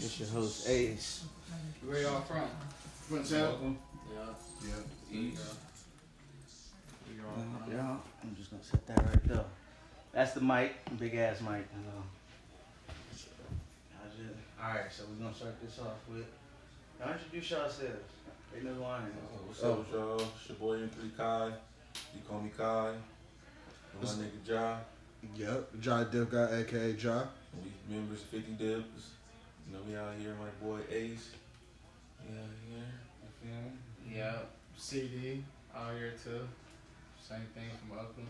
It's your host Ace. Where y'all from? Front south. Welcome. Yeah. Yeah. East. Where y'all? Uh, yeah, I'm just gonna set that right there. That's the mic, big ass mic. Hello. All right, so we're gonna start this off with. Now introduce yourselves. They know who I am. Oh, what's up with y'all? It's your boy M3 Kai. You call me Kai. My nigga Ja. Yep, John Dip guy, aka John. We members 50 Dips. You know, we out here, my boy Ace. Yeah, out here. You feel me? Yeah. CD out here too. Same thing from Oakland.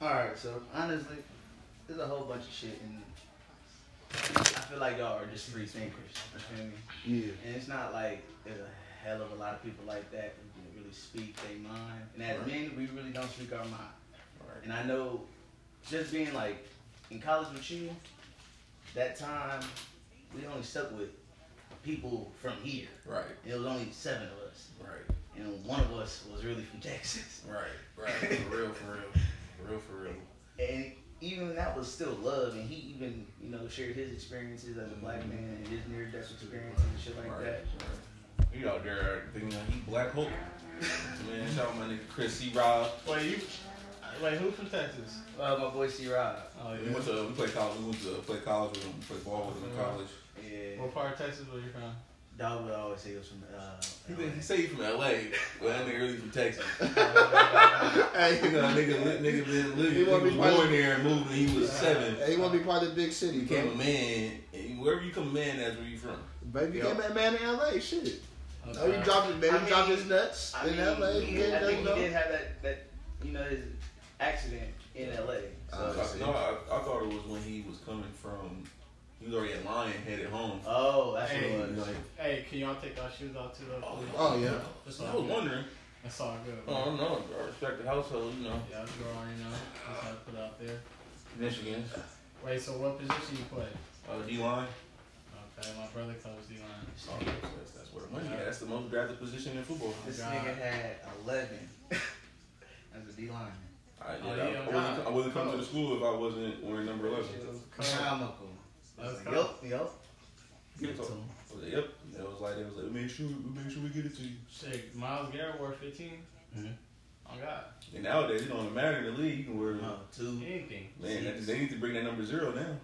All right, so honestly, there's a whole bunch of shit, and I feel like y'all are just free thinkers. You feel me? Yeah. And it's not like there's a hell of a lot of people like that who can really speak their mind. And as Right. men, we really don't speak our mind. Right. And I know, just being like in college with you, that time we only stuck with people from here. Right. It was only seven of us, Right. and one of us was really from Texas. Right. Right. For real, for real. For real, for real. And even that was still love, and he even you know shared his experiences as a black mm-hmm. man and his near death experiences and shit like right. that. right. He out there thinking that he Black Hulk. Man, shout out my nigga Chris C. Rob. Wait, you. Wait, who from Texas? Uh, my boy C. Rob. Oh yeah. We went to we played college. We went to play college with him. Play ball with him in Mhm. college. Yeah. What part of Texas were you from? Dog would always say he was from. Uh, He, LA. he say he from LA, but that nigga really from Texas. Hey, You know, nigga, li- nigga been living. He He was born of- there and moved when he was seven. Hey, you want to be part of the big city, He became a man, and wherever you become a man, that's where you from. Baby Yep. became a man in L.A. Shit. Okay. Oh, he dropped his baby, I mean- dropped his nuts I in mean, L.A. he- He I think he know. did have that, that you know, his accident in LA. Oh, So, I no, I, I thought it was when he was coming from. He was already in Lyon, headed home. oh, that's Hey, what it was. Like, Hey, can y'all take our shoes off too? Though? oh, Oh, yeah. That's I was good. wondering. That's all good. Oh, I don't know. I respect the household, you know. Yeah, you already know. That's how I put out there. Michigan, Wait, so what position you play? uh, D line. Okay, my brother coached D line. Oh, that's, that's where the money. Yeah, that's the most drafted position in football. This God. nigga had 11 as a D lineman. I, yeah, Oh, I, yeah, I, God. wouldn't, I wouldn't come to the school if I wasn't wearing number eleven. Comical. Let's Yup, go. yup. Give it to him. Like, yep. It was like it was like make sure we make sure we get it to you. Shit, Myles Garrett wore 15. Mhm. Oh God, And nowadays it don't matter in the league. You can wear Uh, two. anything. man. They, they need to bring that number zero down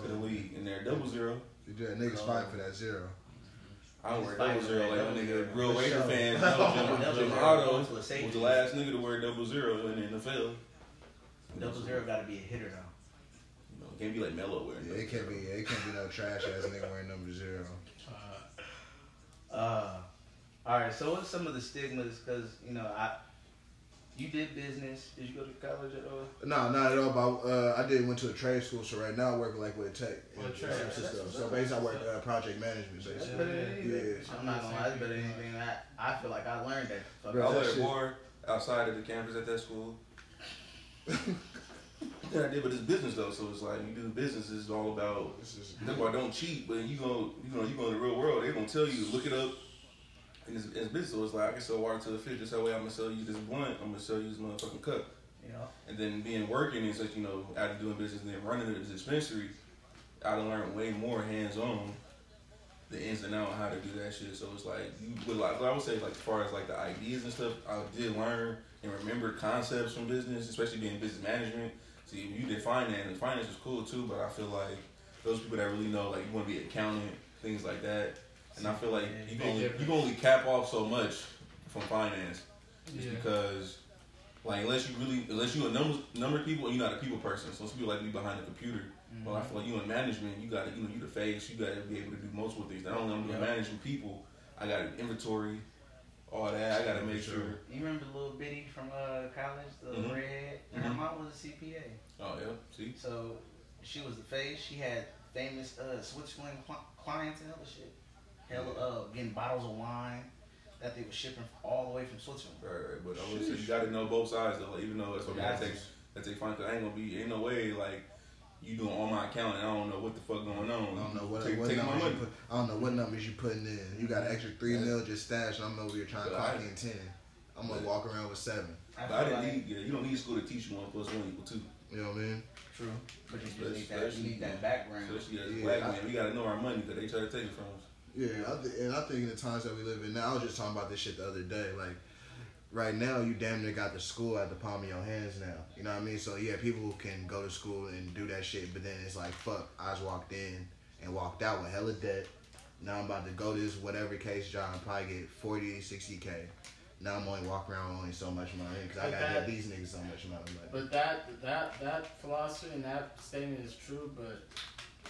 to the league in there double zero. You do that niggas fighting for that zero. I would wear Niggas double fighting zero for like that a double nigga. zero. Real For Raider sure. fans. Double Jim, zero Jim going Otto to a was the last nigga to wear double zero in the NFL. Double zero got to be a hitter though. You know, it can't be like Melo wearing. Yeah, it can't be. zero. It can't be no trash ass nigga wearing number zero. Uh, Uh, all right. So what's some of the stigmas? Because you know, I you did business. Did you go to college at all? No, not at all. But uh, I did went to a trade school, so right now I work like with tech. What in trade? San Francisco. So basically, I work uh, project management. Basically. better than anything. Yeah. I'm not gonna lie. That's better than anything. I I feel like I learned that. fucking Bro, I learned more outside of the campus at that school. than I did with this business though, so it's like you do business is all about This is- That's why don't cheat, but you go, you know, you go in the real world, they are gonna tell you, look it up. It's, it's business, so it's like I can sell water to the fish. Just that way, I'm gonna sell you this blunt. I'm gonna sell you this motherfucking cup. You know. And then being working and such, you know, after doing business and then running the dispensary, I done learned way more hands on the ins and outs how to do that shit. So it's like you would like I would say like as far as like the ideas and stuff, I did learn and remember concepts from business, especially being business management. See, you did finance, and finance is cool too, but I feel like those people that really know, like you want to be an accountant, things like that. And I feel like you can only, you can only cap off so much from finance, just Yeah. because like unless you really unless you a number number of people and you're not a people person. So some people like to be behind the computer. But I feel like you in management, you gotta you know you the face, you gotta be able to do multiple things. Not only I'm doing Yeah. managing people, I gotta inventory, all that. I gotta make Sure. sure. You remember the little bitty from uh, college, the Mhm. redhead? And her mom was a CPA. Oh yeah, see. So she was the face. She had famous uh, Switzerland cl- clientele and other shit. Hella uh, getting bottles of wine that they were shipping all the way from Switzerland. Right, right. But I would say you gotta know both sides though. Like, even though that's what that Gotcha. takes that take fine. Cause I ain't gonna be ain't no way like you doing all my accounting. I don't know what the fuck going on. I don't know what, take, what take my numbers you put. I don't know what numbers you putting in. You got an extra three Yeah. mil just stashed. and I'm over here trying to But clock in ten. I'm gonna But- walk around with seven. I but I didn't like- need. Yeah, you don't need school to teach you one plus one equal two. You know what I mean? True. But you just Especially- need that. You need that background. Especially as Yeah, black I- men, we gotta know our money because they try to take it from us. Yeah, I th- and I think in the times that we live in now, I was just talking about this shit the other day. Like, right now, you damn near got the school at the palm of your hands now. You know what I mean? So yeah, people can go to school and do that shit, but then it's like, fuck, I just walked in and walked out with hella debt. Now I'm about to go to this whatever case job and probably get 40, 60 k. Now I'm only walking around with only so much money because I gotta that- give these niggas so much money. But that that that philosophy and that statement is true, but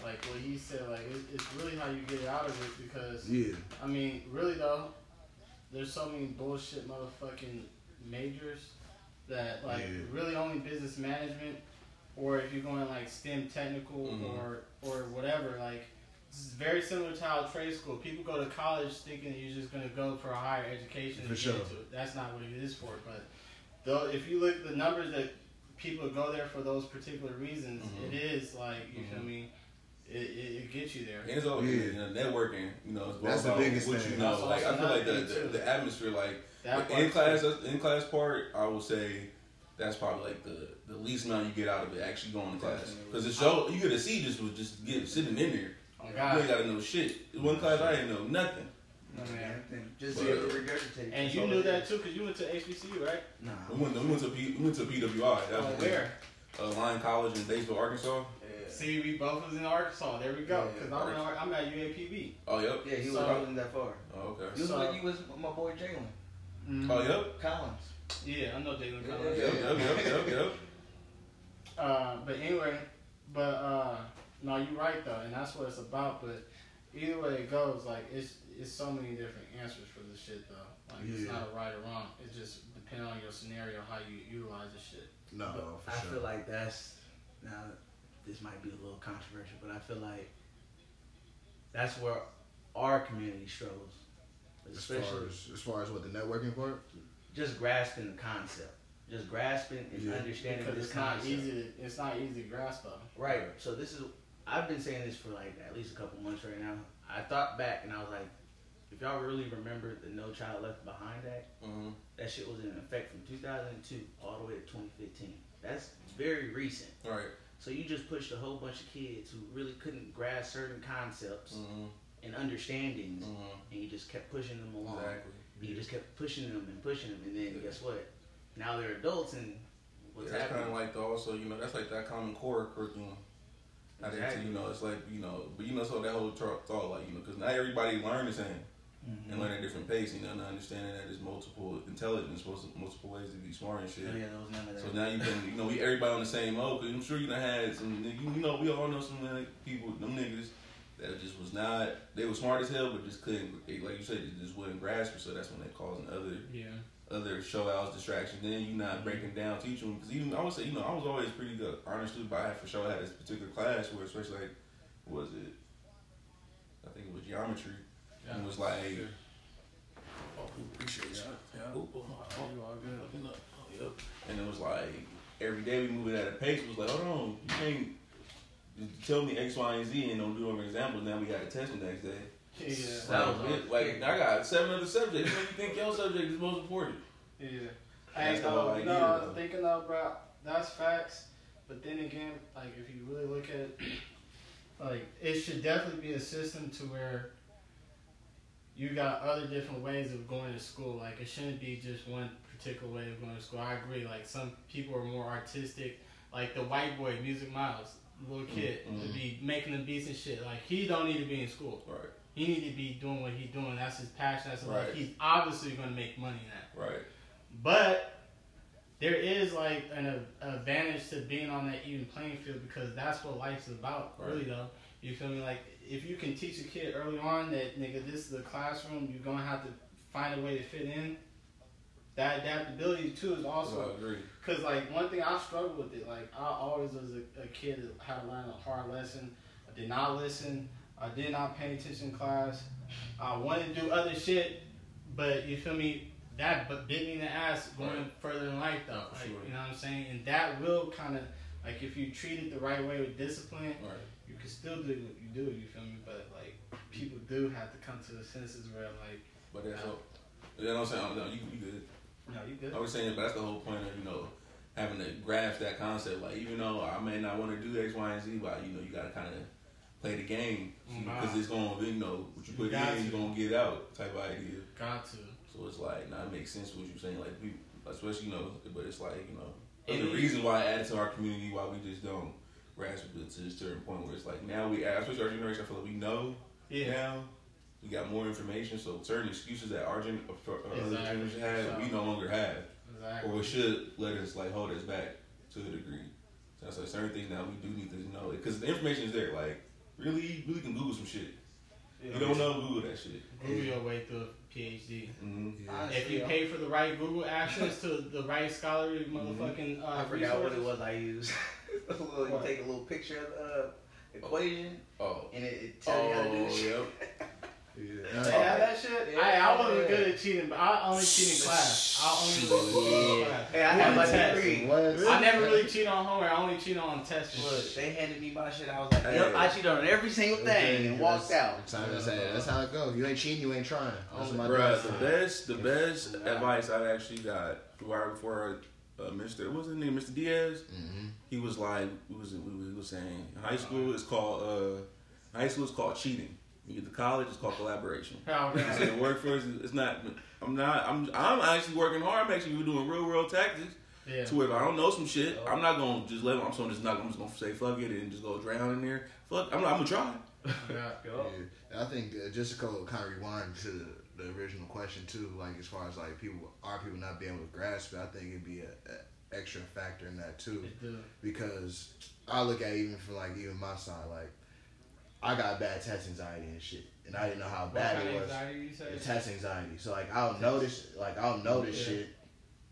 like what he said, like it, it's really how you get out of it because yeah, I mean, really though, there's so many bullshit motherfucking majors that like Yeah. really only business management, or if you're going like STEM technical Mhm. or or whatever, like this is very similar to how trade school. People go to college thinking that you're just gonna go for a higher education For sure. get into it. That's not what it is for. But though, if you look at the numbers that people go there for those particular reasons, Mhm. it is like you feel Mhm. me. It, it, it gets you there. And it's all Yeah. you know, networking. You know, it's That's the biggest what thing. you know. That's Like I feel like the, the, the atmosphere, like That in class, in class part, I would say that's probably like the, the least amount you get out of it actually going to class because the show you get to see just was just get sitting in there. Oh You God. ain't got to know shit. One class I didn't know nothing. Oh, man. Just But- be able to regurgitate. And you knew that too, cause you went to HBCU, right? Nah. We went to, we went to P, we went to PWI. That Oh, where? Uh, Lyon College in Batesville, Arkansas. Yeah. See, we both was in Arkansas. There we go. Yeah, Cause I'm, in, Ar- I'm at UAPB. Oh yep. Yeah, he was. So- wasn't that far. Oh okay. You was, So- with, you was with my boy Jalen Mhm. Oh yep. Collins. Yeah, I know Jalen Yeah, Collins. Yep. Yep. Yep. Yep. Yep. Uh, but anyway, but uh, no, you're right though, and that's what it's about. But either way it goes, like it's it's so many different answers for this shit though. Like it's not a right or wrong. It just depends on your scenario how you utilize the shit. no, But for I sure. feel like that's now. This might be a little controversial, but I feel like that's where our community struggles, as far as as far as what the networking part. just grasping the concept, just grasping and Yeah. understanding Because this it's not concept. easy. To, it's not easy to grasp though. Right. So this is I've been saying this for like at least a couple months right now. I thought back and I was like, if y'all really remember the No Child Left Behind Act, Mm-hmm. that shit was in effect from 2002 all the way to 2015. That's very recent. Right. So you just pushed a whole bunch of kids who really couldn't grasp certain concepts Mm-hmm. and understandings, Mm-hmm. and you just kept pushing them along. Exactly. You just kept pushing them and pushing them, and then guess what? Now they're adults, and what's yeah, that's kind of like the also, you know, that's like that common core curriculum. I think, Exactly. you know, it's like, you know, but you know, so that whole thought, like, you know, because not everybody learn the same Mhm. and learn at different pace, you know, and understanding that there's multiple intelligence, multiple, multiple ways to be smart and shit. Oh, yeah, there was none of that. So now you can, you know, we everybody on the same mode. Cause I'm sure you done had some, you, you know, we all know some like, people, them niggas that just was not, they were smart as hell, but just couldn't, they, like you said, they just wouldn't grasp it. So that's when they causing other Yeah. other show outs, distractions. Then you not breaking down, teaching because even I would say, you know, I was always pretty good, honestly, but I for sure I had this particular class where, especially like, was it? I think it was geometry. And it was like, oh, appreciate you. Yeah. Oh, oh, oh, You all good. Looking. Oh, yep. And it was like every day we moving at a pace. It was like, hold on, you can't tell me X, Y, and Z and don't do over examples. Now we got a test the next day. Yeah. That was Like, it- like I got seven other subjects. What do you think your subject is most important? Yeah. That's Hey, the whole no, idea, no, though. I'm thinking of, bro, that's facts. But then again, like, if you really look at it, like, it should definitely be a system to where you got other different ways of going to school. Like, it shouldn't be just one particular way of going to school. I agree. Like, some people are more artistic. Like, the white boy, Music Miles, little kid, Mm, to be making the beats and shit. Like, he don't need to be in school. Right, He need to be doing what he's doing. That's his passion. That's. Right. He's obviously going to make money in that. right. But there is like an a- advantage to being on that even playing field because that's what life's about, Right. really though. You feel me? Like if you can teach a kid early on that nigga, this is the classroom, you're gonna have to find a way to fit in. That adaptability too is So also I agree. Cause like one thing I struggle with it, like I always was a, a kid that had to learn a hard lesson. I did not listen. I did not pay attention in class. I wanted to do other shit, but you feel me? That but bit me in the ass going Right. further in life though. Like, sure. You know what I'm saying? And that will kind of like if you treat it the right way with discipline, Right. you can still do you do. You feel me? But like people do have to come to the senses where like, But that's all. You know what I'm saying? No, you, you good. no, you good. I was saying, but that's the whole point of you know having to grasp that concept. Like even though I may not want to do X, Y, and Z, but you know you gotta kind of play the game Wow. because it's going to you know what you You put got in, to. you're gonna get out type of idea. Got to. So it's like, now it makes sense what you're saying. Like, we, especially, you know, but it's like, you know, It the reason why I added to our community, why we just don't grasp it to a certain point where it's like, now we, ask, especially our generation, I feel like we know Yeah. now. We got more information, so certain excuses that our gen- or or other Exactly. generation had, So- we no longer have, Exactly. or we should let us like hold us back to a degree. So that's like certain things now we do need to know because the information is there. Like, really, you really can Google some shit. Yeah. You don't know, Google that shit. Google your way through a PhD. hmm Honestly, If you pay for the right Google access to the right scholarly motherfucking uh, I forgot what it was I used. A little- you What? take a little picture of the uh, equation Oh. and it, it tells you how to do Oh, the shit. yep. Yeah. They have that shit. Yeah, I, I wasn't yeah. good at cheating, but I only cheat in class. I only cheat in class. Hey, I had my Test. degree. I never really cheat on homework. I only cheat on tests Look, they handed me my shit. I was like, Hey. yep, I cheated on every single thing and walked That's- out. That's how, that's, how, that's how it goes. You ain't cheating, you ain't trying. That's what my Bruh, dad the best, the best advice I've actually got right before uh, Mr. What's his name? Mr. Diaz. Mhm. He was like, we was we was saying, high school is called uh, high school is called cheating. You get to college, it's called collaboration. How So the workforce, is- it's not. I'm not. I'm. I'm actually working hard. I'm actually doing real world tactics. Yeah. To where if I don't know some shit, I'm not gonna just let. I'm so just not. I'm just gonna say fuck it and just go drown in there. Fuck. I'm. I'm gonna try. Yeah. Yeah. I think uh, just to go kind of rewind to the, original question too, like as far as like people, are people not being able to grasp it? I think it'd be a, a extra factor in that too, because I look at even for like even my side, like I got bad test anxiety and shit, and I didn't know how bad it was. anxiety you say? Test anxiety. So like I'll notice, like I'll notice Yeah. shit.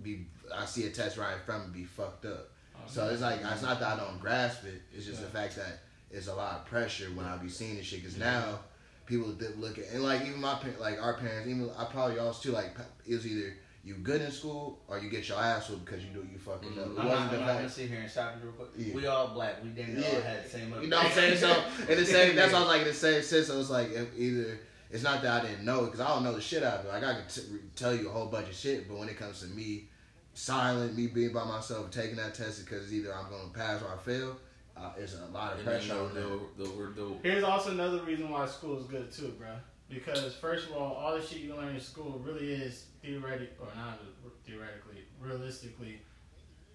Be I see a test right in front of me, be fucked up. Oh, So it's like it's not that I don't grasp it. It's just Yeah. the fact that it's a lot of pressure when I be seeing this shit. Because now people that look at and like even my like our parents, even I probably y'all's too. Like it was either you good in school or you get your ass whooped because you do you fucking mm-hmm. up. It I'm not, wasn't I'm the not gonna sit here and stop you real quick. Yeah. We all black. We damn near all had the same. You know what I'm saying? So in the same, that's why I was like in the same sense. I was like if either it's not that I didn't know because I don't know the shit out of it. Like I can t- tell you a whole bunch of shit, but when it comes to me, silent, me being by myself, taking that test because either I'm to pass or I fail. Uh, there's a lot of And pressure on that. they'll, they'll, they'll, they'll, Here's also another reason why school is good too, bro. Because first of all, all the shit you learn in school really is theoretic or not theoretically, realistically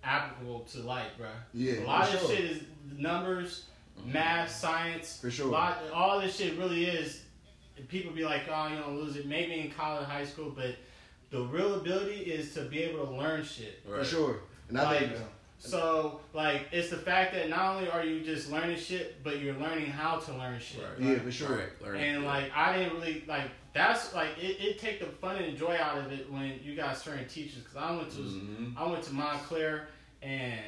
applicable to life, bro. Yeah, a lot of sure. shit is numbers, math, science. For sure. Lot, all this shit really is. People be like, oh, you don't lose it. Maybe in college, high school, but the real ability is to be able to learn shit. For sure. And I Like, think So, like, it's the fact that not only are you just learning shit, but you're learning how to learn shit. Right. yeah, for sure. Right, learn. And like, I didn't really like. That's like it. It take the fun and joy out of it when you got certain teachers. Cause I went to Mhm. I went to Montclair and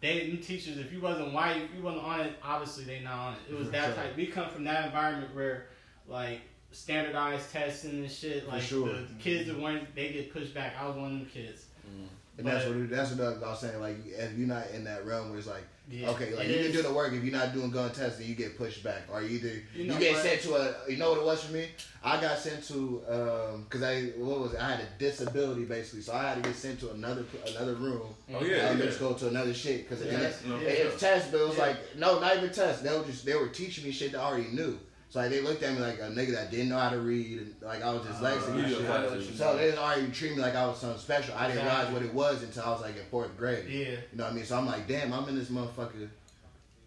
they them teachers. If you wasn't white, if you wasn't on it, obviously they not on it. It was For that sure. type. We come from that environment where like standardized testing and shit. Like sure. the kids that weren't they get pushed back. I was one of them kids. And that's what that's what I was saying. Like, if you're not in that realm where it's like, Yeah, okay, like it you can do the work. If you're not doing gun testing, you get pushed back, or either You you, get what? sent to a. You know what it was for me? I got sent to um, because I what was it? I had a disability basically, so I had to get sent to another another room. Oh yeah, elementary yeah. go to another shit because Yeah. it, No, Yeah. it was test, but it was Yeah. like no, not even test. They were just they were teaching me shit that I already knew. So like they looked at me like a nigga that didn't know how to read, and like I was dyslexic. Oh, and yeah, shit. yeah. So they already treat me like I was something special. I didn't realize what it was until I was like in fourth grade. Yeah. You know what I mean? So I'm like, damn, I'm in this motherfucker.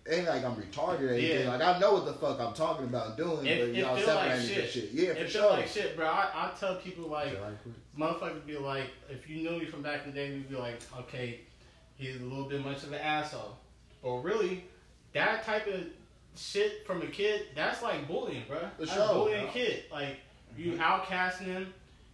Ain't like I'm retarded or anything. Yeah. Like I know what the fuck I'm talking about doing, It- but y'all like separating me shit. shit. Yeah, for sure. like shit, bro. I, I tell people like. Quick. motherfuckers be like, if you knew me from back in the day, we'd be like, okay, he's a little bit much of an asshole. But really, that type of shit from a kid, that's like bullying, bro. For That's sure, bullying bro. kid. Like, you outcasting him,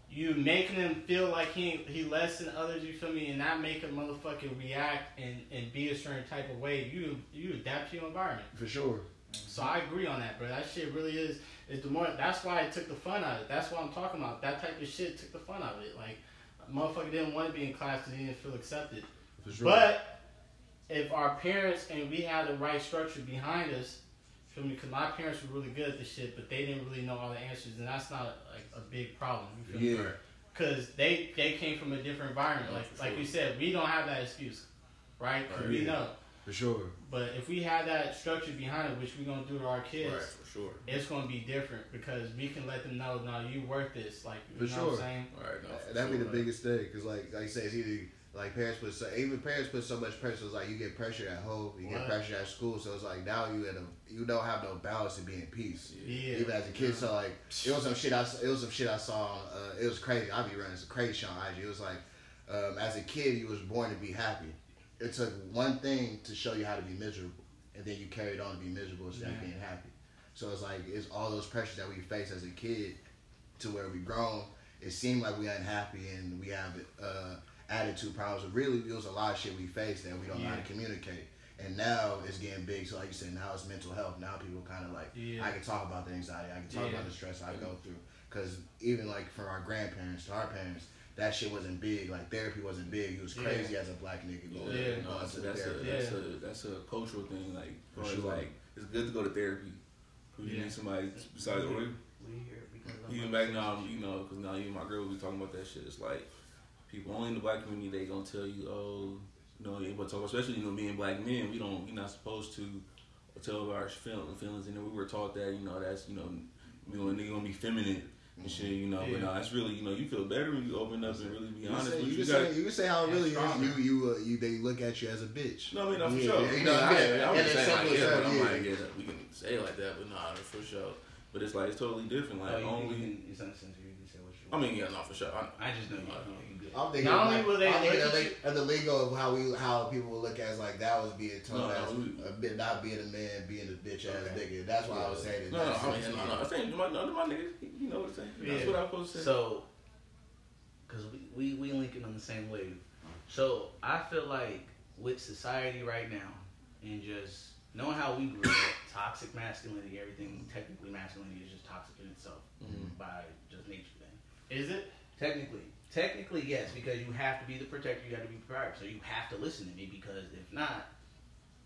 you making him feel like he he less than others, you feel me, and that make a motherfucking react and, and be a certain type of way. You you adapt to your environment. For sure. So I agree on that, bro. That shit really is is the more. That's why it took the fun out of it. That's what I'm talking about. That type of shit took the fun out of it. Like, motherfucker didn't want to be in class because he didn't feel accepted. For sure. But if our parents and we had the right structure behind us, feel me? Because my parents were really good at this shit, but they didn't really know all the answers, and that's not like a big problem. You feel me? yeah. Because they they came from a different environment. Yeah, Like for like sure. you said, we don't have that excuse. right? 'Cause Right. we Yeah. know. For sure. But if we have that structure behind it, which we're gonna do to our kids, Right, for sure. it's gonna be different because we can let them know, no, you worth this. Like, you For know what sure. I'm saying? All right, no, for That'd be sure. the biggest thing, cause like like I said, it's either like parents put so even parents put so much pressure. It's like you get pressure at home, you get pressure at school. So it's like now you at a you don't have no balance to be in peace. Yeah. Even as a kid, so like it was some shit I it was some shit I saw. Uh, it was crazy. I be running some crazy shit on IG. It was like um, as a kid you was born to be happy. It took one thing to show you how to be miserable, and then you carried on to be miserable instead of being happy. So it's like it's all those pressures that we face as a kid to where we grown. It seemed like we unhappy and we have uh, attitude problems. But really, it was a lot of shit we faced that we don't know how to communicate. And now it's getting big. So like you said, now it's mental health. Now people kind of like Yeah. I can talk about the anxiety. I can talk Yeah. about the stress I go through. Because even like from our grandparents to our parents, that shit wasn't big. Like therapy wasn't big. It was Yeah. crazy as a black nigga going, Yeah. no, going that's, to that's, a, that's Yeah. a that's a cultural thing. Like, For as far as, sure. like it's good to go to therapy. 'Cause You need somebody besides or We here because I'm even back now, you know, because now even my girl be talking about that shit. It's like people only in the black community they gonna tell you, oh, you know, you ain't gonna talk. Especially you know, being black men, we don't, we're not supposed to tell our feelings. Feelings, and then we were taught that, you know, that's you know, you know, a nigga gonna be feminine and shit, you know. But Yeah. no, it's really, you know, you feel better when you open up and really be You, honest. say, you, you, can got say, you can say how it really is. You you uh, you they look at you as a bitch. No, I mean, no, for Yeah, sure. yeah, You know, know, yeah, I, I yeah, was that's saying like, simple as yeah, that, but I'm yeah. like, yeah, we can say it like that, but nah, for sure. But it's like it's totally different. Like Oh, you, only, you can, it's uncensored. You can say what you Want. I want. mean, yeah, no, for sure. I, I just know you. I know. You good. I'm thinking Not like, only will they I'm thinking look of, at the- of the lingo of how we how people will look at us like that was being told No, no, as we- a bit not being a man, being a bitch ass Okay. nigga. That's why I was saying it. No, no, That's I mean, it. no, no. I think my, no, my niggas, you know what I'm saying. That's what I'm supposed to say. So, because we, we, we linking on the same wave. So, I feel like with society right now and just knowing how we grew up, toxic masculinity, everything technically masculinity is just toxic in itself Mhm. by just nature thing. Is it? Technically. Technically, yes, because you have to be the protector, you have to be the provider. So, you have to listen to me because if not,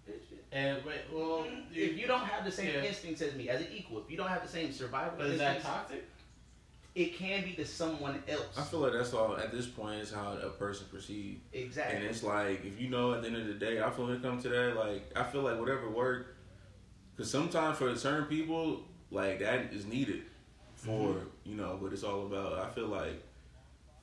it, it- And wait, well, if you don't have the same Yeah. instincts as me, as an equal, if you don't have the same survival but is that instincts, toxic? it can be to someone else. I feel like that's all at this point is how a person perceives. exactly. And it's like if you know at the end of the day, I feel when it comes to that, like I feel like whatever work, because sometimes for certain people, like that is needed for Mm-hmm. you know. But it's all about. I feel like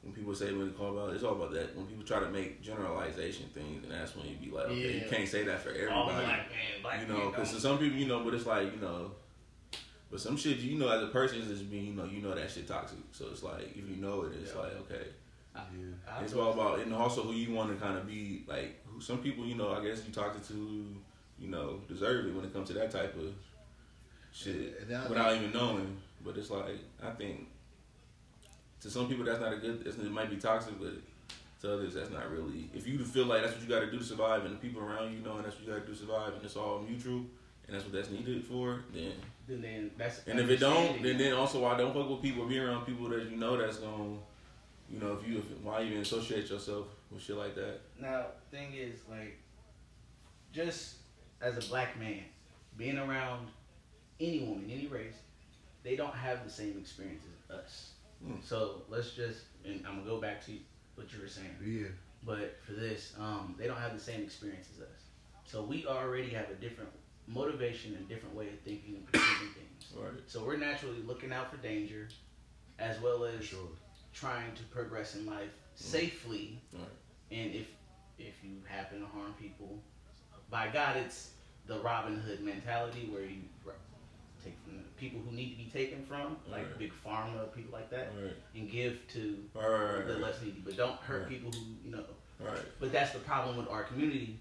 when people say when they call about, it's all about that. When people try to make generalization things, and that's when you be like, okay, you can't say that for everybody. All black man, black you know, because some people, you know, but it's like, you know, but some shit, you know, as a person, is just being, you know, you know that shit toxic. So it's like, if you know it, it's Yeah. like, okay. I It's all about, and also who you want to kind of be, like, who, some people, you know, I guess you talk to, you know, deserve it when it comes to that type of shit And I without even knowing. But it's like, I think, to some people, that's not a good, it's, it might be toxic, but to others, that's not really. If you feel like that's what you got to do to survive, and the people around you know, and that's what you got to do to survive, and it's all mutual, and that's what that's needed for, then then, then that's and if it don't, then then also why don't fuck with people, be around people that you know that's going, you know, if you if, why even associate yourself with shit like that? Now, thing is, like, just as a black man, being around any woman, any race, they don't have the same experience as us. Mm. So let's just, and I'm gonna go back to what you were saying. Yeah. But for this, um, they don't have the same experience as us. So we already have a different motivation and different way of thinking and perceiving things. Right. So we're naturally looking out for danger, as well as sure. trying to progress in life safely. Right. And if if you happen to harm people, by God, it's the Robin Hood mentality where you take from the people who need to be taken from, like Right. big pharma, people like that, Right. and give to Right. Right. the less needy. But don't hurt Right. people who you know. right. But that's the problem with our community.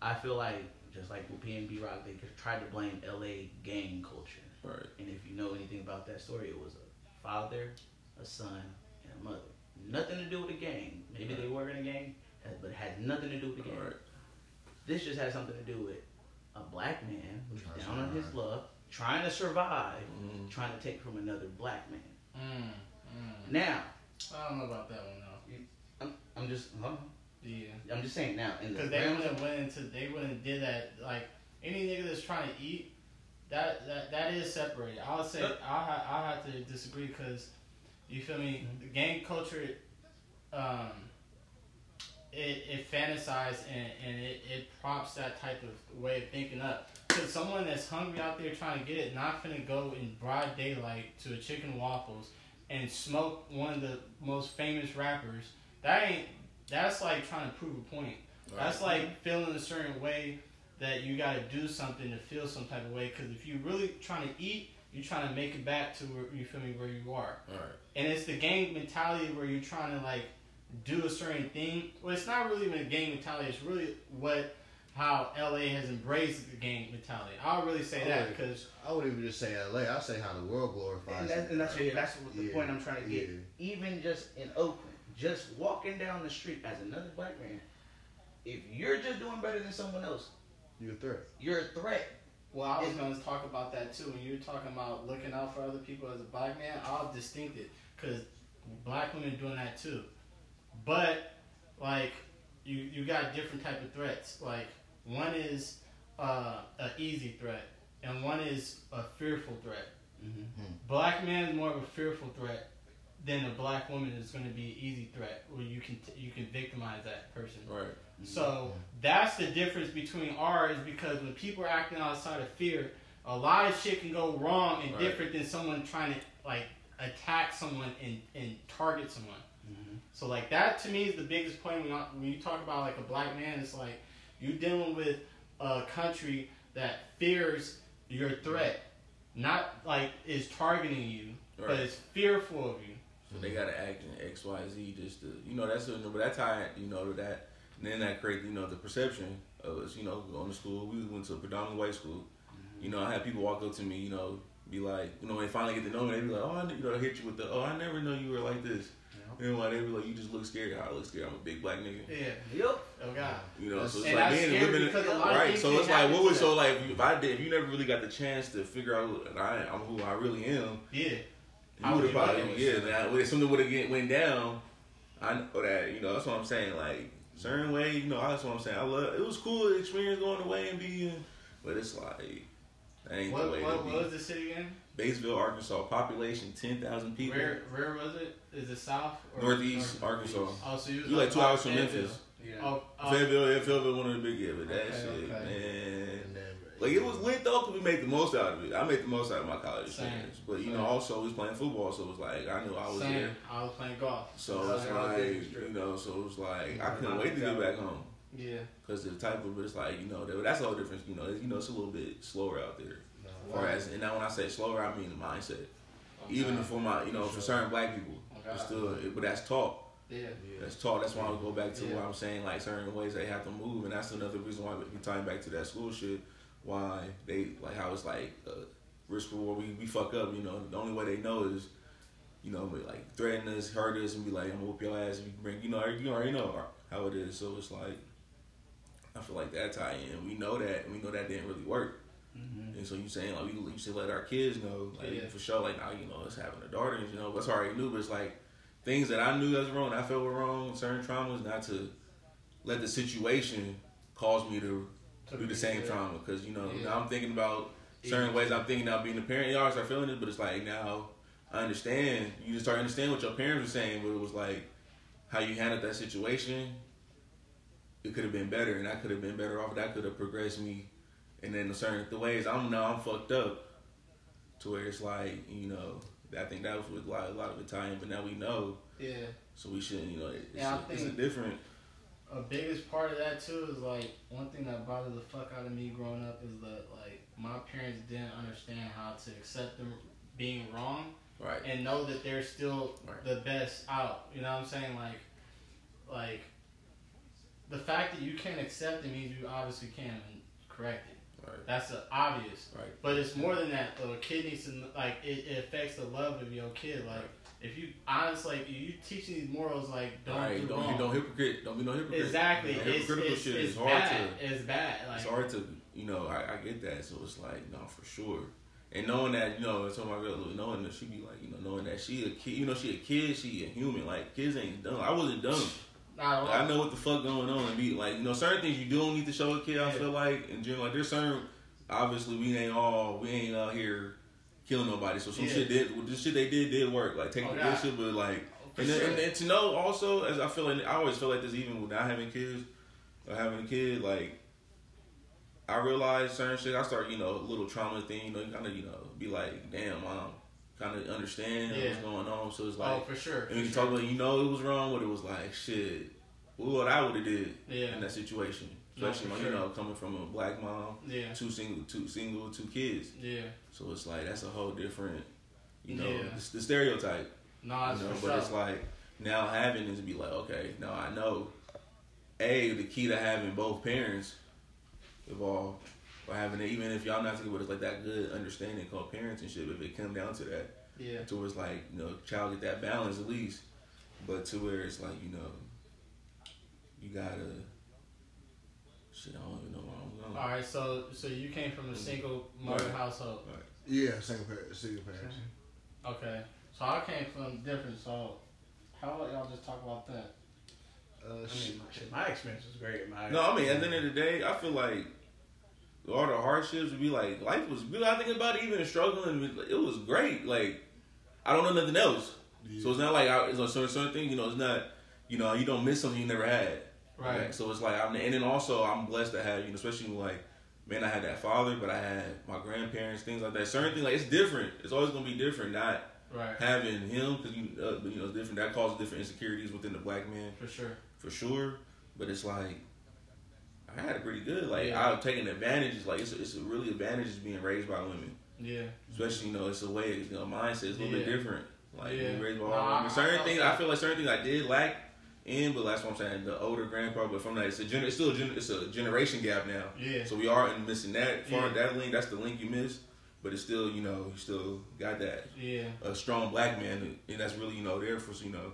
I feel like just like with PNB Rock, they could try to blame LA gang culture. Right. And if you know anything about that story, it was a father, a son, and a mother. Nothing to do with the gang. Maybe they were in a gang, but it had nothing to do with the gang. Right. This just has something to do with a black man who's down on his luck, trying to survive, Mhm. trying to take from another black man. Mm, mm. Now, I don't know about that one though. I'm, I'm just, on. Yeah. I'm just saying now. In the Because they wouldn't went into they wouldn't did that like any nigga that's trying to eat that that that is separated. I would say Yep. I I have to disagree because you feel me Mm-hmm. the gang culture um it, it fantasizes and, and it, it props that type of way of thinking up. Because someone that's hungry out there trying to get it, not gonna go in broad daylight to a chicken waffles and smoke one of the most famous rappers. That ain't. That's like trying to prove a point. That's like feeling a certain way that you got to do something to feel some type of way. Because if you really trying to eat, you're trying to make it back to where you feel me where you are. Right. And it's the gang mentality where you're trying to like do a certain thing. Well, it's not really even a gang mentality. It's really what how LA has embraced the gang mentality. I'll really say that oh, because I wouldn't even just say LA. I say how the world glorifies. And, that, and that's, Yeah. that's what the Yeah. point I'm trying to get. Yeah. Even just in Oakland, just walking down the street as another black man, if you're just doing better than someone else, you're a threat. you're a threat. well, I was going to talk about that too. When you were talking about looking out for other people as a black man, I'll distinct it because black women doing that too. But like you, you got different type of threats. Like one is uh, a easy threat, and one is a fearful threat. Mm-hmm. black man is more of a fearful threat than a black woman is going to be an easy threat where you can you can victimize that person. Right. So that's the difference between ours because when people are acting outside of fear, a lot of shit can go wrong and Right. different than someone trying to like attack someone and, and target someone. Mm-hmm. So like that to me is the biggest point when, I, when you talk about like a black man. It's like you dealing with a country that fears your threat, not like is targeting you, but Right. is fearful of you. So they gotta act in X, Y, Z just to you know that's a number. but that's how you know to that and then that create you know the perception of us you know going to school. We went to a predominantly white school. You know I had people walk up to me you know be like you know when they finally get to know me they be like oh I, you know hit you with the oh I never know you were like this. And like they be like you just look scared. How I look scared. I'm a big black nigga. Yeah. Yep. Oh God. You know, so it's And like being scary living in, right. So it's like what was so like if I did if you never really got the chance to figure out who I I'm who I really am, Yeah. you would have probably know? yeah. If something would have went down, I know that you know that's what I'm saying. Like certain way, you know that's what I'm saying. I love it was cool experience going away and being, but it's like that ain't What, the way what, what was the city again? Batesville, Arkansas, population ten thousand people. Where where was it? Is it south or Northeast north? Arkansas. Oh, so you, You like two hours from Fayetteville. Memphis. Yeah. Oh, oh, Fayetteville, yeah, Fayetteville, one of the big yeah, but that Okay, shit, okay. man. Like it was lit though, cause we made the most out of it. I made the most out of my college Same. experience, but you Same. know, also we was playing football, so it was like I knew I was same. there. I was playing golf. So it's Same. like you know, so it was like I couldn't wait to get back home Yeah. because the type of it's like you know that- that's all difference. You know, it's, you know it's a little bit slower out there. no, Whereas, and now when I say slower, I mean the mindset. Even for my, you know, for certain black people, Okay. it's still, but that's talk. Yeah. yeah. That's taught. That's why I go back to Yeah. what I'm saying, like certain ways they have to move, and that's another reason why we tying back to that school shit. Why they like how it's like uh, risk reward. We we fuck up. You know, the only way they know is, you know, like threaten us, hurt us, and be like, I'm gonna whoop your ass if you bring. You know, you already know how it is. So it's like, I feel like that tie in. We know that, and we know that didn't really work. Mm-hmm. And so you saying like we, you should let our kids know, like Yeah. for sure, like now you know us having a daughter, you know, that's already knew, but it's like things that I knew that was wrong, I felt were wrong, certain traumas, not to let the situation cause me to To do the same there. trauma, because you know Yeah. now I'm thinking about certain ways I'm thinking about being a parent. You always start feeling it, but it's like now I understand. You just start understanding what your parents were saying, but it was like how you handled that situation. It could have been better, and I could have been better off. That could have progressed me, and then the certain the ways I'm now I'm fucked up, to where it's like you know I think that was with a lot, a lot of Italian, but now we know, Yeah. so we shouldn't you know it's, Yeah, I a, it's a different. A biggest part of that too is like one thing that bothered the fuck out of me growing up is that like my parents didn't understand how to accept them being wrong Right. and know that they're still Right. the best out. You know what I'm saying? Like, like the fact that you can't accept it means you obviously can't correct it. Right. That's obvious. Right. But it's more than that. A kid needs to like it, it affects the love of your kid. Like Right. if you honestly like you teaching these morals like don't right. do Don't wrong. be no hypocrite. Don't be no hypocrite. Exactly. You know, It's, hypocritical it's, shit it's is hard bad. to. It's bad. Like it's hard to you know I, I get that so it's like no for sure and knowing that you know so my girl knowing that she be like you know knowing that she a kid you know she a kid she a human like kids ain't dumb I wasn't dumb all. I know what the fuck going on and be like you know certain things you don't need to show a kid I Yeah. feel like in general like there's certain obviously we ain't all we ain't out here killing nobody so some Yeah. shit did the shit they did did work like take Oh, the God. shit but like oh, And, then, and, and to know also, as I feel like I always feel like this, even without having kids or having a kid, like I realize certain shit. I start, you know, a little trauma thing. You know, kind of, you know, be like, damn, mom, kind of understand Yeah. what's going on. So it's oh, like, oh, for sure. and we can sure. talk about, you know, it was wrong, but it was like, shit, what I would have did Yeah. in that situation, especially when sure. you know coming from a black mom, Yeah. two single, two single, two kids. Yeah. So it's like that's a whole different, you know, Yeah. it's the stereotype. No, You it's know, but sure. it's like now having is be like, okay, now I know. A, the key to having both parents involved, or having it, even if y'all not together, it's like that good understanding called parents and shit. If it come down to that, yeah. to where it's like you know, child get that balance at least, but to where it's like you know, you gotta. Shit, I don't even know where I'm going. All right. So, so you came from a single mother Right. household. Yeah, single parent, single parents. Okay. So I came from different. So, how about y'all just talk about that? Uh, I shit. mean, my, shit, my experience was great. My, No, I mean at the end of the day, I feel like all the hardships would be like life was good. I think about it, even struggling, it was great. Like I don't know nothing else, so it's not like I, it's a certain certain thing. You know, it's not. You know, you don't miss something you never had. Right. So it's like I'm, and then also I'm blessed to have you know, especially like. Man, I had that father, but I had my grandparents, things like that. Certain things, like it's different. It's always gonna be different. Not Right. having him, because you, uh, you know, it's different. That causes different insecurities within the black man For sure. for sure. But it's like I had it pretty good. Like Yeah. I've taken advantages. Like it's it's a really advantages being raised by women, Yeah. especially you know it's a way you know mindset is a little bit different. Like Yeah. being raised by Nah, I- women. Certain I- things I feel like certain things I did lack in, but that's what I'm saying. The older grandpa, but from that it's a gener- it's still a gener- it's a generation gap now. Yeah. So we are in missing that far Yeah. that link. That's the link you missed. But it's still, you know, you still got that Yeah. a strong black man, and that's really, you know, there for you know.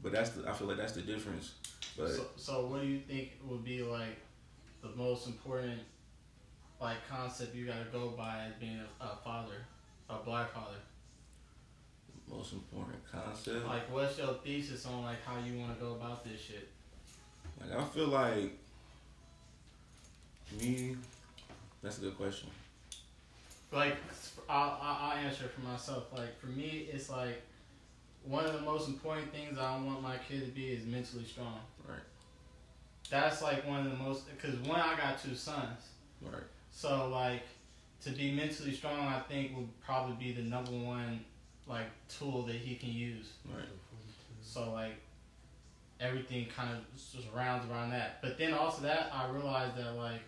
But that's the I feel like that's the difference. But So, so what do you think would be like the most important like concept you gotta go by as being a, a father, a black father? Most important concept. Like, what's your thesis on like how you want to go about this shit? Like I feel like me. That's a good question. Like, I'll, I'll I'll answer for myself. Like, for me, it's like one of the most important things I want my kid to be is mentally strong. Right. That's like one of the most because one I got two sons. Right. So like to be mentally strong, I think would probably be the number one like tool that he can use. Right. So like everything kind of just rounds around that. But then also that I realized that like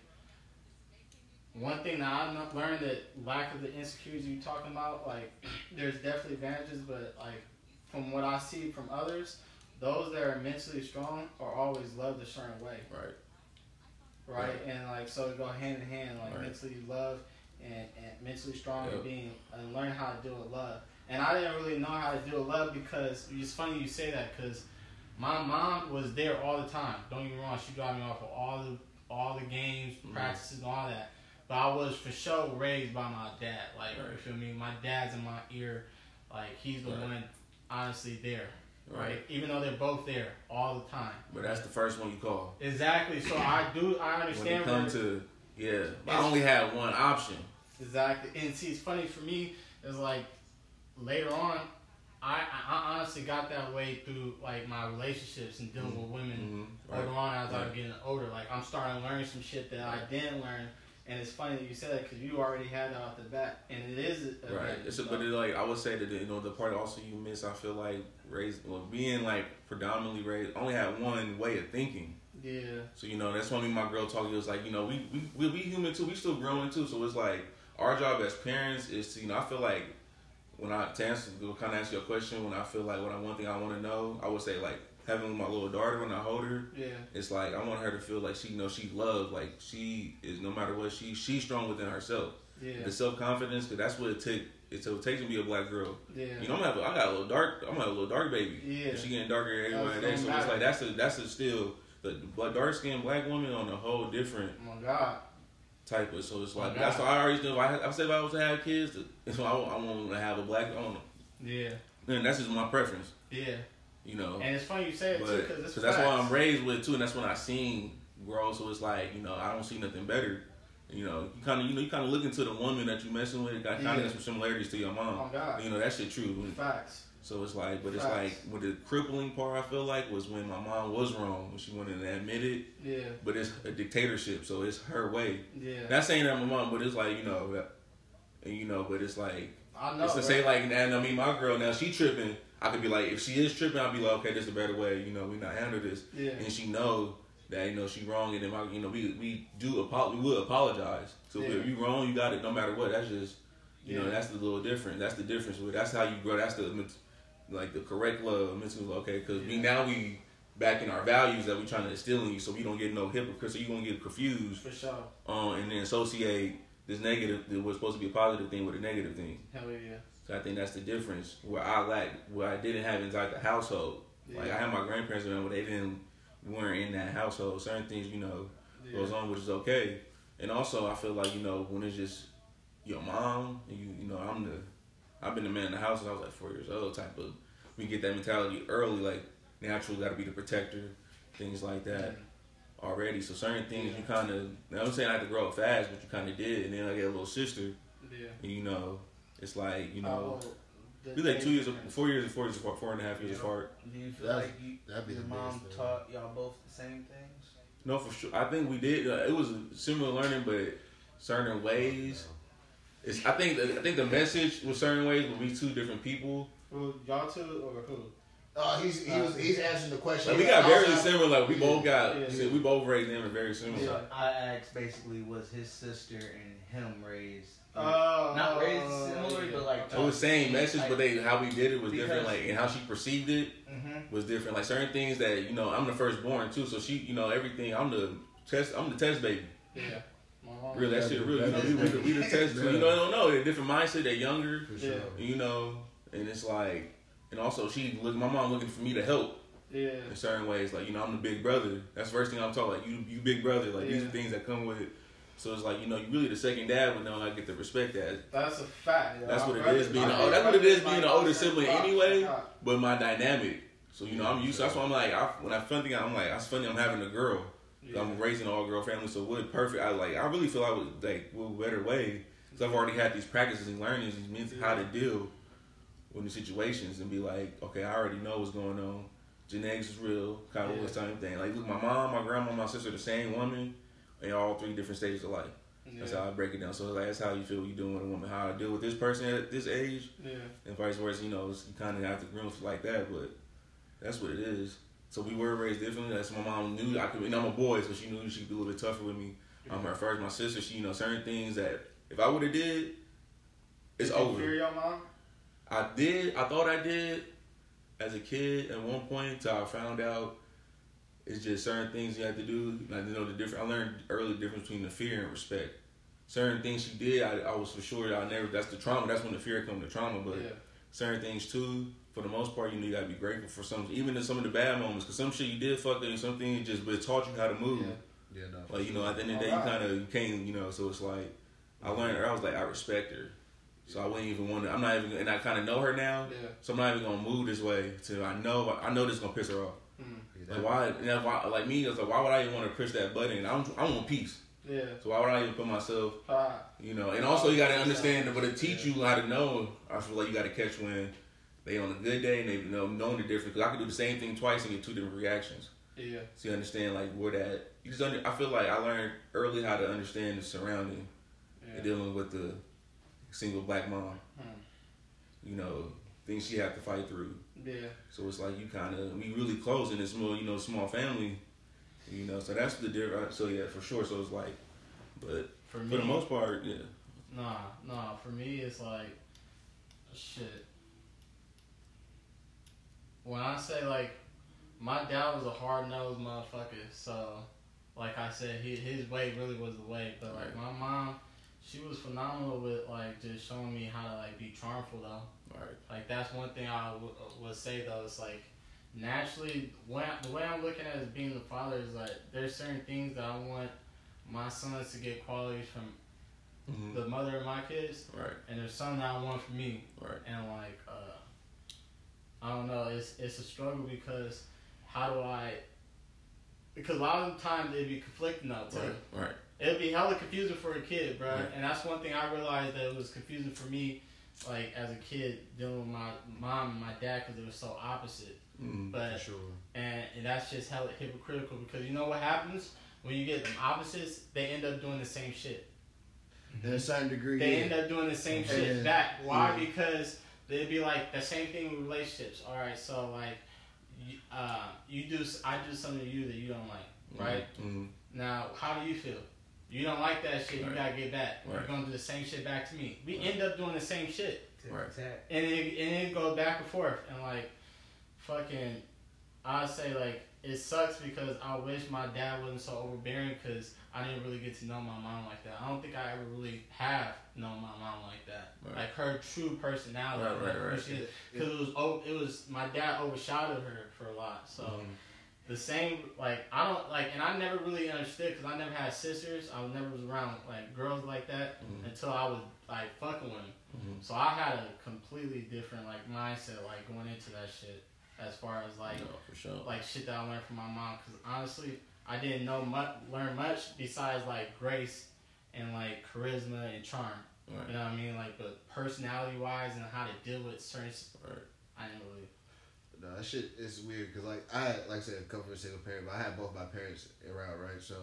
one thing that I learned that lack of the insecurities you're talking about, like there's definitely advantages, but like from what I see from others, those that are mentally strong are always loved a certain way Right. right? And like so it go hand in hand, like Right. mentally love and, and mentally strong Yep. and being and learn how to deal with love. And I didn't really know how to deal with love because it's funny you say that because my mom was there all the time. Don't get me wrong, she dropped me off for all the all the games, Mhm. practices, and all that. But I was for sure raised by my dad. Like Right. you feel me? My dad's in my ear. Like he's the Right. one honestly there. Right. Right. Even though they're both there all the time. But that's the first one you call. Exactly. So I do I When understand it come to yeah, I only had one option. Exactly. And see, it's funny for me it's like later on, I, I honestly got that way through like my relationships and dealing with women Mhm. later Right. on as I'm getting older. Like I'm starting to learn some shit that I didn't learn. And it's funny that you said that because you already had that off the bat, and it is a Right. It's a, but it, like I would say that you know the part also you miss. I feel like raised well, being like predominantly raised. Only had one way of thinking. yeah, So you know that's why me and my girl talking. It was like you know we we we we human too. We still growing too. So it's like our job as parents is to you know I feel like when I to answer kind of answer your question when I feel like what I one thing I want to know I would say like having my little daughter when I hold her yeah, it's like I want her to feel like she you know she loved like she is no matter what she she's strong within herself yeah, the self confidence because that's what it take it, it takes to be a black girl yeah. you know I'm gonna have a, I got a little dark I'm gonna have a little dark baby Yeah. And she getting darker every other so it's like that's a that's a still the dark skinned black woman on a whole different oh my God. Type of. So it's oh, like Oh, that's why I always do. If I, I say if I was to have kids, if I, I want to have a black. Don't. Yeah, And that's just my preference, yeah. you know. And it's funny you say it too because cause that's what I'm raised with too, and that's what I seen grow. So it's like you know I don't see nothing better You know, you kind of you know you kind of look into the woman that you messing with. Got kind of Yeah. some similarities to your mom. Oh God. You know that shit true. Facts. So it's like, but it's Facts. like, what the crippling part I feel like was when my mom was wrong when she went in and admitted. Yeah. But it's a dictatorship, so it's her way. Yeah. Not saying that my mom, but it's like you know, and you know, but it's like I know. it's to right? say like, and I mean, my girl now she tripping. I could be like, if she is tripping, I'll be like, okay, this is a better way. You know, we not handle this, Yeah. and she know that you know she wrong, and then my, you know, we we do apo- we will apologize. So Yeah. if you wrong, you got it, no matter what. That's just you know, that's the little difference. That's the difference. That's how you grow. That's the like the correct love, mental okay. Because we now we back in our values that we trying to instill in you, so we don't get no hypocrites. So you gonna get confused, For sure. um, and then associate this negative that was supposed to be a positive thing with a negative thing. Hell yeah. So I think that's the difference where I lack, where I didn't have inside the household. Yeah. Like I had my grandparents around, but they didn't weren't in that household. Certain things, you know, yeah. goes on, which is okay. And also, I feel like you know when it's just your mom, and you you know I'm the I've been the man in the house since I was like four years old. Type of we get that mentality early, like naturally got to be the protector, things like that already. So certain things you kind of I'm saying I had to grow up fast, but you kind of did. And then I get a little sister, Yeah. and you know it's like you know old? The we like two years, difference. four years, four years apart, four and a half years apart. Do you feel That's- like you, that'd be your the mom taught y'all both the same things? No, for sure. I think we did. Uh, it was similar learning, but certain ways. It's, I think I think the message was certain ways, but we two different people. Who y'all two or who? Oh, he's he was he's answering the question. Like we got very Also- similar. Like we both got. Yeah. We both raised them very similar. Yeah. I asked basically was his sister and him raised Oh. not raised similar, but like It was same message, but they how we did it was different. Like and how she perceived it hmm was different. Like certain things that you know, I'm the firstborn too, so she, you know, everything. I'm the test. I'm the test baby. Yeah. My mom. Real that shit. Real. You know, we, we, we the test. Yeah. You know, I don't know. They're different mindset. They're younger. For sure. You know, and it's like, and also she look, my mom looking for me to help Yeah. in certain ways. Like, you know, I'm the big brother. That's the first thing I'm taught. Like, you, you big brother. Like, these are things that come with it. So it's like, you know, you really the second dad, but now I get to respect that. That's a fact. yo. That's what it brother- is being my the- oh, that's what it is is being like the older us and sibling fuck, anyway. fuck. But my dynamic. So you know, I'm used. To, that's why I'm like, I, when I funny, I'm like, that's funny. I'm having a girl. Yeah. I'm raising an all girl family, so what perfect. I like. I really feel I would like what better way because I've already had these practices and learnings, these means how to deal with the situations and be like, okay, I already know what's going on. Genetics is real, kind of Yeah. the same thing. Like, look, my mom, my grandma, my sister, the same woman, in all three different stages of life. That's how I break it down. So like, that's how you feel you doing with a woman. How I deal with this person at this age, Yeah. and vice versa. You know, it's, you kind of have to groom like that, but that's what it is. So we were raised differently. That's my mom knew I could. And I'm a boy, so she knew she could be a little bit tougher with me. I'm um, her first. My sister, she you know certain things that if I would have did, it's Did you over. Fear your mom? I did. I thought I did as a kid at one point until I found out it's just certain things you have to do. Like you know the different. I learned early the difference between the fear and respect. Certain things she did, I, I was for sure that I never. That's the trauma. That's when the fear comes. The trauma, but yeah. certain things too. For the most part, you know, you gotta be grateful for some, even in some of the bad moments, because some shit you did fuck up, and some things just but it taught you how to move. Yeah. Yeah, no. Like you know, at the end of the day, you kind of you can't, you know. So it's like I learned. I was like, I respect her, so I wouldn't even want to. I'm not even, and I kind of know her now, Yeah. so I'm not even gonna move this way. To I know, I know this is gonna piss her off. Mm. Like why? And why, like me, it's like why would I even want to push that button? I'm, I want peace. Yeah. So why would I even put myself, Ah. you know? And also you got to understand, but to teach you how to know, I feel like you got to catch when they on a good day and they know knowing the difference. Because I could do the same thing twice and get two different reactions. Yeah. So you understand like where that you just under. I feel like I learned early how to understand the surrounding Yeah. and dealing with the single black mom. Hmm. You know things she had to fight through. Yeah. So it's like you kind of we really close in this small you know small family. You know, so that's the difference. So yeah, for sure. So it's like, but For me, for the most part, yeah. Nah, nah. For me, it's like shit. When I say like, my dad was a hard nosed motherfucker. So, like I said, he, his way really was the way. But like Right. my mom, she was phenomenal with like just showing me how to like be charmful though. Right. Like that's one thing I w- would say though. It's like naturally, when the way I'm looking at it as being the father is like there's certain things that I want my sons to get qualities from Mm-hmm. the mother of my kids, Right. and there's some that I want from me. Right. And like, uh, I don't know, it's it's a struggle because how do I? Because a lot of the times they be conflicting out too. Right. Right. It'd be hella confusing for a kid, bro. Yeah. And that's one thing I realized that it was confusing for me, like as a kid dealing with my mom and my dad because they were so opposite. Mm. But For sure. and, and that's just hella hypocritical because you know what happens when you get them opposites, they end up doing the same shit. In a certain degree, They yeah. end up doing the same And shit then- back. Why? yeah. Because they'd be like the same thing with relationships. All right, so like, you, uh, you do, I do something to you that you don't like, right? Mm. Now, how do you feel? You don't like that shit. You gotta get back. Right. You're gonna do the same shit back to me. We Right. end up doing the same shit, Right. and it and it goes back and forth. And like, fucking, I say like it sucks because I wish my dad wasn't so overbearing because I didn't really get to know my mom like that. I don't think I ever really have known my mom like that, Right. like her true personality. Right, right, right. Because it was oh, it was my dad overshadowed her for a lot. So Mm. the same like I don't like, and I never really understood because I never had sisters. I never was around like girls like that Mhm. until I was like fucking with them. Mhm. So I had a completely different like mindset like going into that shit as far as like no, for sure. like shit that I learned from my mom. Because honestly, I didn't know much, learn much besides like grace and like charisma and charm. Right. You know what I mean? Like, but personality wise and how to deal with certain, s- Right. I didn't really. No, that shit is weird because like I had, like I said, a couple of single parent, but I had both my parents around, right? So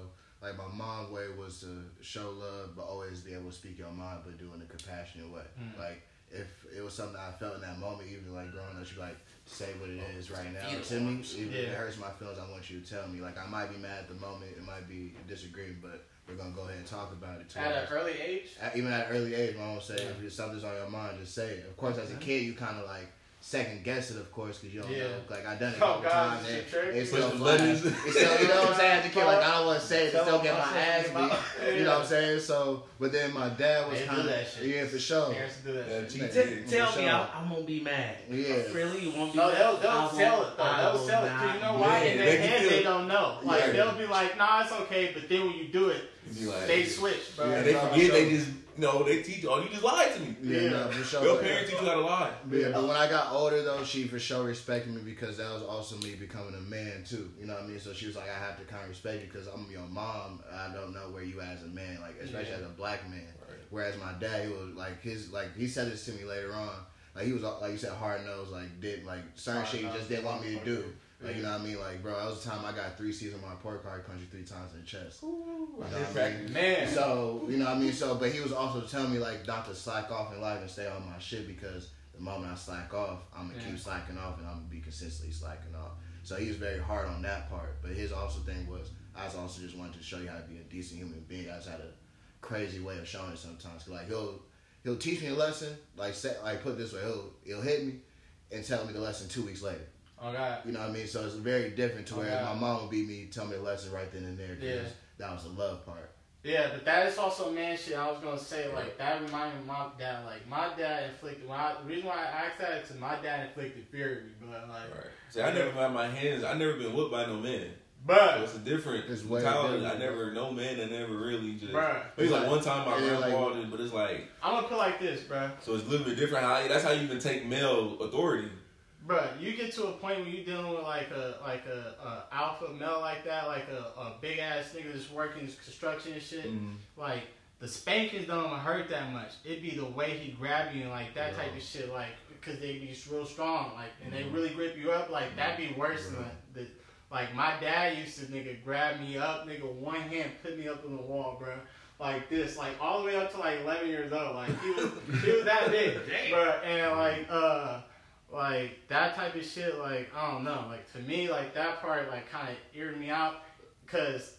like my mom's way was to show love, but always be able to speak your mind, but do it in a compassionate way. Mm. Like if it was something I felt in that moment, even like growing up, you like say what it is right now Feel to me. it. Even if it hurts my feelings, I want you to tell me. Like I might be mad at the moment, it might be disagreeing, but we're gonna go ahead and talk about it. to At us. an early age, At- even at an early age, my mom would say, Yeah. if there's something's on your mind, just say it. Of course, as a kid, you kind of like second guess it, of course, because you don't Yeah. know. Like I done it a Oh, couple God, times. this and shit. It's still Push the fly. buttons. It's still, you know what I'm saying? As a kid, like I don't want to say it, to Tell still get my ass get my- beat. You know what I'm saying? So, but then my dad was They kind of yeah for sure. parents do that Yeah, shit. G- T- Tell For me, sure. I, I won't be mad. Yeah. Really, you won't be No, mad. they'll they'll won't- sell it though. They'll will sell it. 'cause not you know why? In they their head, they don't know. Like they'll be like, "Nah, it's okay," but then when you do it, You be like, they switch, bro. Yeah, And they forget they just you know they teach you. Oh, you just lied to me. Yeah, Yeah. no, for sure. Your parents teach you how to lie. But yeah, but when I got older though, she for sure respected me because that was also me becoming a man too. You know what I mean? So she was like, I have to kind of respect you because I'm your mom. I don't know where you as a man, like especially Yeah. as a black man. Right. Whereas my dad, he was like his like he said this to me later on. Like he was like you said, hard nosed. Like did like certain shit he just didn't want me to do. Like you know what I mean? Like bro, that was the time I got three C's on my report card, punched you three times in the chest. You know what I mean? Man, So, you know what I mean? So, but he was also telling me, like, not to slack off in life and stay on my shit because the moment I slack off, I'm going to Yeah. keep slacking off and I'm going to be consistently slacking off. So he was very hard on that part. But his also thing was, I was also just wanted to show you how to be a decent human being. I just had a crazy way of showing it sometimes. like, he'll, he'll teach me a lesson, like, say, like, put it this way, he'll, he'll hit me and tell me the lesson two weeks later. Oh You know what I mean? So it's very different to Oh, where yeah. my mom would beat me, tell me a lesson right then and there Yeah. that was the love part. yeah, but that is also man shit. I was gonna say like that reminded me of my dad. Like my dad inflicted. My the reason why I asked that is because my dad inflicted fear in me, but like, Right. See, I never had my hands. I never been whooped by no man. So but it's a different It's way mentality. different. I never no man that never really just. Bruh. Maybe like Like- one time my yeah, grandpa like- did, but it's like I'm gonna put like this, bro. so it's a little bit different. How that's how you can take male authority. Bruh, you get to a point where you're dealing with like a like a, a alpha male like that, like a, a big ass nigga that's working construction and shit. Mm-hmm. Like the spankings don't hurt that much. It'd be the way he grab you and like that Yeah. type of shit, like because they be real strong, like and Mhm. they really grip you up. Like that'd be worse Yeah. than the. Like my dad used to nigga grab me up, nigga one hand put me up on the wall, bro. Like this, like all the way up to like 11 years old. Like he was, he was that big, bro. And like, uh, like that type of shit. Like I don't know. Like to me, like that part, like kind of eared me out, cause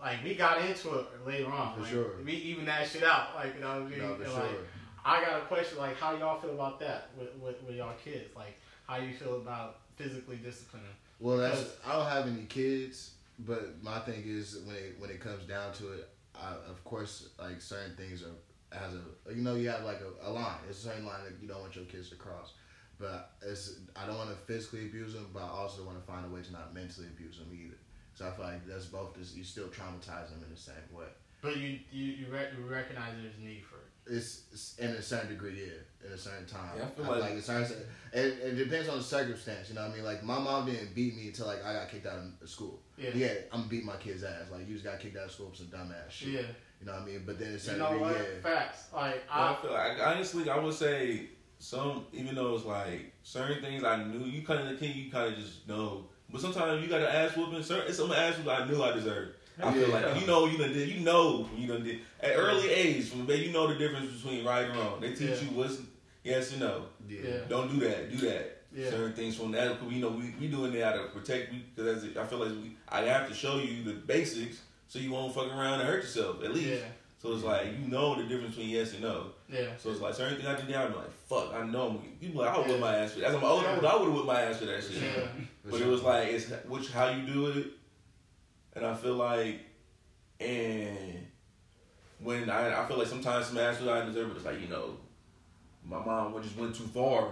like we got into it later on. For like, sure. We even that shit out. Like you know what I mean? No, for And, sure. like, I got a question. Like how y'all feel about that with with, with y'all kids? Like how you feel about physically disciplining? Well, that's I don't have any kids, but my thing is when it when it comes down to it, I, of course, like certain things are as a you know you have like a, a line. It's a certain line that you don't want your kids to cross. But it's I don't want to physically abuse them, but I also want to find a way to not mentally abuse them either. So I feel like that's both. This, you still traumatize them in the same way. But you you you, re- you recognize there's need for it. It's, it's in a certain degree, yeah, in a certain time. Yeah, I feel I- like- a certain, it, it depends on the circumstance. You know what I mean? Like my mom didn't beat me until like I got kicked out of school. Yeah. Yeah, I'm beat my kid's ass. Like you just got kicked out of school for some dumbass shit. Yeah. You know what I mean? But then it's You know degree, what? yeah. Facts. Like I I. feel like honestly, I would say some, even though it's like certain things I knew, you kind of can you kind of just know. But sometimes you got to ass whooping. Certain, it's some ass whooping I knew I deserved. I feel Yeah. like you know you done did you know you done did at early age from baby you know the difference between right and wrong. They teach Yeah. you what's yes and no. Yeah. Yeah. Don't do that. Do that. Yeah. Certain things from that. You know we we doing that to protect you because I feel like we I have to show you the basics so you won't fuck around and hurt yourself at least. Yeah. So it's like you know the difference between yes and no. Yeah. So it's like certain things I did, down, I'm like, fuck, I know. I'm, you be like, I would whip Yeah. my ass for that. As I'm older, I would have whipped my ass for that shit. Yeah. But it was like, it's which how you do it, and I feel like, and when I I feel like sometimes some ass I deserve it. It's like you know, my mom just went too far,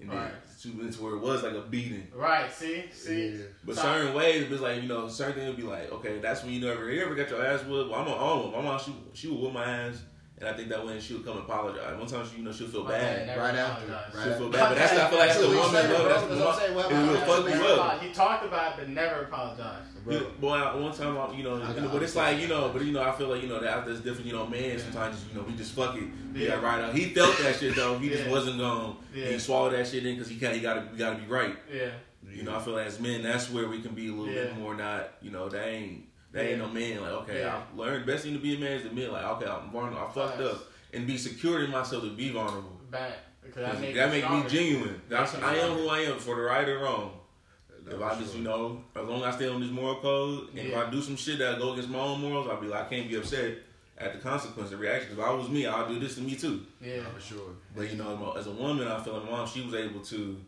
and then Right. Too into where it was like a beating. Right. See. See. Yeah. But So- certain ways, it's like you know, certain things would be like, okay, that's when you never, you ever got your ass whooped. Well, I'm on all of them. My mom, she she would whoop my ass, and I think that when she would come and apologize. One time, she you know she'll feel bad. dad never Right after. Right She'll feel bad, but that's I feel like that's That's the what woman, we bro. That's bro. the what I'm saying. woman. It will fuck you up. He talked about it, but never apologized. Yeah, Bro. boy, one time, I, you know, I and- but it's like you know, but you know, I feel like you know that that's different. You know, man, sometimes you know we just fuck it. Yeah, Yeah. right. Out. He felt that shit though. He just wasn't going. Yeah. He swallowed that shit in because he can't. He got to. We got to be right. Yeah. You know, I feel like as men, that's where we can be a little bit more not. You know, that ain't that ain't no man. Like okay, Yeah. I learned best thing to be a man is to admit like okay, I'm vulnerable. I fucked Facts. up and be secure in myself to be vulnerable. Back. Because 'Cause that makes make me genuine. That's Makes I am who I am for the right or wrong. No, If I just, sure. you know, as long as I stay on this moral code, and if I do some shit that go against my own morals, I'll be like, I can't be upset at the consequence, the reaction. If I was me, I'll do this to me too. Yeah. No, for sure. But you know, as a woman, I feel like my mom, she was able to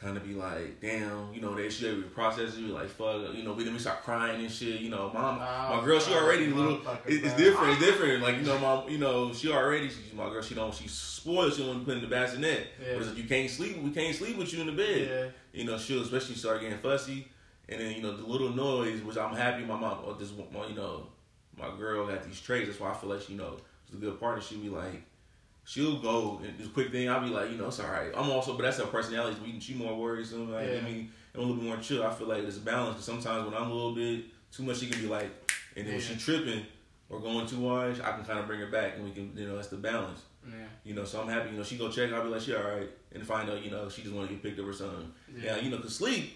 kind of be like, damn, you know, they should able to process it, be like, fuck, you know, we then we start crying and shit. You know, mom, Oh, my girl, she already a little. It, it's different. It's different. Like you know, mom, you know, she already. She's my girl. She don't. She's spoiled. She don't want to put in the bassinet. Yeah. But it's like, you can't sleep. We can't sleep with you in the bed Yeah. you know, she'll especially start getting fussy, and then you know the little noise, which I'm happy my mom, or this, you know, my girl got these traits. That's why I feel like she, you know, she's a good partner. She'll be like, she'll go and this quick thing. I'll be like, you know, it's all right. I'm also, but that's her personality. We, she more worrisome. Like, Yeah. I mean, I'm a little bit more chill. I feel like there's a balance. Cause sometimes when I'm a little bit too much, she can be like, and then when she tripping or going too hard, I can kind of bring her back, and we can, you know, that's the balance. Yeah. You know, so I'm happy. You know, she go check. I'll be like, she all right, and find out, you know, she just want to get picked up or something. Yeah. Yeah, you know, cause sleep.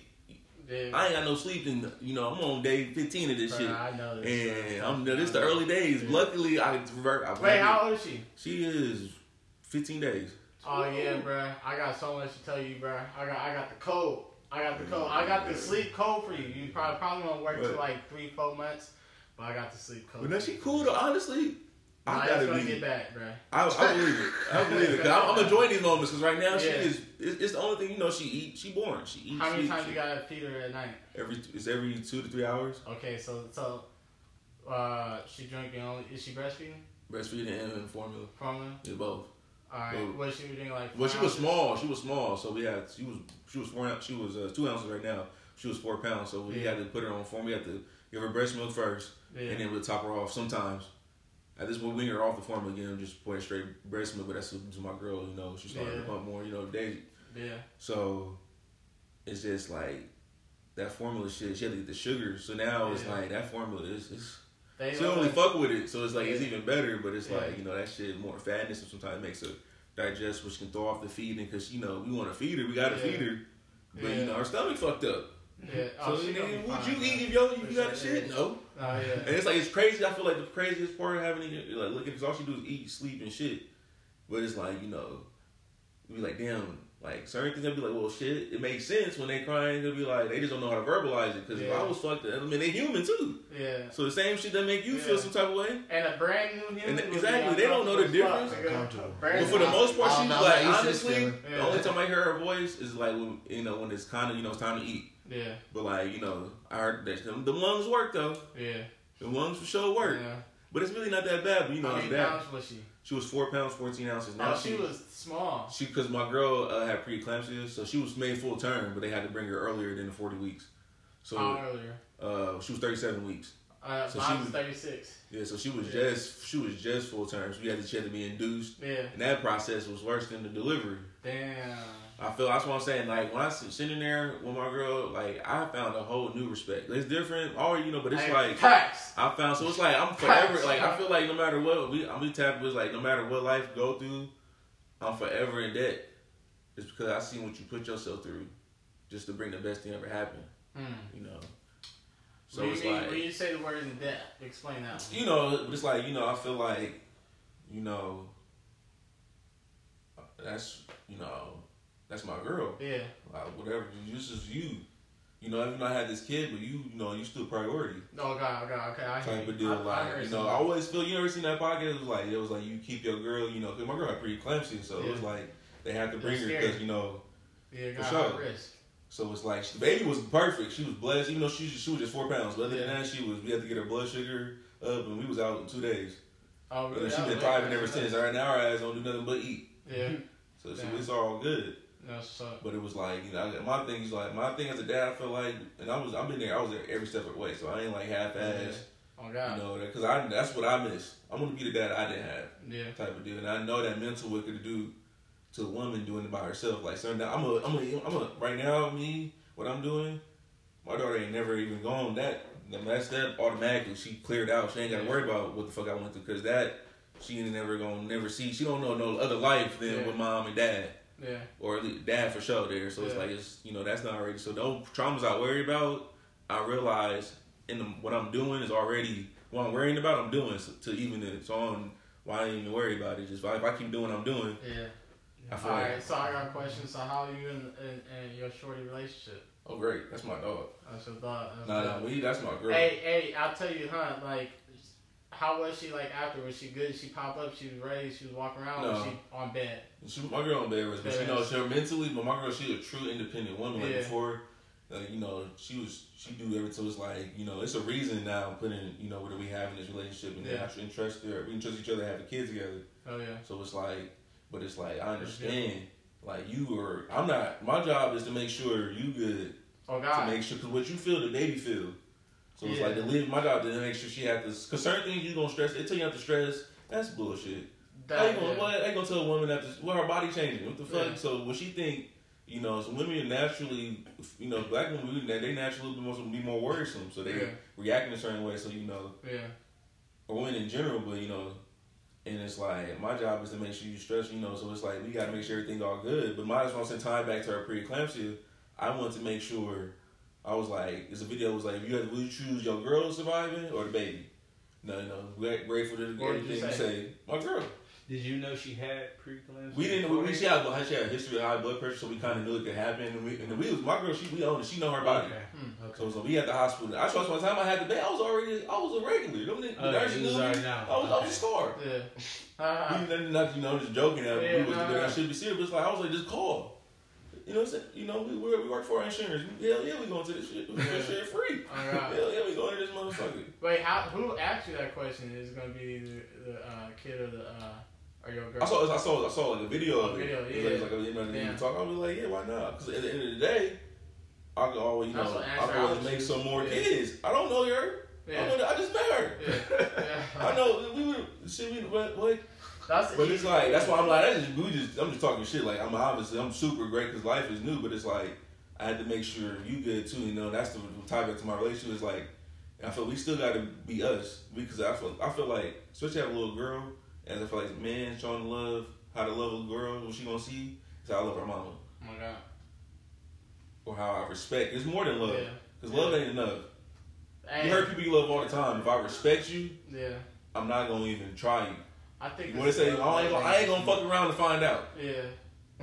Yeah. I ain't got no sleep, and you know, I'm on day 15 of this Bruh, shit, I know this. and I'm this the early days. Yeah. Luckily, I revert. Wait, how old is she? She is 15 days. Oh yeah, bruh. I got so much to tell you, bruh. I got I got the code. I got the code. I got the sleep code for you. You probably probably won't work till What? like three, four months, but I got the sleep code. But now she cool though. Honestly, Nah, I it's gotta gonna be. get back, bruh. I, I believe it. I believe it. 'Cause I'm, I'm enjoying these moments because right now she is. It's, it's the only thing you know. She eat. She born. She eats. How many sleep, times she- you gotta feed her at night? Every it's every two to three hours. Okay, so so uh she drinking only is she breastfeeding? Breastfeeding and formula. Formula? Yeah, both. Alright. Well- What she was drinking like Well, she was small. She was small, so we had she was she was four she was uh, two ounces right now. She was four pounds, so we Yeah. had to put her on form. We had to give her breast milk first, Yeah. and then we'll top her off sometimes. At this point, we her off the formula again, just put her straight breast milk. But that's to my girl, you know. She started to Yeah. pump more, you know, daily. yeah. So it's just like that formula shit. She had to get the sugar, so now it's like that formula is. is They she don't really fuck with it, so it's like it's even better. But it's Yeah. like you know that shit more fatness, and sometimes makes her digest, which can throw off the feeding because you know we want to feed her, we gotta Yeah. feed her, but Yeah. you know her stomach fucked up. Yeah. Oh, so then, be would you eat if yo you got shit? yeah. No. Oh yeah. And it's like it's crazy. I feel like the craziest part of having it, like looking, all she do is eat, sleep, and shit. But it's like you know, be like, damn, like certain things. They'll be like, well, shit. It makes sense when they crying. They'll be like, they just don't know how to verbalize it. Because if I was fucked, up, I mean, they're human too. Yeah. So the same shit that make you feel some type of way. And a brand new human. And would be exactly, they don't know the difference. fuck, nigga. Uncomfortable. Brand But for the most part, I she don't know, like I'm not used to this honestly, feeling. the Yeah. only time I hear her voice is like when you know when it's kind of you know it's time to eat. Yeah. But like you know, I heard that them, the lungs work though. Yeah. The lungs for sure work. Yeah. But it's really not that bad. But you know, How it's many bad. pounds was she? She was four pounds fourteen ounces. Now Oh, she was small. she because my girl uh, had preeclampsia, so she was made full term, but they had to bring her earlier than the forty weeks. So How earlier? uh, she was thirty seven weeks. Uh, So mine she was was- 36. Yeah, so she was Yeah. just she was just full term. So we had to she had to be induced, Yeah. and that process was worse than the delivery. Damn. I feel that's what I'm saying. Like when I sit sitting there with my girl, like I found a whole new respect. It's different, all you know, but it's like. I found so it's like I'm forever like I feel like no matter what we I'm be tapped with like no matter what life go through, I'm forever in debt. It's because I seen what you put yourself through, just to bring the best thing ever happen. Mm. You know. So when, it's you, like when you say the word in debt, explain that. One. you know, but it's like you know, I feel like, you know, that's you know, that's my girl. Yeah. Like whatever, this is you. You know, even though I had this kid, but you, you know, you still priority Oh God, God, okay. I hear type you. of deal. I, I like heard you know, I always feel. You ever seen that podcast? It was like it was like you keep your girl. You know, because my girl had preeclampsia, so it was like they had to bring her because you know. yeah, for God, sure. risk. So it's like the baby was perfect. She was blessed, even though she she was just four pounds. But other than that, she was. We had to get her blood sugar up, and we was out in two days. Oh, really? she That oh, been thriving ever since. Right now, our ass don't do nothing but eat. Yeah. So, Damn. it's all good. But it was like, you know, my thing is like, my thing as a dad, I feel like, and I was, I've been there, I was there every step of the way. So I ain't like half ass, Oh God. you know, because I, that's what I miss. I want to be the dad I didn't have, Yeah. type of deal. And I know that mental what could do to a woman doing it by herself. Like, so now I'm a, I'm a, I'm a, right now, me, what I'm doing, my daughter ain't never even gone that, that automatically. She cleared out. She ain't got to worry about what the fuck I went through because that, she ain't never gonna never see. She don't know no other life than Yeah. with mom and dad Yeah. or at least dad for sure there. So it's like it's you know that's not already. So those traumas I worry about, I realize in the, what I'm doing is already what I'm worrying about. I'm doing so, to even it. So I'm why I ain't even worry about it. Just if I, keep doing what I'm doing, Yeah. I feel All like right. So I got a question. So how are you in, in, in your shorty relationship? oh great, that's my dog. That's your thought. That's Nah, nah, we that's my girl. Hey, hey, I'll tell you, huh? Like, how was she like after? Was she good? She pop up. She was ready. She was walking around. No. was she on bed? She, my girl on bed rest, but she Bed know she mentally, but my girl she a true independent woman. Like Yeah. before, like you know, she was she do everything. So it's like you know, it's a reason now I'm putting you know whether we have in this relationship and Yeah. yeah. actually trust her, we can trust each other, have the kids together. Oh yeah. So it's like, but it's like I understand. Like you are, I'm not. My job is to make sure you good. Oh God. To make sure, cause what you feel, the baby feel. So it's Yeah. like to live. My job is to make sure she has to. Cause certain things you gonna stress. it tell you not to stress. That's bullshit. How you That, gonna, yeah. what, gonna tell a woman that this, well, her body changing? What the fuck? Yeah. So what she think, you know, so women are naturally, you know, black women, they naturally be more, be more worrisome. So they Yeah. react in a certain way. So you know, Yeah. or women in general, but you know, and it's like my job is to make sure you stress, you know. So it's like we got to make sure everything's all good. But my response send time back to her preeclampsia, I want to make sure. I was like, it's a video. was like, if you had, would you choose your girl surviving or the baby? No, no, we're grateful to What did you everything you say. My girl. Did you know she had preeclampsia? We didn't. We, she had she had a history of high blood pressure, so we kind of knew it could happen. And we, and we was my girl. She we owned it. She know her body. Okay. Hmm. Okay. So, so we at the hospital. I trust by the time I had the baby, I was already I was a regular. Them niggas- Oh, the nurse knew was me. already now. I was I was Okay. a star. Yeah. Uh, We didn't not you know just joking that Yeah, we was nah, that nah. should be serious. But it's like I was like just call. You know what I'm saying? You know we we, we work for our insurance. Hell yeah, we going to this shit. We this shit free. Alright. Hell yeah, we going to this motherfucker. Wait, how? Who asked you that question? Is it gonna be the, the uh, kid or the uh, or your girl? I saw I saw I saw like a video of it. video, It yeah. was like, like you know, they Yeah. even talk. I was like, yeah, why not? Because at the end of the day, I could always you know I could always make some more Yeah. kids. I don't know her. I, Yeah. don't know, I just met her. Yeah. Yeah. I know we were shit. We what what. That's But it's like that's why I'm like that's just we just I'm just talking shit. Like I'm obviously I'm super great because life is new, but it's like I had to make sure you good too. You know that's the tie back to my relationship. Is like I feel we still got to be us because I feel I feel like especially have a little girl and I feel like man showing love how to love a girl what she gonna see is how I love her mama Oh my god. or how I respect. It's more than love Yeah. because love ain't enough. You heard people you love all the time. If I respect you, Yeah. I'm not gonna even try you. I think. You want to say I ain't gonna, I ain't gonna fuck around to find out. Yeah.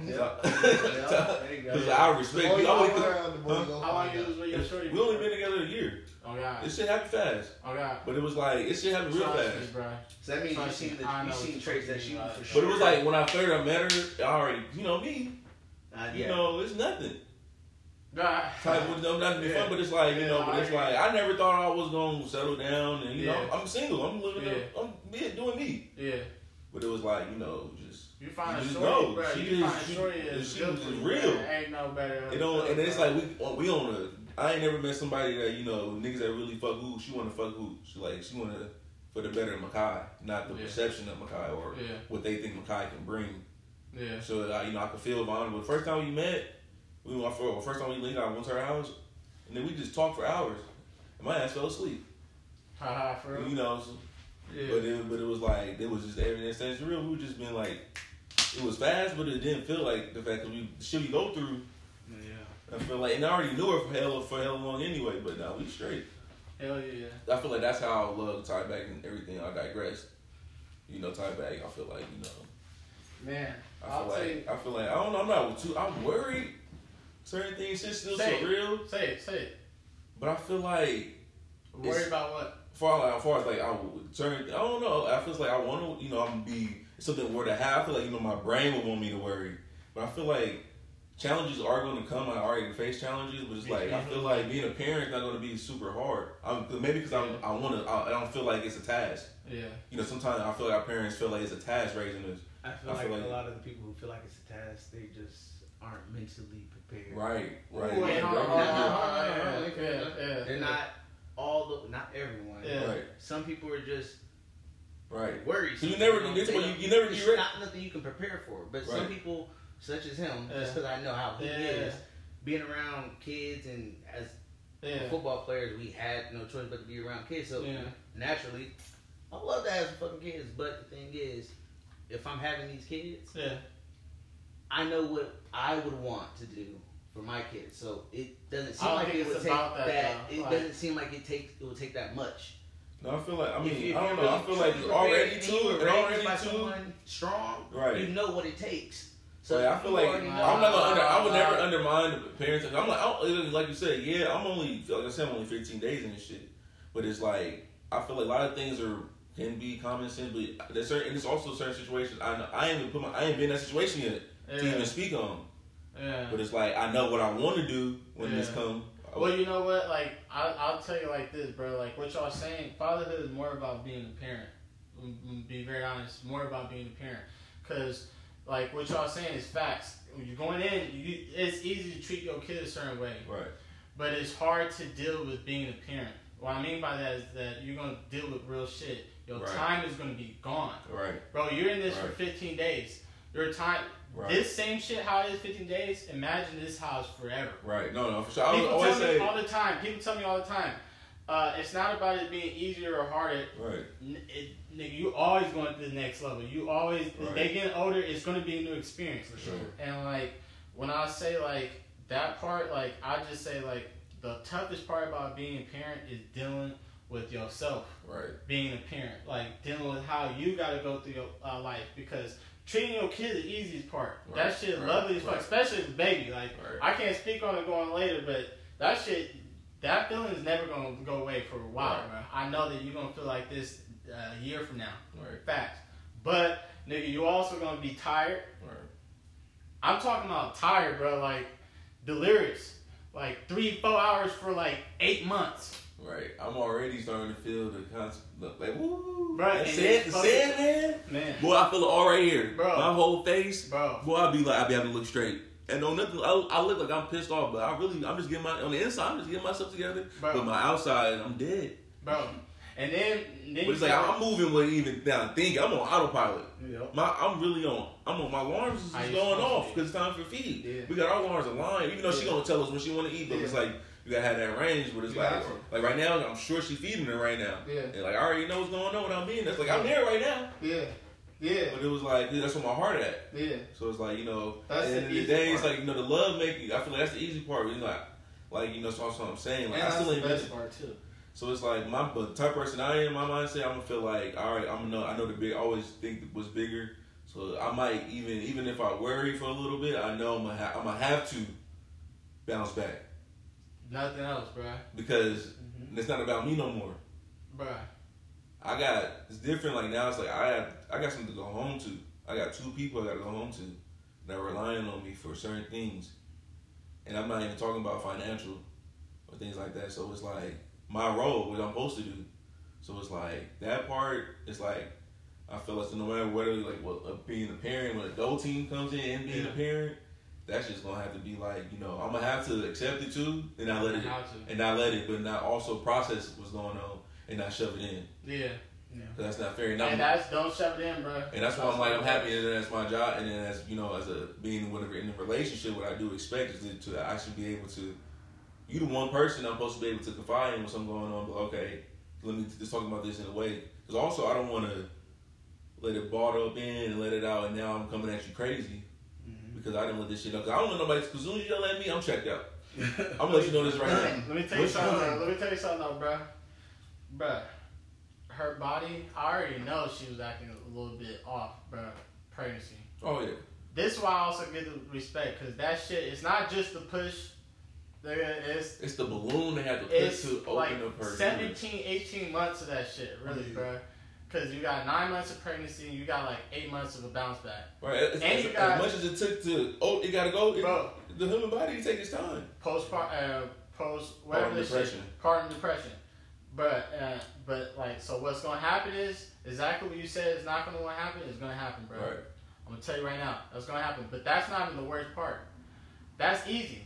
Yeah. There you go. Because I respect you. you always- go around, the more Huh? How long you was with your shorty? We only been together a year. Oh god. This shit happened fast, Oh god. but it was like it shit happened real fast. me, bro. So that means you Trust me, seen the you seen traits that you talking for about. But it was like when I first I met her, I already you know me, Uh, you yeah. know it's nothing. God. Type of no nothing Yeah. fun, but it's like you Yeah, know, but I it's like I never thought I was gonna settle down and you know I'm single, I'm living, Yeah. up, I'm yeah, doing me. Yeah. But it was like you know just You find You a just shorty, know. bro. She you is- find she- shorty is she is real. Ain't no better. you know, and it's like we we on a I ain't never met somebody that you know niggas that really fuck who she want to fuck who. She like she want to for the better of Makai, not the Yeah. perception of Makai or Yeah. what they think Makai can bring. Yeah. So uh, you know I could feel vulnerable. The first time we met, we went for first time we linked. I went to her house, and then we just talked for hours. And my ass fell asleep. For real. You know, so, Yeah. but it but it was like it was just everything stands real. We were just been like it was fast, but it didn't feel like the fact that we the shit we go through. Yeah. I feel like, and I already knew her for hell for hell long anyway. But now we straight. Hell yeah. I feel like that's how I love tie back and everything. I digress. You know, tie back. I feel like you know. Man, I feel I'll like I feel like I don't know. I'm not too. I'm worried. Certain things shit still Say it. surreal, Say it. Say it. but I feel like Worry It's- about what? far like as far as like I would turn. I don't know. I feel like I want to. You know, I'm gonna be something where to have. I feel like you know my brain would want me to worry, but I feel like challenges are going to come. I already face challenges, but it's like I feel mm-hmm. like being a parent is not going to be super hard. I'm maybe because I'm I want to. I, I don't feel like it's a task. Yeah. You know, sometimes I feel like our parents feel like it's a task raising us. I feel, I like, feel like- a lot of the people who feel like it's a task, they just aren't mentally prepared. Right, right. Ooh, right, right, right, Yeah, hold yeah, yeah, yeah, They're not all the, not everyone. Yeah. right, Some people are just right. worried. You never- Some this people you- you never be ready. not nothing you can prepare for. But some people, such as him, Yeah. just because I know how he Yeah. is, being around kids and as Yeah. football players, we had no choice but to be around kids. So Yeah. naturally, I love to have some fucking kids. But the thing is, if I'm having these kids, Yeah. I know what I would want to do for my kids. So it doesn't seem like it it's would take that. that, though. it Like- doesn't seem like it takes it would take that much. No, I feel like I mean If- if I don't you're know. I feel like truly already prepared too, you were already by too. strong, Right. you know what it takes. So So I feel like already I'm not gonna under. I would never undermine the parents. I'm like, I don't, like you said, yeah. I'm only like I said, I'm only 15 days in this shit. But it's like I feel like a lot of things are can be common sense, but there's certain. And there's also certain situations. I know, I ain't even put my. I ain't been in that situation yet to even speak on. Yeah. But it's like I know what I want to do when this Yeah. come. Well, you know what? Like, I, I'll tell you like this, bro. Like, what y'all saying, fatherhood is more about being a parent. I'm gonna Be very honest, more about being a parent. Cause, like, what y'all saying is facts. When you're going in, you, it's easy to treat your kid a certain way, Right. but it's hard to deal with being a parent. What I mean by that is that you're gonna deal with real shit. Your Right. time is gonna be gone, Right. bro. You're in this Right. for 15 days. Your time, Right. this same shit how it is 15 days. Imagine this how it's forever. Right. No. No. For sure. I People always tell me all the time. People tell me all the time. Uh, it's not about it being easier or harder. Right. N- It, nigga, you always going to the next level. You always Right. they getting older. It's going to be a new experience. For sure. And like when I say like that part, like I just say like the toughest part about being a parent is dealing with yourself. Right. Being a parent, like dealing with how you got to go through your uh, life because. Treating your kid the easiest part. Right, That shit right, lovely as fuck, right. especially as a baby. Like. I can't speak on it going later, but that shit, that feeling is never gonna go away for a while, bro. I know that you're gonna feel like this uh, a year from now. Right. Facts. But nigga, you also gonna be tired. Right. I'm talking about tired, bro. Like delirious. Like three, four hours for like eight months. Right. I'm already starting to feel the concept. Like woo. Right, That it's the sand, man. Man, Boy, I feel it all right here. Bro. My whole face. bro. Boy, I be like, I be having to look straight. And on nothing, I, I look like I'm pissed off, but I really, I'm just getting my, on the inside, I'm just getting myself together. Bro. But my outside, I'm dead. Bro. And then, then But it's like, I'm moving with even down thinking. I'm on autopilot. Yep. My, I'm really on, I'm on, my alarms is How just you going off because it's time for feed. Yeah. We got our alarms aligned, even though she gonna tell us when she want to eat, but it's like, you gotta have that range, but it's You like, like right now, I'm sure she feeding her right now. Yeah. And like, I already know what's going on without being there. It's like, I'm there right now. Yeah. Yeah. But it was like, that's where my heart at. Yeah. So it's like, you know, That's at the the day, it's like, you know, the love making, I feel like that's the easy part. You know, like, like you know, so that's what I'm saying. Like, and I that's still the ain't best part too. So it's like, my, but the type of person I am, my mindset, I'm gonna feel like, all right, I'm gonna know, I know the big, I always think was bigger. So I might even, even if I worry for a little bit, I know I'm gonna, ha- I'm gonna have to bounce back Nothing else, bro. because Mm-hmm. it's not about me no more. Bro. I got it's different. Like now, it's like I have I got something to go home to. I got two people I got to go home to that are relying on me for certain things, and I'm not even talking about financial or things like that. So it's like my role, what I'm supposed to do. So it's like that part. is like I feel like no matter whether like what uh, being a parent, when a adult team comes in and being Yeah. a parent, that's just gonna have to be like, you know, I'm gonna have to accept it too, and not let it, How and not let it, but not also process what's going on and not shove it in. Yeah. Yeah. 'Cause that's not fair. And, And that's don't shove it in, bro. and that's why I'm like, I'm happy that that's my job, and then as you know, as a being whatever in a relationship, what I do expect is that to I should be able to. You the one person I'm supposed to be able to confide in when something going on. But okay, let me just talk about this in a way, because also I don't want to let it bottle up in and let it out, and now I'm coming at you crazy. Because I didn't let this shit up. Cause I don't want nobody. Cause as soon as you yell at me, I'm checked out. I'm gonna let you know this right now. Let me tell you What's something. going- Let me tell you something, though, bro. Bruh, her body. I already know she was acting a little bit off, bruh. Pregnancy. Oh yeah, This is why I also get the respect, cause that shit. It's not just the push. It's it's the balloon they had to put it's to open like up her. 17, 18 months of that shit, really, Yeah. bruh. Cause you got nine months of pregnancy, and you got like eight months of a bounce back. Right, as, And as- you as much as it took to, oh, it gotta go. It, Bro. the human body take its time. post uh, post whatever this depression. shit, postpartum depression. But uh, but like so, what's gonna happen is exactly what you said is not gonna happen. It's gonna happen, bro. Right. I'm gonna tell you right now, that's gonna happen. But that's not even the worst part. That's easy.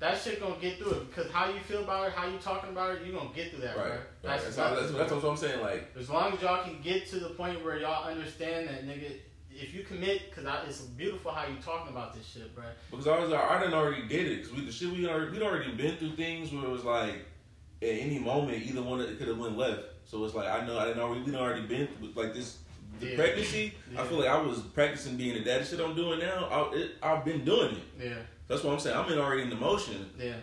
That shit gonna get through it because how you feel about it, how you talking about it, you gonna get through that, Right. bro. right. That's, That's, how- that's, that's what I'm saying. Like, As long as y'all can get to the point where y'all understand that, nigga. If you commit, cause I, it's beautiful how you talking about this shit, bro. because I was like, I didn't already get it. Because we, the shit we already, we'd already been through things where it was like, at any moment, either one of it could have went left. So it's like, I know, I didn't already, we'd already been through, like this, the Yeah. pregnancy. I feel like I was practicing being a daddy. Shit I'm doing now, I, it, I've been doing it. Yeah, That's what I'm saying. I'm in already in the motion. yeah,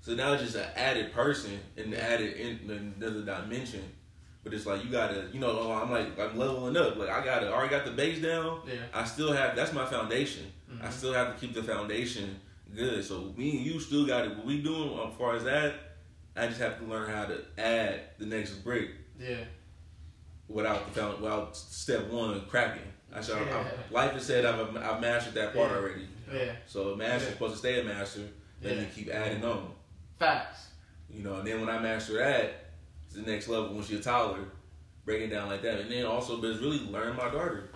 So now it's just an added person and added in another dimension. But it's like you gotta, you know, I'm like I'm leveling up. Like I gotta already got the base down. yeah. I still have that's my foundation. I Mhm. still have to keep the foundation good. So me and you still got it. What we doing as far as that, I just have to learn how to add the next brick Yeah, without the found without step one cracking. I should, Yeah. Life has said I've, I've mastered that part Yeah. already. Yeah. So a master's Yeah. supposed to stay a master. Then Yeah. you keep adding on. Facts. You know, and then when I master that, it's the next level. When she's a toddler, breaking down like that, and then also, but it's really learn my daughter.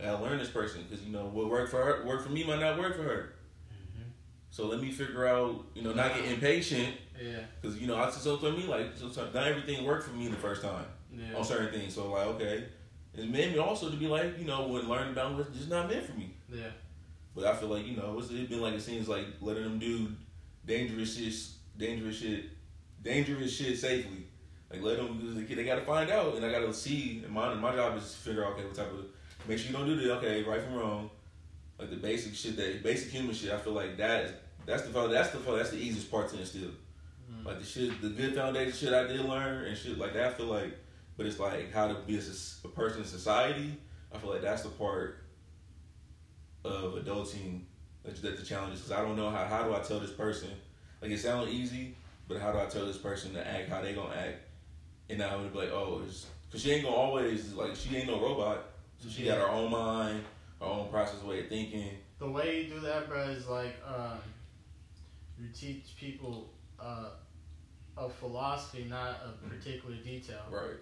I learn this person because you know what worked for her, work for me might not work for her. Mm-hmm. So let me figure out, you know, not get impatient Yeah, because you know, I so for me like sometimes not everything worked for me the first time yeah. on certain things. So like, okay, it made me also to be like, you know, when learning about what's just not meant for me. Yeah, But I feel like you know, it's, it's been like it seems like letting them do dangerous shit, dangerous shit, dangerous shit safely. Like let them, they got to find out, and I got to see. And my my job is to figure out okay, what type of make sure you don't do this. Okay, right from wrong, like the basic shit that basic human shit. I feel like that is that's the that's the that's the easiest part to instill. Mm. Like the shit, the good foundation shit I did learn and shit like that. I feel like, but it's like how to be a, a person in society. I feel like that's the part of adulting that, that the challenge is because I don't know how how do I tell this person like it sounds easy, but how do I tell this person to act how they gonna act and not only be like oh it's because she ain't gonna always like she ain't no robot, so she got her own mind, her own process way of thinking. The way you do that, bro, is like um, you teach people uh, a philosophy, not a particular detail. Right,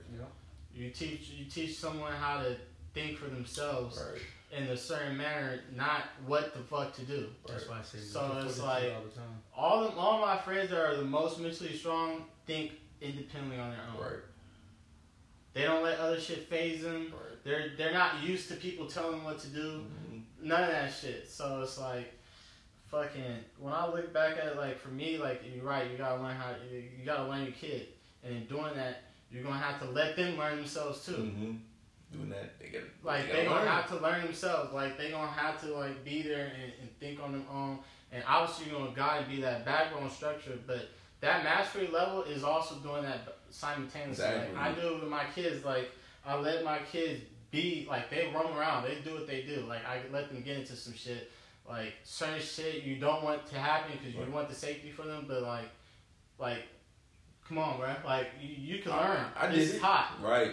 You teach you teach someone how to think for themselves. Right, in a certain manner, not what the fuck to do. That's why I say So look it's forward to it like- all the time. All of, all my friends that are the most mentally strong think independently on their own. right, They don't let other shit phase them. right. They're they're not used to people telling them what to do. Mhm. None of that shit. So it's like, fucking. When I look back at it, like for me, like you're right. You gotta learn how. You, you gotta learn your kid, and in doing that, you're gonna have to let them learn themselves too. Mhm. Doing that, they get Like they gonna have to learn themselves. Like they gonna have to like be there and, and think on their own. And obviously you're gonna gotta be that backbone structure. But that mastery level is also doing that simultaneously. Exactly. Like I do it with my kids. Like I let my kids be like they roam around. They do what they do. Like I let them get into some shit. Like certain shit you don't want to happen because you Right. want the safety for them. But like, like, come on, bro. Like you, you can I- learn. I this did is it. hot. Right,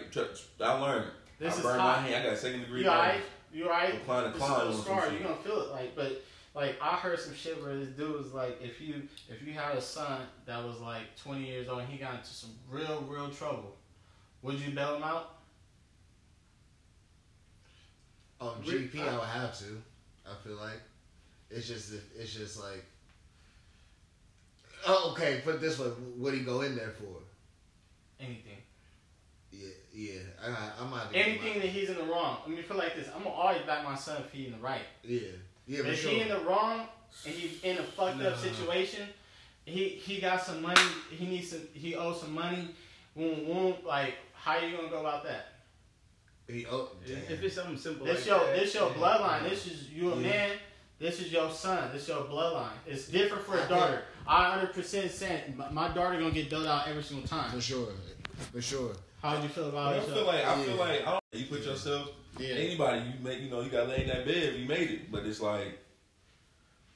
I learned. This I is burned hot. my hand. I got a second degree. You alright? burn. You alright? Applying a This climb little on scar, you're shit. gonna feel it. Like, but like I heard some shit where this dude was like, if you if you had a son that was like 20 years old and he got into some real real trouble, would you bail him out? Oh, on GP, I would have to. I feel like It's just it's just like. Oh, okay. Put it this way, what would he go in there for? Anything. Yeah, yeah. I, I'm not. Anything that he's in the wrong. Let me feel like this. I'm gonna always back my son if he's in the right. Yeah, yeah. But For if sure. he in the wrong and he's in a fucked Nah. up situation, he he got some money. He needs some. He owes some money. Boom, boom. Like, how are you gonna go about that? He, oh, damn. If it's something simple This like your that, this your yeah. bloodline. This is you a Yeah. man. This is your son. This is your bloodline. It's different for a daughter. I hundred percent saying my, my daughter gonna get dulled out every single time. for sure, for sure. How would you feel I about feel yourself? like I feel like I don't, you put yourself Yeah. anybody you make you know you got laid in that bed you made it but it's like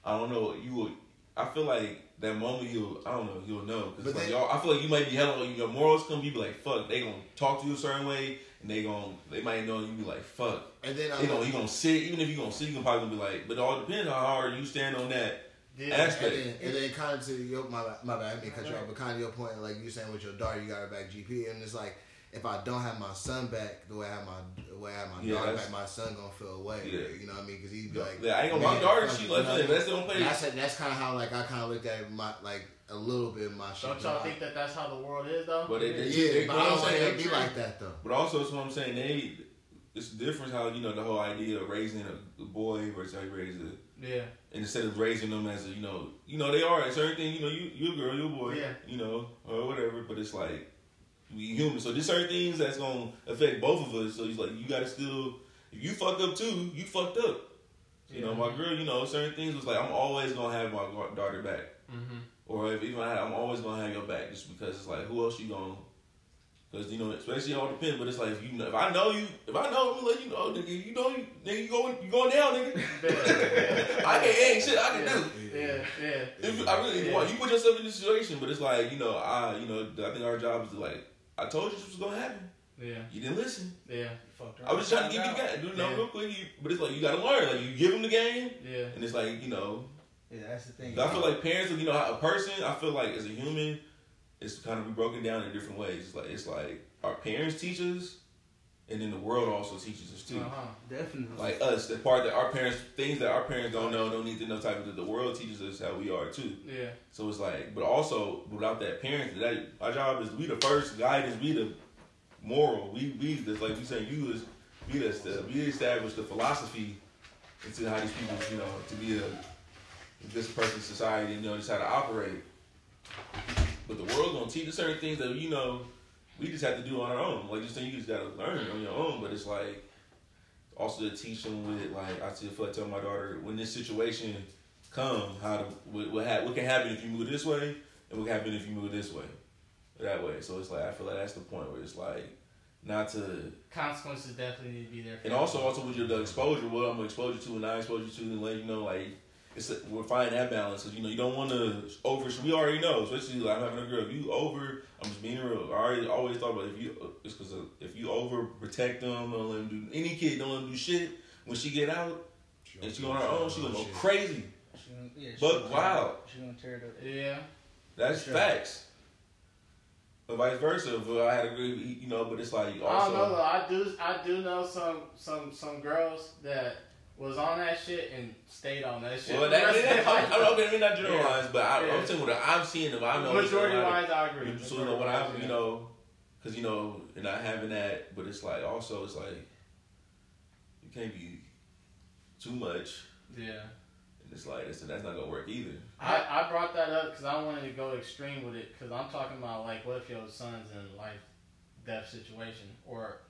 I don't know you will I feel like that moment you'll I don't know you'll know But because like then- y'all I feel like you might be hella your morals come you be like fuck they gonna talk to you a certain way and they gonna they might know you be like fuck And then you I'm know you gonna sit even if you gonna sit you gonna probably be like but it all depends on how hard you stand on that Yeah. aspect. And then, and then kind of to your my my bad, I mean cut you off, but kind of your point, like you saying with your daughter, you got her back GP, and it's like if I don't have my son back the way I have my the way I have my Yeah, daughter that's- back, my son gonna feel away. Yeah. You know what I mean? Because he'd be like, yeah, I ain't gonna my daughter she it, like you know that what I mean? that's the only And place that's that's kind of how like I kind of looked at my like a little bit of my shit. Don't y'all but I- think that that's how the world is though? But it- it- Yeah, they- but what I I'm don't want it to be like that though. But also, that's what I'm saying. They, it's different how you know the whole idea of raising a, a boy versus how you raise a, yeah. and instead of raising them as a, you know, you know they are a certain thing. You know, you you a girl, you a boy, Yeah. you know, or whatever. But it's like we human, so there's certain things that's gonna affect both of us. So he's like you gotta still, if you fuck up too, you fucked up. You know, my girl, you know, certain things was like I'm always gonna have my daughter back, Mm-hmm. or if even I, I'm always gonna have your back, just because it's like who else you gonna. Cause you know, especially it all depends. But it's like if you know, if I know you, if I know, I'm gonna let you know, nigga. You know, you, nigga, you going, you going down, nigga. I can't, ain't shit I can do. Yeah, yeah. If I really Yeah. want, you put yourself in this situation. But it's like you know, I, you know, I think our job is to like, I told you this was gonna happen. Yeah, You didn't listen. yeah, Fucked I was just trying to give you the game, dude. No, Yeah. real quick. You, but it's like you gotta learn. Like you give them the game, yeah. and it's like you know, Yeah, that's the thing. I feel like parents, you know, a person. I feel like as a human, it's kind of be broken down in different ways. It's like it's like our parents teach us, and then the world also teaches us too. Uh-huh. definitely. Like us, the part that our parents, things that our parents don't know, don't need to know. Type of the world teaches us how we are too. Yeah, So it's like, but also without that parent, that our job is we the first guidance, we the moral, we we the like we say you is we the we establish the philosophy into how these people, you know, to be a this perfect society, you know, just how to operate. But the world gonna teach us certain things that you know we just have to do on our own. Like just saying, you just gotta learn on your own. But it's like also to teach them with like I feel like tell my daughter when this situation come how to what what, ha- what can happen if you move this way and what can happen if you move this way that way. So it's like I feel like that's the point where it's like not to consequences definitely need to be there. For and also also with your the exposure, what I'm gonna expose you to and not expose you to, and let you know like it's a, we're finding that balance because you know you don't want to over. We already know, especially like I'm having a girl. If you over, I'm just being real. I already always thought about if you it's because if you over protect them, don't let them do any kid, don't let them do shit. When she get out and she on her own, she gonna go crazy. She gonna, yeah, she Buck gonna tear it wild. up. She gonna tear it up. Yeah, That's Sure. facts. But vice versa, if I had a good, you know, but it's like I also. don't know though. I do, I do know some, some, some girls that was on that shit and stayed on that shit. Well, that, I mean, that, okay, I mean, not generalized, but I, Yeah. I'm saying what I'm seeing. If I know, Majority it's a lot wise, I agree. of- so you know what I, you know, because you know, and not having that, but it's like also it's like you can't be too much, Yeah. and it's like it's, that's not gonna work either. I, I brought that up because I wanted to go extreme with it because I'm talking about like what if your son's in life death situation or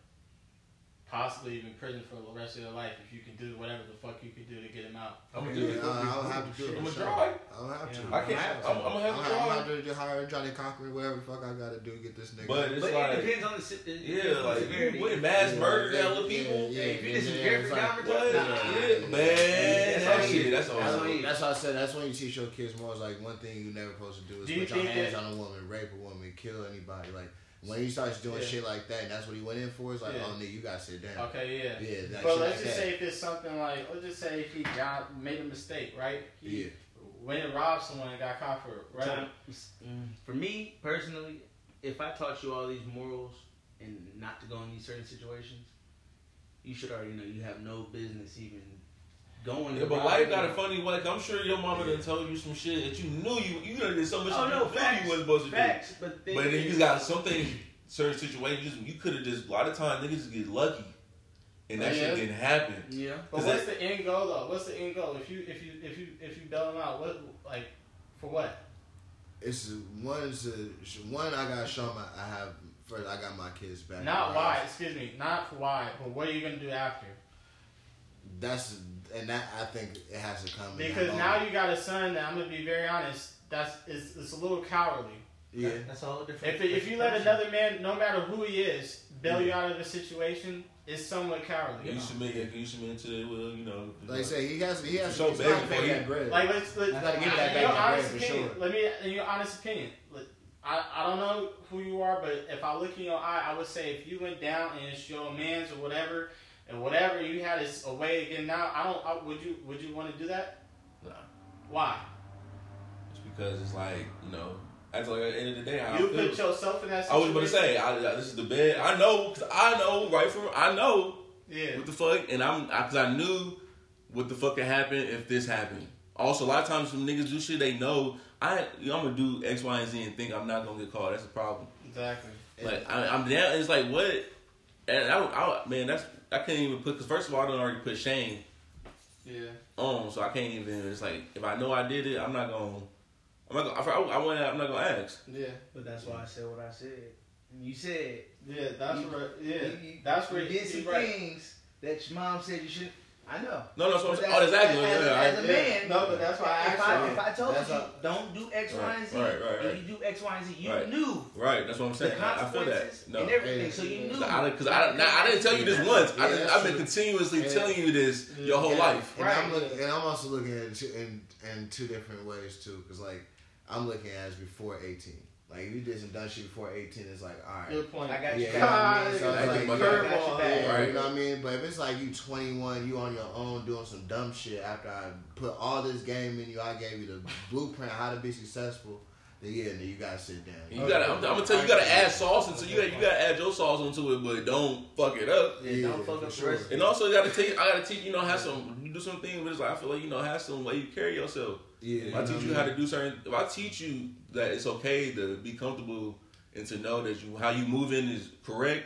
possibly even prison for the rest of your life if you can do whatever the fuck you can do to get him out. I'm gonna do it. I, I don't have to do it. I'm gonna sure. try. I don't have to. I can't. I'm, I'm gonna I'm, have to I'm try. about to hire Johnnie Cochran, whatever the fuck I gotta do to get this nigga. But it's But like it depends on the si- it yeah, depends on the like severity. you wouldn't mass Yeah, murder yeah, hella yeah, people. Yeah, Hey, if you yeah, did some yeah, Jeffrey it's like- Dahmer What? type- Nah. Yeah, man, That's that all shit. you- That's all. that's all That's, you- that's why I said that's when you teach your kids more. Is like one thing you never supposed to do is Do you put your think hands that- on a woman, rape a woman, kill anybody. Like when you start doing Yeah. shit like that, that's what he went in for. It's like, Yeah. oh, nigga, you gotta sit down. Okay, yeah. Yeah, that But let's like just that. say if it's something like, let's just say if he got made a mistake, right? He Yeah. went and robbed someone and got caught for it, right? Time- mm, For me personally, if I taught you all these morals and not to go in these certain situations, you should already know you have no business even going. Yeah, but life got a funny way. I'm sure your mama done told you some shit that you knew you you done did so much Oh no, you knew facts. you wasn't supposed to facts, but do. then, But then you just got something certain situations you could have just a lot of times niggas get lucky. And that Yeah. shit didn't happen. yeah. But what's the end goal though? What's the end goal? If you if you if you if you bail them out, what like for what? It's one is a, one I got to show my I have first I got my kids back. Not why, excuse me, not for why, but what are you gonna do after? That's and that I think it has to come. Because now you got a son that I'm gonna be very honest. That's it's, it's a little cowardly. yeah. That's all different. If if you let another man, no matter who he is, bail you out of the situation, it's somewhat cowardly. You should make it you should make it to well, you know. Like I say, he has he has So he's big gotta for pay you. that bread. Like let's let, Gotta give that back to honest Brad for opinion. sure. Let me in your honest opinion. Look, I, I don't know who you are, but if I look in your eye, I would say if you went down and it's your man's or whatever, and whatever you had is a way of getting. I don't. I, would you would you want to do that? Nah. Why? It's because it's like, you know, that's like at the end of the day how you I feel. put yourself in that I was situation. going to say, I, I- this is the bed. I know, cause I know right from, I know Yeah. what the fuck, and I'm, cause I knew what the fuck could happen if this happened. Also, a lot of times when niggas do shit, they know I, you know, I'm gonna do X, Y, and Z and think I'm not gonna get caught. That's a problem. Exactly. Like I, I'm down. It's like what, and I, I, man, that's I can't even put. Cause first of all, I don't already put shame Yeah. on, so I can't even. It's like if I know I did it, I'm not gonna. I'm not gonna. I, I want. I'm not gonna ask. Yeah. But that's why I said what I said. And you said Yeah. That's You- where. Yeah. you, you, that's where you you did some right. things that your mom said you should. I know. No, no, that's But. Oh, that's exactly. as, yeah, as, I- a Yeah. man. No, but that's why I if asked I, you. if I told That's you how- don't do X, Y, and Z, Right, right, right, right. you do X, Y, and Z, you Right. knew Right, that's what I'm the saying. I feel that. No. and everything, Yeah. so you knew. Because I, cause I, now, I didn't tell you this once. I Yeah, didn't, that's I've been continuously Yeah. telling you this mm-hmm. your whole And- life. And Right. I'm looking, and I'm also looking at it two- in in two different ways too, because like I'm looking at it as before 18. Like if you did some dumb shit before 18, it's like all right. Good point. I got Yeah, you. you know what I mean? So God, it's like, you- back. curveball. Got your back. Yeah, Right. you know what I mean? But if it's like you 21, you on your own doing some dumb shit after I put all this game in you, I gave you the blueprint how to be successful, then yeah, then you gotta sit down. And you gotta, I'm, I'm gonna tell you, you gotta add sauce into you. Gotta, you gotta add your sauce into it, but don't fuck it up. Yeah, don't fuck up sure. the rest. And also, you gotta take, I gotta teach you know have some, you do some things, but it's like I feel like you know have some way you carry yourself. Yeah, If I teach you how to do certain, if I teach you that it's okay to be comfortable and to know that you how you move in is correct,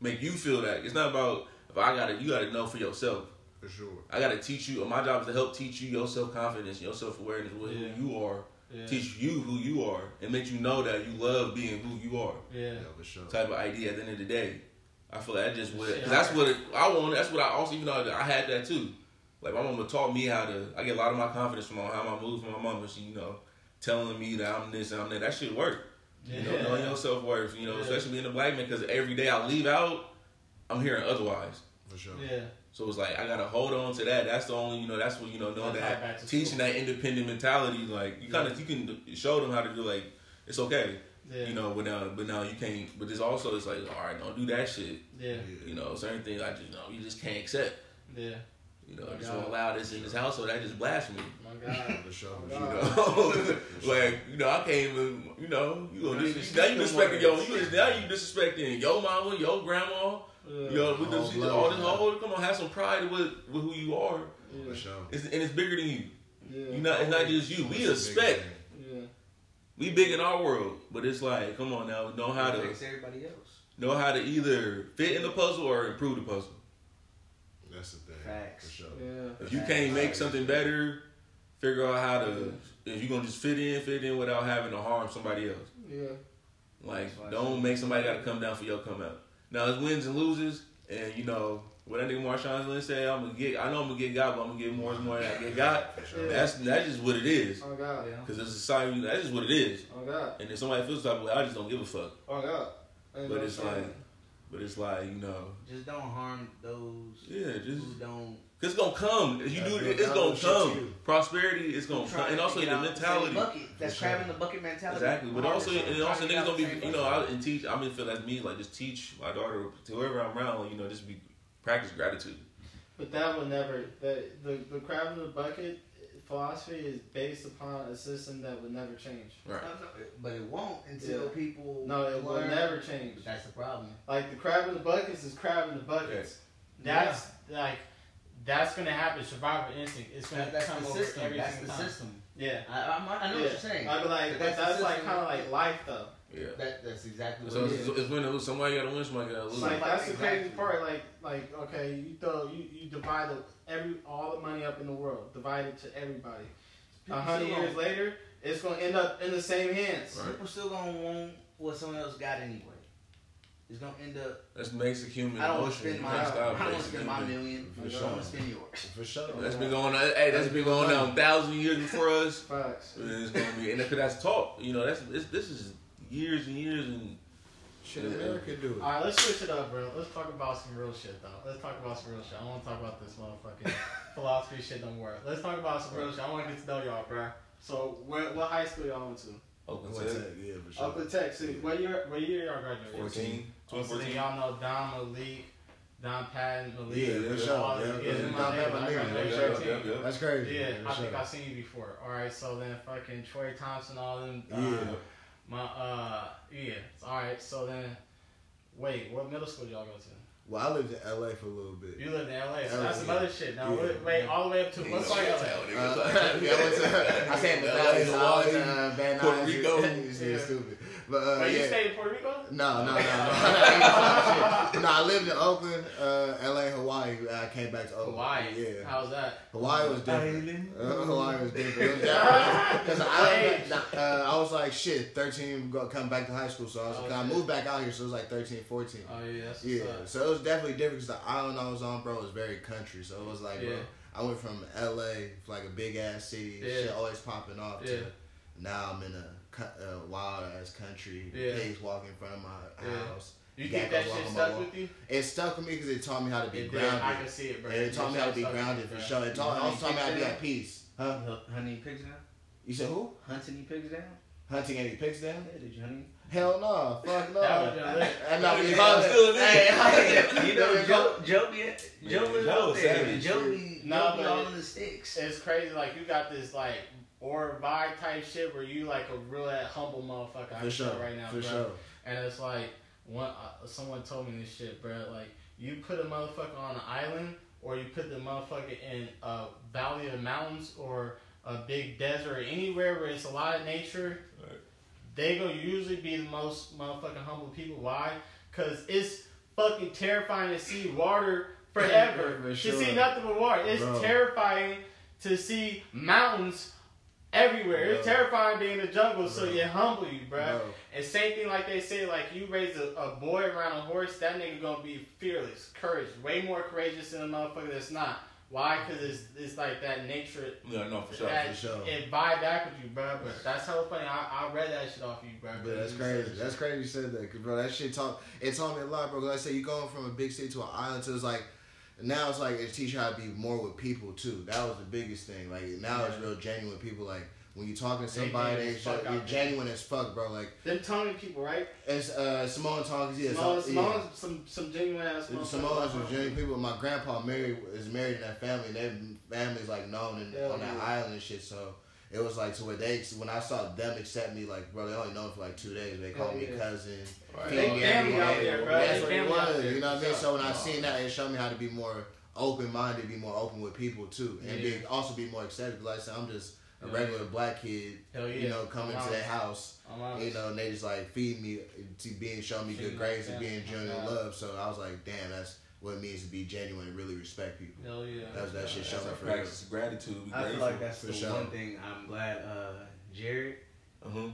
make you feel that. It's not about if I gotta, you gotta know for yourself. for sure. I gotta teach you. My job is to help teach you your self confidence, your self awareness, who Yeah. you are. Yeah. Teach you who you are, and make you know that you love being who you are. Yeah. Yeah, for sure. Type of idea. At the end of the day, I feel like that just what Shit, cause that's what it, I want. That's what I also even though I had that too. Like my mama taught me how to. I get a lot of my confidence from how I move from my mama. She you know telling me that I'm this and I'm that. That shit work. You know, knowing your self worth. You know, Yeah. especially being a black man, because every day I leave out, I'm hearing otherwise. For sure. Yeah. So it's like I gotta hold on to that. That's the only you know. That's what you know. Know That's that teaching school. that independent mentality. Like you kind of you can show them how to do. Like it's okay. Yeah. You know, but now but now you can't. But it's also it's like all right, don't do that shit. Yeah. You know, certain things I just you know you just can't accept. Yeah. You know, My just God. don't allow this in this household. That just blasphemy. My God. For sure. For God. sure. You know, like you know, I can't even. You know, you gonna That's dis- now you disrespecting your. works. You now you disrespecting your mama, your grandma. Yeah. Yo, with this, blood, all this whole, come on, have some pride with with who you are. Yeah. For sure. It's, and it's bigger than you. Yeah. You not, it's not just you. We It's expect. Yeah. We big in our world, but it's like, come on now, know how to everybody else. know how to either fit in the puzzle or improve the puzzle. That's the thing. Facts. For sure. Yeah. If you can't make something better, figure out how to. If you're gonna just fit in, fit in without having to harm somebody else. Yeah. Like, That's why I don't said- make somebody got to come down for your come out. Now it's wins and loses, and you know what that nigga Marshawn Lynch said. I'm gonna get. I know I'm gonna get God, but I'm gonna get more and more than I get God. For sure. That's that's just what it is. Oh God. Yeah. Cause it's a society. That's just what it is. Oh God. And if somebody feels type of way, I just don't give a fuck. Oh God. Ain't But it's shame. like, but it's like you know, Just don't harm those yeah, just who don't. cause it's gonna come. If you do it, it's gonna come. Prosperity is gonna come, and also get the out the same mentality. Bucket. That's For sure. crabbing the bucket mentality. Exactly, but also yourself, and also trying to get niggas gonna be you know. I and teach. I mean feel that's me like just teach my daughter to whoever I'm around. You know just be practice gratitude. But that will never. The the the crab in the bucket philosophy is based upon a system that would never change. Right. No, no, But it won't until Yeah. people. No, it will never change. That's the problem. Like the crab in the buckets is crab in the buckets. That's like that's gonna happen. Survival instinct. It's gonna That, that's come the over system. every That's single the time. system. Yeah. I, I, I know yeah. what you're saying. I'd be like, But but that's that's, like kind of like life though. Yeah. That, that's exactly what So it it's, is. it's when it was somebody got to win, somebody got to lose. Like Like, that's the crazy part. Like like okay, you throw you, you divide the, every all the money up in the world, divided to everybody. A hundred years gonna- later, it's gonna end up in the same hands. Right. People still gonna want what someone else got anyway. It's gonna end up. That's basic human I don't want to spend my. I don't want to spend my million. For I sure. don't want to spend yours. For sure. That's been going on. Hey, that's been going on thousand years before us. Facts. And It's gonna be, and that's talk. You know, that's this, this is years and years and Shit, America do it. All right, let's switch it up, bro. Let's talk about some real shit, though. Let's talk about some real shit. I want to talk about this motherfucking philosophy shit. Don't worry. Let's talk about some real shit. I want to get to know y'all, bro. So, where, what high school y'all went to? Oakland What's Tech. that? Yeah, for sure. Oakland Tech. See, what year? What year y'all graduated? 14, Oh, so then 2014. y'all know Don Malik, Don Patton, Malik. Yeah, for sure. all- Yeah, yeah, yeah, them Don my Patton, niggas. Malik, yeah, 13. yeah, yeah. That's crazy. Yeah, for I think. I've seen you before. All right, so then fucking Troy Thompson, all them. Uh, Yeah. My uh, yeah. All right, so then, wait, what middle school did y'all go to? Well, I lived in LA for a little bit. You lived in LA, so LA, that's some yeah. other shit. Now, Yeah. wait, wait, all the way up to He what's don't like tell LA? niggas. Uh, yeah, I went to. I said the Valley, LA, so I was in Hawaii, uh, Van Puerto Nuys. Rico. It's Yeah. stupid. But uh, Wait, you yeah. stayed in Puerto Rico? No, no, no, no. no, I lived in Oakland, uh, LA, Hawaii. I came back to Oakland. Hawaii. Yeah. How's that? Hawaii was different. Uh, Hawaii was different. It was different. Because I, uh, I was like, shit, 13, go, come back to high school. So I, was, Oh, cause I moved back out here, so it was like 13, 14. Oh yeah, that's Yeah, up. so it was definitely different because the island I was on, bro, was very country. So it was like, Yeah. bro, I went from LA, like a big ass city, Yeah. shit always popping off, Yeah. to now I'm in a cu- uh, wild ass country. Yeah. Pigs walking in front of my Yeah. house. You think that shit stuck with you? It stuck with me because it taught me how to be It did. grounded. I can see it, bro. And it taught me how to be grounded for sure. It taught, also taught me how to be at peace. Huh? Hunting pigs down? You said who? Hunting pigs down? Hunting any pigs down? Yeah, did you hunt any? Hell no. Fuck no. That was your lit. And no, Your we mom's still in there. Hey, you know, Joe, Joe Joe was out there. Joe No, Joe be but all in the sticks. It's crazy, like you got this like or vibe type shit where you like a real humble motherfucker. For can sure. right now, For bro. sure. And it's like one uh, someone told me this shit, bro. Like you put a motherfucker on an island, or you put the motherfucker in a valley of mountains, or a big desert, or anywhere where it's a lot of nature. Right. They gonna usually be the most motherfucking humble people. Why? Cause it's fucking terrifying to see water forever. For To see nothing but water. It's Bro. terrifying to see mountains everywhere. It's terrifying being in the jungle, so it humble you, bro. And same thing like they say, like you raise a, a boy around a horse, that nigga gonna be fearless, courage, way more courageous than a motherfucker that's not. Why? Cause it's it's like that nature. Yeah, no, for sure. that for sure. It vibe back with you, bro. But that's hella funny. I, I read that shit off you, bro. But that's crazy. That's crazy you said that, 'cause, bro. That shit taught it taught me a lot, bro. 'Cause like I said, you going from a big city to an island, so it's like now it's like it teach you how to be more with people too. That was the biggest thing. Like now it's real genuine people. Like when you talking to somebody, they as fuck you're genuine as fuck, bro. Like Them Tony people, right? it's uh Samoan Tonks, yeah, Samoan, so- Samoan, yeah. some some genuine ass. Samoans was genuine people. My grandpa married is married in that family. Their family's like known in, Hell on that yeah. island and shit. So it was like to where they when I saw them accept me, like bro, they only known for like two days. They called Hell me cousin. Right. They me family every out there, bro. That's They what it family out was. there, You know what I mean? So when I seen that, it showed me how to be more open minded, be more open with people too, and be also be more accepted. Like I said, I'm just a Yeah. regular black kid. Yeah. You know, coming I'm to honest. their house. You know, and they just like feed me to being showing me Treat good grades and being that. genuine love. So I was like, damn, that's what it means to be genuine and really respect people. Hell yeah. That's that shit That's showing our for real. practice of gratitude. Be I feel grateful. like that's For the sure. one thing I'm glad uh, Jared. Uh-huh.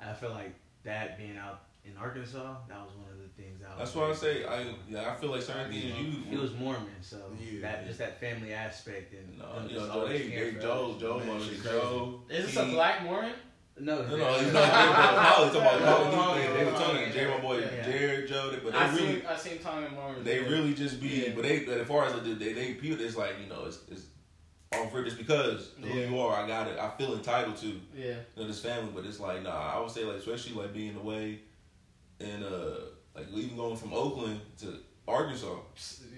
I feel like that being out in Arkansas, that was one of the things. I was That's why I say I yeah I feel like certain things you He was Mormon, so Yeah. that just that family aspect and no them you just know Joe, always they, they for Joe. Joe Joe Joe Is this he- a black Mormon? No, No, no, he's not. Probably talking about Oh, Joe. They, they were oh, talking yeah, to Jay, my boy, yeah. Jared, Joe. But they I really, seen I seen Tommy Mormon. they really just be. Yeah. But they, but as far as they, they, they people, it's like you know, it's, it's on for just because who Yeah. you are. I got it. I feel entitled to Yeah, you know, this family. But it's like nah. I would say like especially like being away, and uh like even going from Oakland to Arkansas.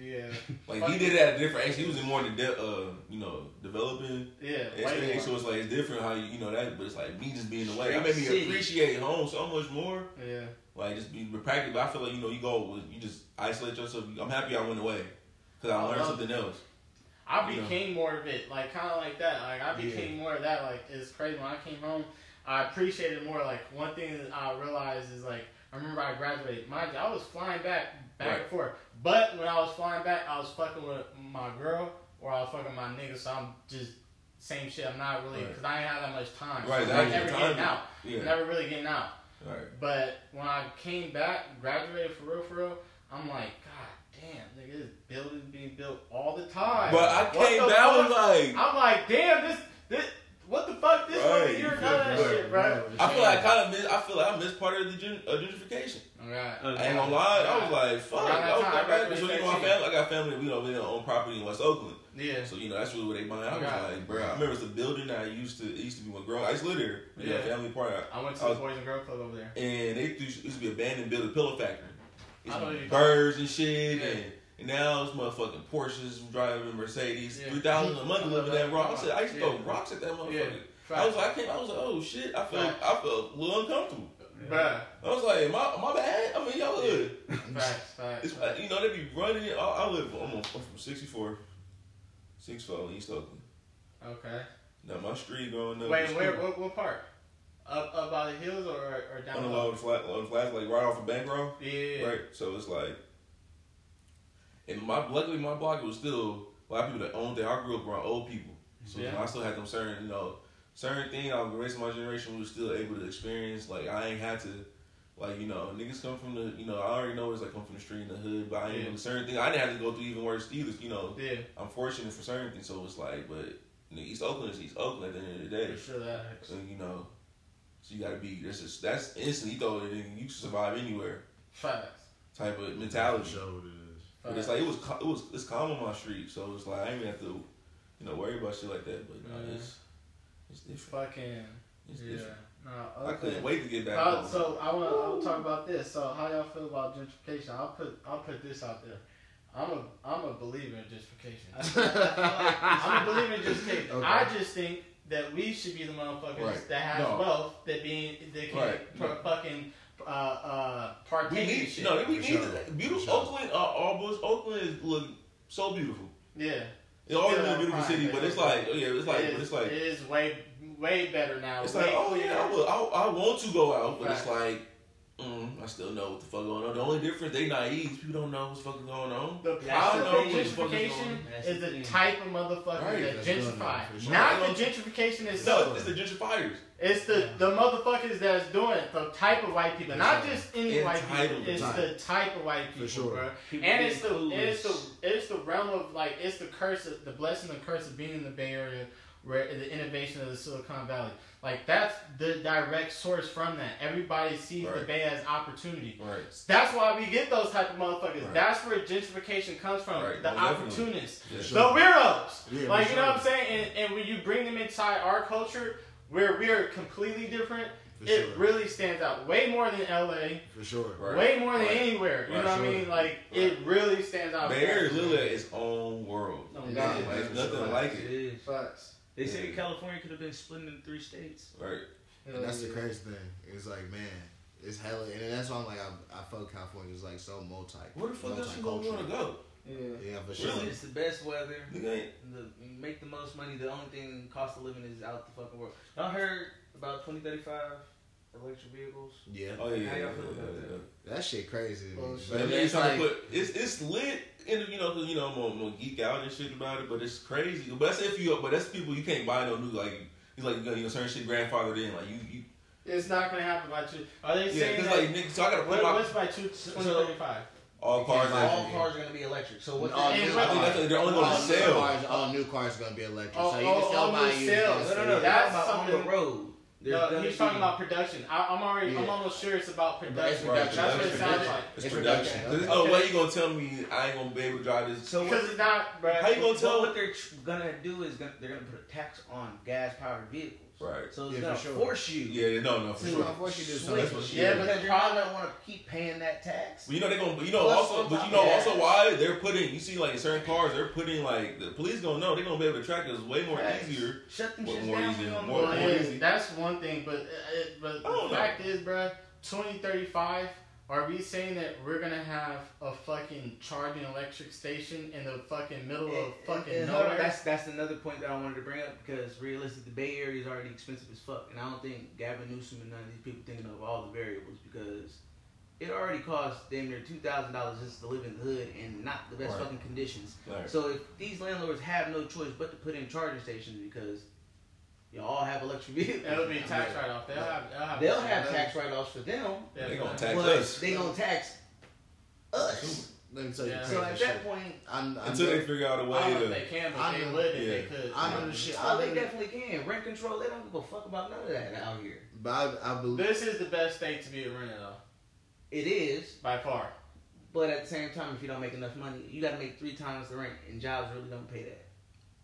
Yeah. Like he did it at a different age. He was in more than de- uh you know developing. Yeah. It's, way so it's like it's different how you you know that, but it's like me just being away. That made me city. appreciate home so much more. Yeah. Like just be practical. I feel like you know you go, you just isolate yourself. I'm happy I went away because I I learned love- something else. I You know. became more of it, like kind of like that. Like I became more of that. Like it's crazy when I came home. I appreciated more. Like one thing that I realized is like I remember I graduated. Mind you, I was flying back, back Right. and forth. But when I was flying back, I was fucking with my girl or I was fucking with my nigga. So I'm just same shit. I'm not really Right. because I ain't have that much time. Right, So I'm never getting out. Yeah. Never really getting out. Right. But when I came back, graduated for real, for real, I'm like, God damn, nigga, this building being built all the time. But I What came back, I was fuck? like, I'm like, damn, this, this, what the fuck? This Right, right, you you're feel none of that shit, bro. I feel like I kind of miss. I feel like I missed part of the gen, uh, gentrification. Alright. Uh, I ain't gonna lie. I was like, fuck. Around I was time, like, I right, so you know, my family. I got family. We know we own property in West Oakland. Yeah. So you know that's really where they buying. I was Right. like, bro. I remember it's a building that I used to. It used to be when growing. I used to live there. Yeah. Yeah. Family part. I went to I the Boys and Girls Club over there. and they used used to be abandoned building pillow factory. Used I know to be birds and shit, Yeah. and, and now it's motherfucking Porsches driving Mercedes, Yeah. three thousand a month living that rock. I said I used to throw rocks at that motherfucker. I was like, I came, I was like, oh shit, I felt. I felt a little uncomfortable. Bruh. I was like, my, my bad. I mean, y'all hood. Facts, facts. Like, you know, they be running it. I, I live, I'm, on, I'm from 64, 64 in East Oakland. Okay. Now my street going up. Wait, where, what, what part? Up, up by the hills or, or down on the low? flat, low flat, the like right off of Bancroft. Yeah. Right. So it's like, and my luckily my block was still a lot of people that owned it. I grew up around old people, so you know, I still had them certain, you know, certain thing. I was raising my generation we was still able to experience. Like I ain't had to, like you know, niggas come from the, you know, I already know it's like come from the street in the hood, but I ain't Yeah. certain thing. I didn't have to go through even worse either. You know, Yeah, I'm fortunate for certain things, so it's like, but East Oakland is East Oakland at the end of the day. for sure that. So you know, so you gotta be. That's just that's instantly it in, you can survive anywhere. Facts. Type of mentality. What it is. But it's like it was it was it's calm on my street, so it's like I ain't even have to, you know, worry about shit like that. But no, Yeah. it's it's different. fucking. It's Yeah. different. No, I okay. couldn't wait to get back Uh, so I want I'll talk about this. So how y'all feel about gentrification? I'll put I'll put this out there. I'm a I'm a believer in gentrification. I'm a believer in gentrification. Okay. I just think that we should be the motherfuckers Right. that have No. wealth that being that can Right. per- fucking uh uh we partake in need shit. no, we For need sure. that. beautiful sure. Oakland. Uh, Arbors, Oakland is look so beautiful. Yeah. It's always been a beautiful city, but it's like oh yeah, it's like it but is, it's like it is way way better now. it's way like oh yeah, I, cleaner. will, I I want to go out, but it's like. Mm, I still know what the fuck going on. The only difference, they naive. People don't know what's fucking going on. The Yeah, problem know with what the fuck is gentrification is the the thing. type of motherfuckers Right, that gentrify. sure. Not the gentrification No, itself. it's the gentrifiers. It's the the motherfuckers that's doing it. The type of white people, For not just any white people. It's type. the type of white people, For sure. bro. People And it's the clueless. it's the it's the realm of like it's the curse, of, the blessing and curse of being in the Bay Area, where the innovation of the Silicon Valley. Like that's the direct source from that. Everybody sees the Bay as opportunity. Right. That's why we get those type of motherfuckers. Right. That's where gentrification comes from. Right, The most definitely. opportunists. Yeah. The Sure. weirdos. Yeah, like for you know what I'm saying? And, and when you bring them inside our culture, where we are completely different, For it sure. really stands out way more than LA, For sure. Right. way more than Right. anywhere. You Right, know what I mean? Like it really stands out. Bay Area is literally its own world. Oh, no, It God. is. Like, it's nothing sure. like It it. is. Facts. They say Yeah. California could have been split into three states. Right. And that's the crazy thing. It's like, man, it's hella, and that's why I'm like, I, I felt California is like so multi. Where the fuck else you gonna want to go? Yeah. Yeah, for sure. Really? It's the best weather. Nigga. The, make the most money. The only thing cost of living is out the fucking world. Y'all heard about 2035 electric vehicles? Yeah, Oh yeah. How y'all feel about that? that shit crazy. to me. Oh, But yeah. it's They trying like- to put it's it's lit. In the, you know, 'cause, you know, I'm gonna, I'm gonna geek out and shit about it, but it's crazy. But that's if you, but that's people you can't buy no new like. He's like, you know, certain shit grandfathered in. Like you, you It's not gonna happen by two. Are they yeah, saying cause that? like niggas. So I gotta put what, my what's by two, 2035? all cars. buy in. All cars are gonna be electric. So what? All they- And new what- I think that's cars- they're only gonna all new sell. Cars, all new cars gonna be electric, Oh, so you oh, can still all buy new sales. no, no, no. That's That's on the road. There's No, he's talking about production. I, I'm already. I'm almost sure it's about production. Right, That's what it production. sounds like. It's It's production. production. There's no Okay. Oh, way you gonna tell me I ain't gonna be able to drive this. So Because it's not, bro. How you gonna so tell? what they're gonna do is gonna, they're gonna put a tax on gas powered vehicles. Right. So it's Yeah, gonna for sure. force you. Yeah, no, no, for sure. of course you do switch. something. That's what- Yeah, Yeah, but because the you're not gonna want to keep paying that tax. But you know they're gonna, you know Plus, also, but you know of that- also why they're putting. You see, like certain cars, they're putting like the police gonna know they're gonna be able to track us way more Facts. easier. Shut them What shits more down. easy, when you on the more- more easy. that's one thing, but uh, but I don't the know. fact is, bro, 2035 Are we saying that we're gonna have a fucking charging electric station in the fucking middle of eh, eh, fucking and hold on, nowhere? That's that's another point that I wanted to bring up because realistically, the Bay Area is already expensive as fuck, and I don't think Gavin Newsom and none of these people thinking of all the variables because it already costs damn near two thousand dollars just to live in the hood and not the best Right. fucking conditions. Right. So if these landlords have no choice but to put in charging stations because you all have electric vehicles, That'll be a tax write off. They'll have they'll have, they'll have tax write offs for them, Yeah, They gonna tax us. they gonna tax us. Let me tell you. Yeah. So at that point, I, I Until they figure out a way don't know if to. they can, but I they know- would if they could. I know the shit. oh, I they definitely can rent control. They don't give a fuck about none of that out here. but I, I believe. This is the best state to be a renter though, It is, by far. But at the same time, if you don't make enough money, you got to make three times the rent, and jobs really don't pay that.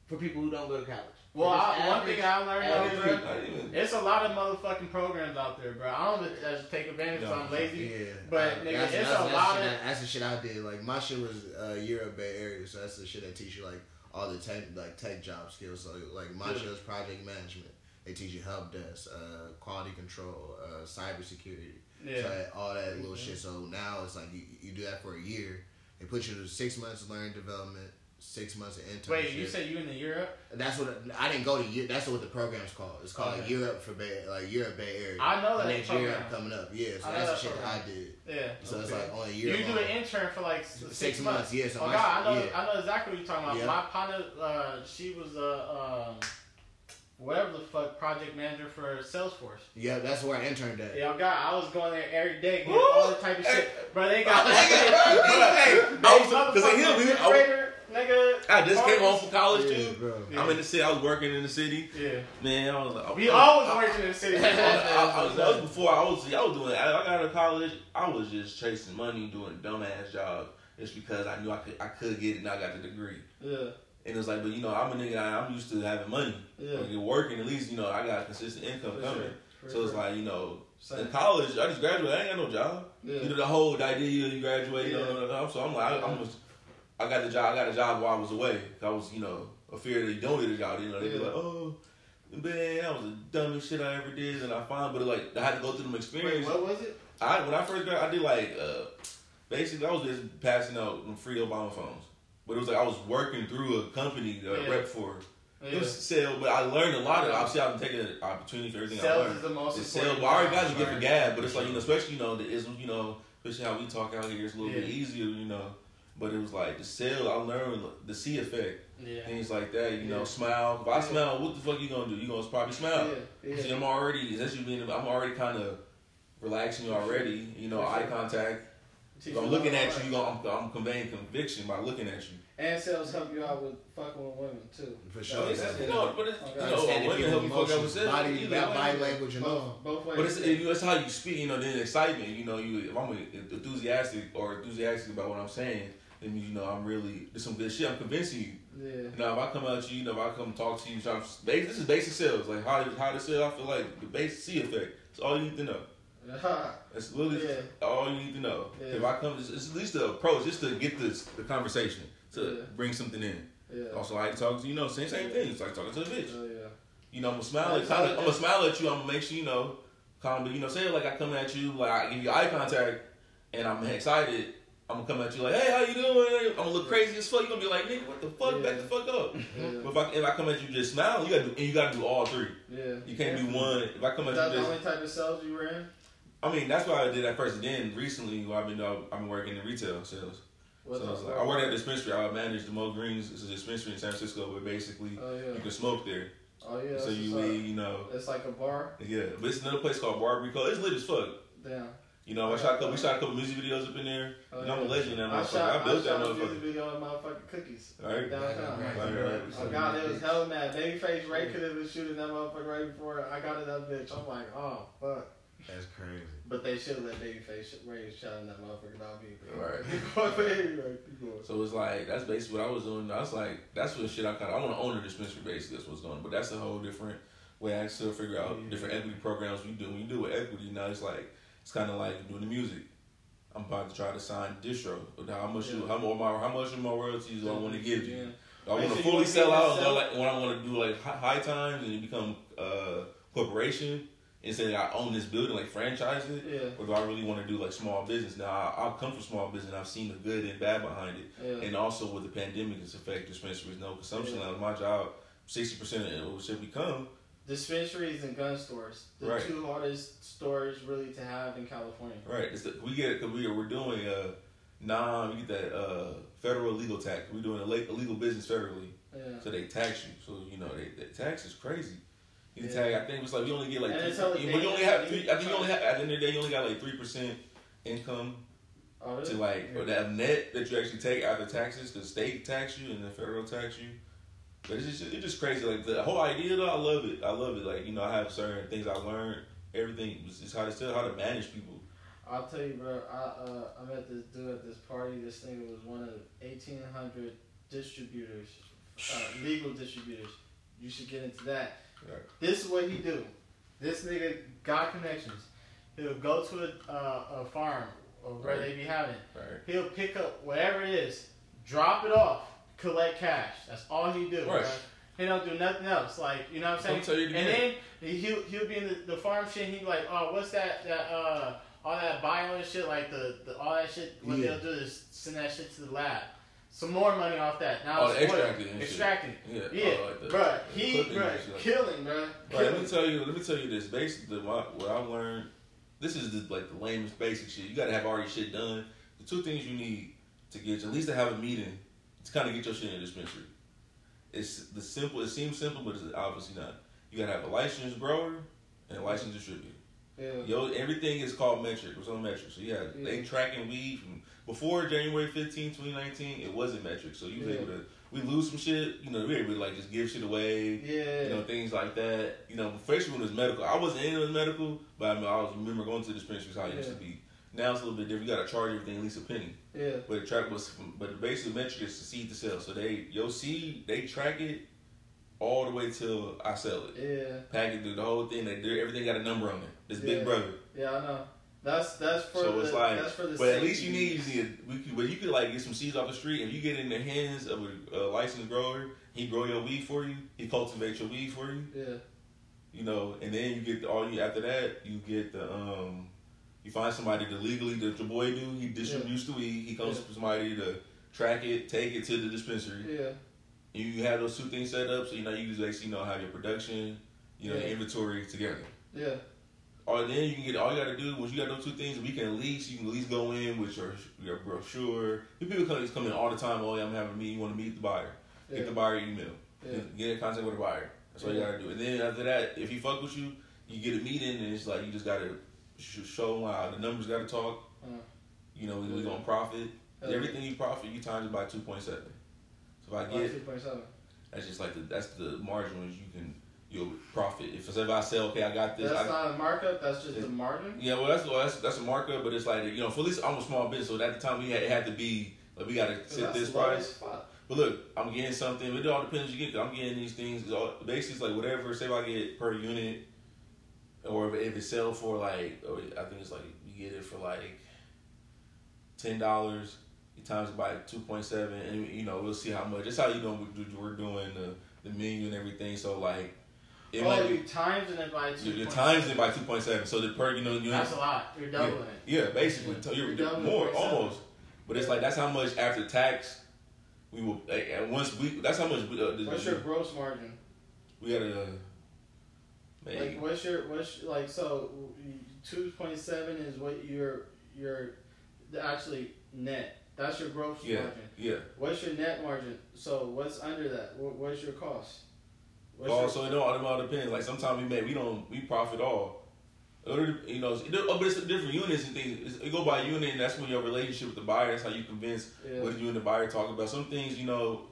For people who don't go to college. Well, I, one thing I learned average though, bro, people. Not even. it's a lot of motherfucking programs out there, bro. I don't just take advantage because No, I'm lazy. Yeah, But, I- nigga, that's, it's that's, a that's lot shit of- that- that's the shit I did. Like my shit was uh, Year Up Bay Area, so that's the shit that teach you like all the tech like tech job skills. So like my Yeah. shit was project management. They teach you help desk, uh, quality control, uh, cybersecurity, Yeah. so that- all that little shit. So now it's like you, you do that for a year. They put you to six months of learning development, six months of internship. Wait, you said you in the Year Up? that's what I didn't go to. Eu- That's what the program's called. It's called Okay. Year Up for Bay, like Year Up Bay Area. I know that next year program. coming up. Yeah, so that's the that shit that I did. Yeah. So it's like on a year. You do an intern for like s- Six months, yeah, so oh my- God, I know, yeah. I know exactly what you're talking about. Yeah. My partner, uh, she was a um, whatever the fuck project manager for Salesforce. Yeah, that's where I interned at. Yeah, God, I was going there every day, getting all the type of shit. Bro, they got Hey, I was- 'cause of him, he- I was- refrigerator, nigga. I just came home from college Yeah, too. bro. Yeah. I'm in the city. I was working in the city. Yeah, Man, I was like, we I, always I, working in the city. I, I, I was, that was before I was. I was doing. I, I got out of college. I was just chasing money, doing dumbass jobs. It's because I knew I could. I could get it, and I got the degree. yeah, And it's like, but you know, I'm a nigga. I, I'm used to having money. yeah. Like, working, at least you know, I got consistent income For coming. sure, for So it's like, you know, Same. in college, I just graduated. I ain't got no job. Yeah. You know, the whole idea you graduate. You Yeah. know, so I'm like, I, I'm just, I got the job. I got a job while I was away. I was, you know, a fear that you don't get a job. You know, they be Yeah. like, oh, man, that was the dumbest shit I ever did, and I find, but like, I had to go through them Wait, what was it? I when I first got, I did like, uh, basically, I was just passing out free Obama phones. But it was like I was working through a company that I rep for. It Yeah. was sales, but I learned a lot of. Obviously, I'm taking an opportunity for everything I learned. is the most It's important. sales, but I already got to get for gab, but it's like you know, especially you know, the is you know, especially how we talk out here, it's a little bit easier, you know. But it was like the sale. I learned the C effect, Yeah. things like that. You know, smile. If I Yeah. smile, what the fuck you gonna do? You gonna probably smile. Yeah, yeah. See, I'm already. That's you being. I'm already kind of relaxing you already. You know, For eye contact. Teach If I'm looking at you, you gonna, I'm, I'm conveying conviction by looking at you. And sales help you out with fucking with women too. For Yeah, sure. it's- You know, but it's, Okay. you know, women people's help you fuck up with emotions, sales. body, Either that way. body language and all. Both, both ways. But it's, you it's how you speak, you know, then excitement, you know, you if I'm enthusiastic or enthusiastic about what I'm saying, then you know I'm really there's some good shit. I'm convincing you. yeah. Now if I come out to you, you know, if I come talk to you, to, this is basic sales, like how how to sell. I feel like the basic C effect. It's all you need to know. That's literally Yeah. all you need to know. Yeah. If I come, it's, it's at least the approach, just to get this the conversation to Yeah. bring something in. Yeah. Also, I talk to you know, same same thing. It's like talking to a bitch. Oh yeah. You know, I'm gonna smile. At, That's I'm gonna smile at you. I'm gonna make sure you know, calm. But you know, say like I come at you, like I give you eye contact, and I'm excited. I'm gonna come at you like, hey, how you doing? I'm gonna look crazy as fuck. You gonna be like, nigga, what the fuck? Yeah. Back the fuck up. Yeah. But if I, if I come at you just smile, you gotta do, and you gotta do all three. Yeah. You can't do one. If I come Is at that you the just, only type of sales you were in? I mean, that's why I did that first. Then recently, I've been uh, I've been working in retail sales. What's so it's like, I work at a dispensary. I manage the Moe Greens. It's a dispensary in San Francisco where basically Oh yeah. you can smoke there. Oh yeah. so you leave, you know. It's like a bar. Yeah, but it's another place called Barbary Coast. It's lit as fuck. Damn. You know, I shot a couple, we shot a couple music videos up in there. Oh, and I'm a legend in that I motherfucker. shot, I built I shot that a music motherfucker. video of motherfucking cookies. Right. Downtown. Right, right, right. Oh god, it was hell mad. Babyface Ray could have been shooting that motherfucker right before I got in that bitch. I'm like, oh fuck. That's crazy. But they should have let Babyface Ray shot in that motherfucker, not me. Right. Keep going, baby. Right, keep going. So it's like that's basically what I was doing. I was like, that's what shit I kind of. I want to own a dispensary. Basically, that's what's going. on. But that's a whole different way. I still figure out Yeah. different equity programs we do. When you do with equity, now it's like it's kind of like doing the music. I'm about to try to sign distro. How much you, how my how much of my royalties do I want to give you? Yeah. Do I want to fully sell out, or like when I want to do like high times and you become uh corporation? and say I own this building, like franchise it, Yeah. or do I really want to do like small business? Now I, I'll come from small business. I've seen the good and bad behind it, Yeah. and also with the pandemic, it's affected dispensaries. No consumption Yeah. My job, sixty percent of it should become Dispensaries and gun stores, the Right. two hardest stores really to have in California. right. It's the, we get it because we are we're doing uh non we get that uh federal legal tax. We're doing a le- illegal business federally, Yeah. so they tax you. So you know they, the tax is crazy. You Yeah. tag. I think it's like we only get like three, only- you, you only have three. I think you only have at the end of the day you only got like three percent income Oh, really? to like Yeah. or that net that you actually take out of taxes. The state tax you and the federal tax you. But it's just it's just crazy. Like the whole idea though, I love it. I love it. Like you know, I have certain things I learned. Everything is just how to still how to manage people. I'll tell you, bro. I uh, I met this dude at this party. This nigga was one of eighteen hundred distributors, uh, legal distributors. You should get into that. Right. This is what he do. This nigga got connections. He'll go to a, uh, a farm or where Right. they be having. Right. He'll pick up whatever it is, drop it off, collect cash. That's all he do. Right. Bro. He don't do nothing else. Like you know what I'm saying. Don't tell you and then he'll he'll be in the, the farm shit. And he be like, oh, what's that that uh all that bio and shit like the, the all that shit. What Yeah. they'll do is send that shit to the lab. Some more money off that. Now Oh, it's what? extracting shit. extracting. Yeah. Yeah, Oh, like the- bruh, the he, clipping bruh, and shit. killing, bruh. Right, Killing. let me tell you. Let me tell you this. Basically, what, what I've learned. This is the, like the lamest basic shit. You got to have already shit done. The two things you need to get at least to have a meeting to kind of get your shit in the dispensary. It's the simple. It seems simple, but it's obviously not. You got to have a licensed grower and a licensed distributor. Yeah. Yo, everything is called Metrc. It's on Metrc. So yeah, they Yeah. tracking weed from before January 15, 2019. It wasn't Metrc. So you was Yeah. able to we lose some shit. You know, we able to like just give shit away Yeah. you know, things like that. You know, first when it was medical. I wasn't into the medical, but I, mean, I was remember going to the dispensaries how it used to be. Now it's a little bit different. You got to charge everything at least a penny. yeah. But the track was, but the basic Metrc is to seed to sell. So they, your seed, they track it all the way till I sell it. Yeah. Package through the whole thing. They do everything got a number on it. This Yeah. Big Brother. Yeah, I know. That's that's for so the, it's like, that's for the but at least you need, you need, we could, but you could like get some seeds off the street. If you get in the hands of a, a licensed grower, he grow your weed for you. He cultivates your weed for you. Yeah. you know, and then you get the, all you after that you get the um you find somebody to legally that your boy do he distributes the weed he comes Yeah. for somebody to track it take it to the dispensary Yeah. you, you have those two things set up so you know you just basically know how your production you know Yeah. inventory together Yeah. or then you can get all you got to do once you got those two things we can at least you can at least go in with your your brochure people come, come in all the time oh yeah I'm having a meeting you want to meet the buyer Yeah. get the buyer email Yeah. Get, in contact with the buyer. That's all you gotta do. And then after that, if he fuck with you, you get a meeting, and it's like you just gotta show how the numbers gotta talk. Uh, You know, we, we gonna profit. Yeah. Everything you profit, you times it by two point seven. So if I get, 2.7. that's just like the that's the margin you can you'll profit. If if I say okay, I got this. That's I, not a markup. That's just the margin. yeah, well that's well, that's that's a markup, but it's like you know for at least I'm a small business, so at the time we had it had to be like we gotta set this price. But look, I'm getting something. It all depends. You get. I'm getting these things. All, basically, it's like whatever. Say if I get per unit, or if, if it sell for like, or I think it's like you get it for like ten dollars. You times it by two point seven, and you know we'll see how much. That's how you know we- we're doing the the menu and everything. So like, it oh, might you be times it by two. you times it by two point seven. So the per you know you That's a lot. You're doubling it. yeah, basically, Yeah. so you're, You're doubling more 0.7. almost. But it's like that's how much after tax we will. Like, once we, that's how much. We, uh, What's your gross margin? we had a maybe Like, what's your what's like? So, two point seven is what your your the actually net. That's your gross yeah, margin. yeah. What's your net margin? So, what's under that? What, what's your cost? What's oh, Also, it all, it all depends. Like sometimes we make we don't we profit all. You know, oh, but it's different units and things. It go by unit, and that's when your relationship with the buyer. That's how you convince your, what you and the buyer talk about. Some things, you know,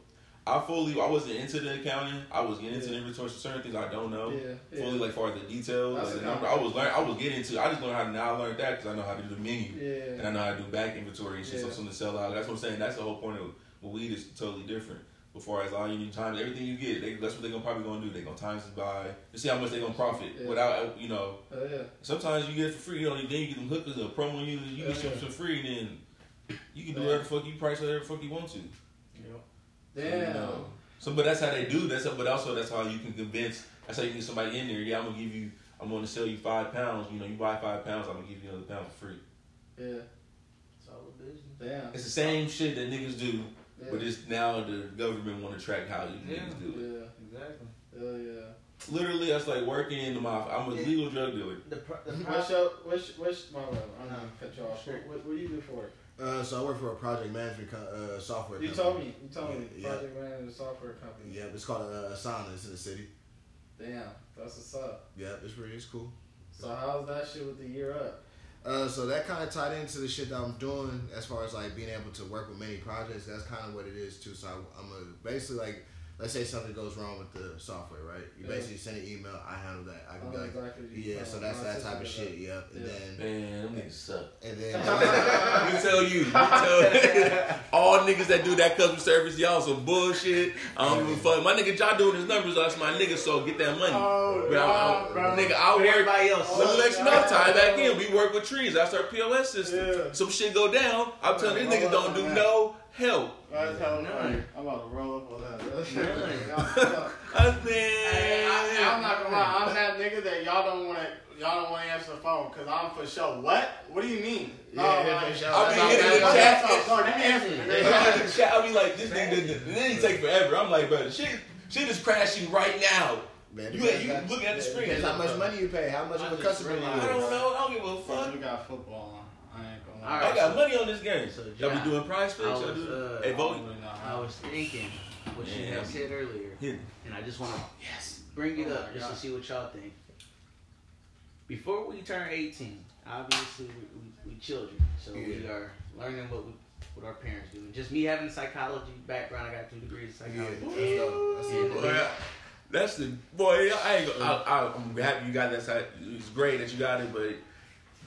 I fully I wasn't into the accounting. I was getting into the Yeah. inventory. So certain things I don't know. yeah, yeah, fully like far as the details, like the number. I was learn. I was getting into. I just learned how to now I learned that because I know how to do the menu yeah, and I know how to do back inventory and shit. So Yeah. something to sell out. That's what I'm saying. That's the whole point of well, weed is totally different. Before as all you need times everything you get, they, that's what they're gonna probably gonna do. They're gonna times it by to see how much they're gonna profit Yeah. without uh, you know. Oh, yeah. Sometimes you get it for free. You know, then you get them hookers and promo you. You get Yeah. some for free, and then you can do Yeah. whatever the fuck you price whatever the fuck you want to. So, you know. So, but that's how they do. That's but also that's how you can convince. That's how you get somebody in there. Yeah, I'm gonna give you. I'm going to sell you five pounds. You know, you buy five pounds, I'm gonna give you another pound for free. Yeah. It's all a business. Damn. It's the same shit that niggas do, Yeah. but it's now the government want to track how you Yeah. niggas do it. yeah. Exactly. Hell yeah. Literally, that's like working in the mafia. I'm a Yeah. legal drug dealer. The, pro- the What's pro- your what's what's my I'm No. gonna cut you off. Sure. What, what do you do for work? Uh, so I work for a project management co- uh, software. Company. You company. told me. You told me. Yeah. Project manager software company. Yeah, it's called uh, Asana. It's in the city. Damn, that's what's up. Yeah, it's pretty. It's cool. So how's that shit with the year up? Uh, so that kind of tied into the shit that I'm doing as far as like being able to work with many projects. That's kind of what it is too. So I, I'm a, basically like, let's say something goes wrong with the software, right? You Yeah. basically send an email. I handle that. I I can know be oh, like, exactly yeah. talking So that's that type of shit. did Yep. And Yeah. then Man, them niggas suck. and then Let me tell you, let me tell all niggas that do that customer service, y'all some bullshit. I don't give a fuck. My nigga, y'all doing his numbers, that's my nigga, so get that money. Oh, But I- bro. nigga, I For work. everybody else. Let me let you know, God. tie back in. We work with Treez. That's our POS system. Yeah. Some shit go down. I'm telling these niggas don't do no help. That's how None. I'm about to roll up on that. None. I Hey, I, I'm not gonna lie. I'm that nigga that y'all don't want to. Y'all don't want to answer the phone because I'm for sure. What? What do you mean? Yeah, no, yeah, like, for sure. I'll be no, hitting the chat. no, no, give me answer. Come in the chat, I'll be like, this nigga did this. And then he take forever. I'm like, bro, shit, shit is crashing right now. man, You- you looking at the screen. Depends how much money you pay. How much of a customer you realized- I don't know. I don't give a Fuck, fuck. we got football on. I ain't gonna All lie. I got money on this game. So, Y'all be doing PrizePicks. I Y'all was, uh, hey, I vote. don't really know I was thinking what you Yeah, had said earlier, Hit. and I just want to yes bring it Oh up just God. to see what y'all think. Before we turn 18, obviously we, we, we children, so we are learning what we, what our parents do. And just me having a psychology background, I got two degrees of Yeah, psychology. that's dope. That's Yeah. Boy, I- that's the boy. I ain't. Gonna, I, I, I'm happy you got that. Side. It's great that you got it, but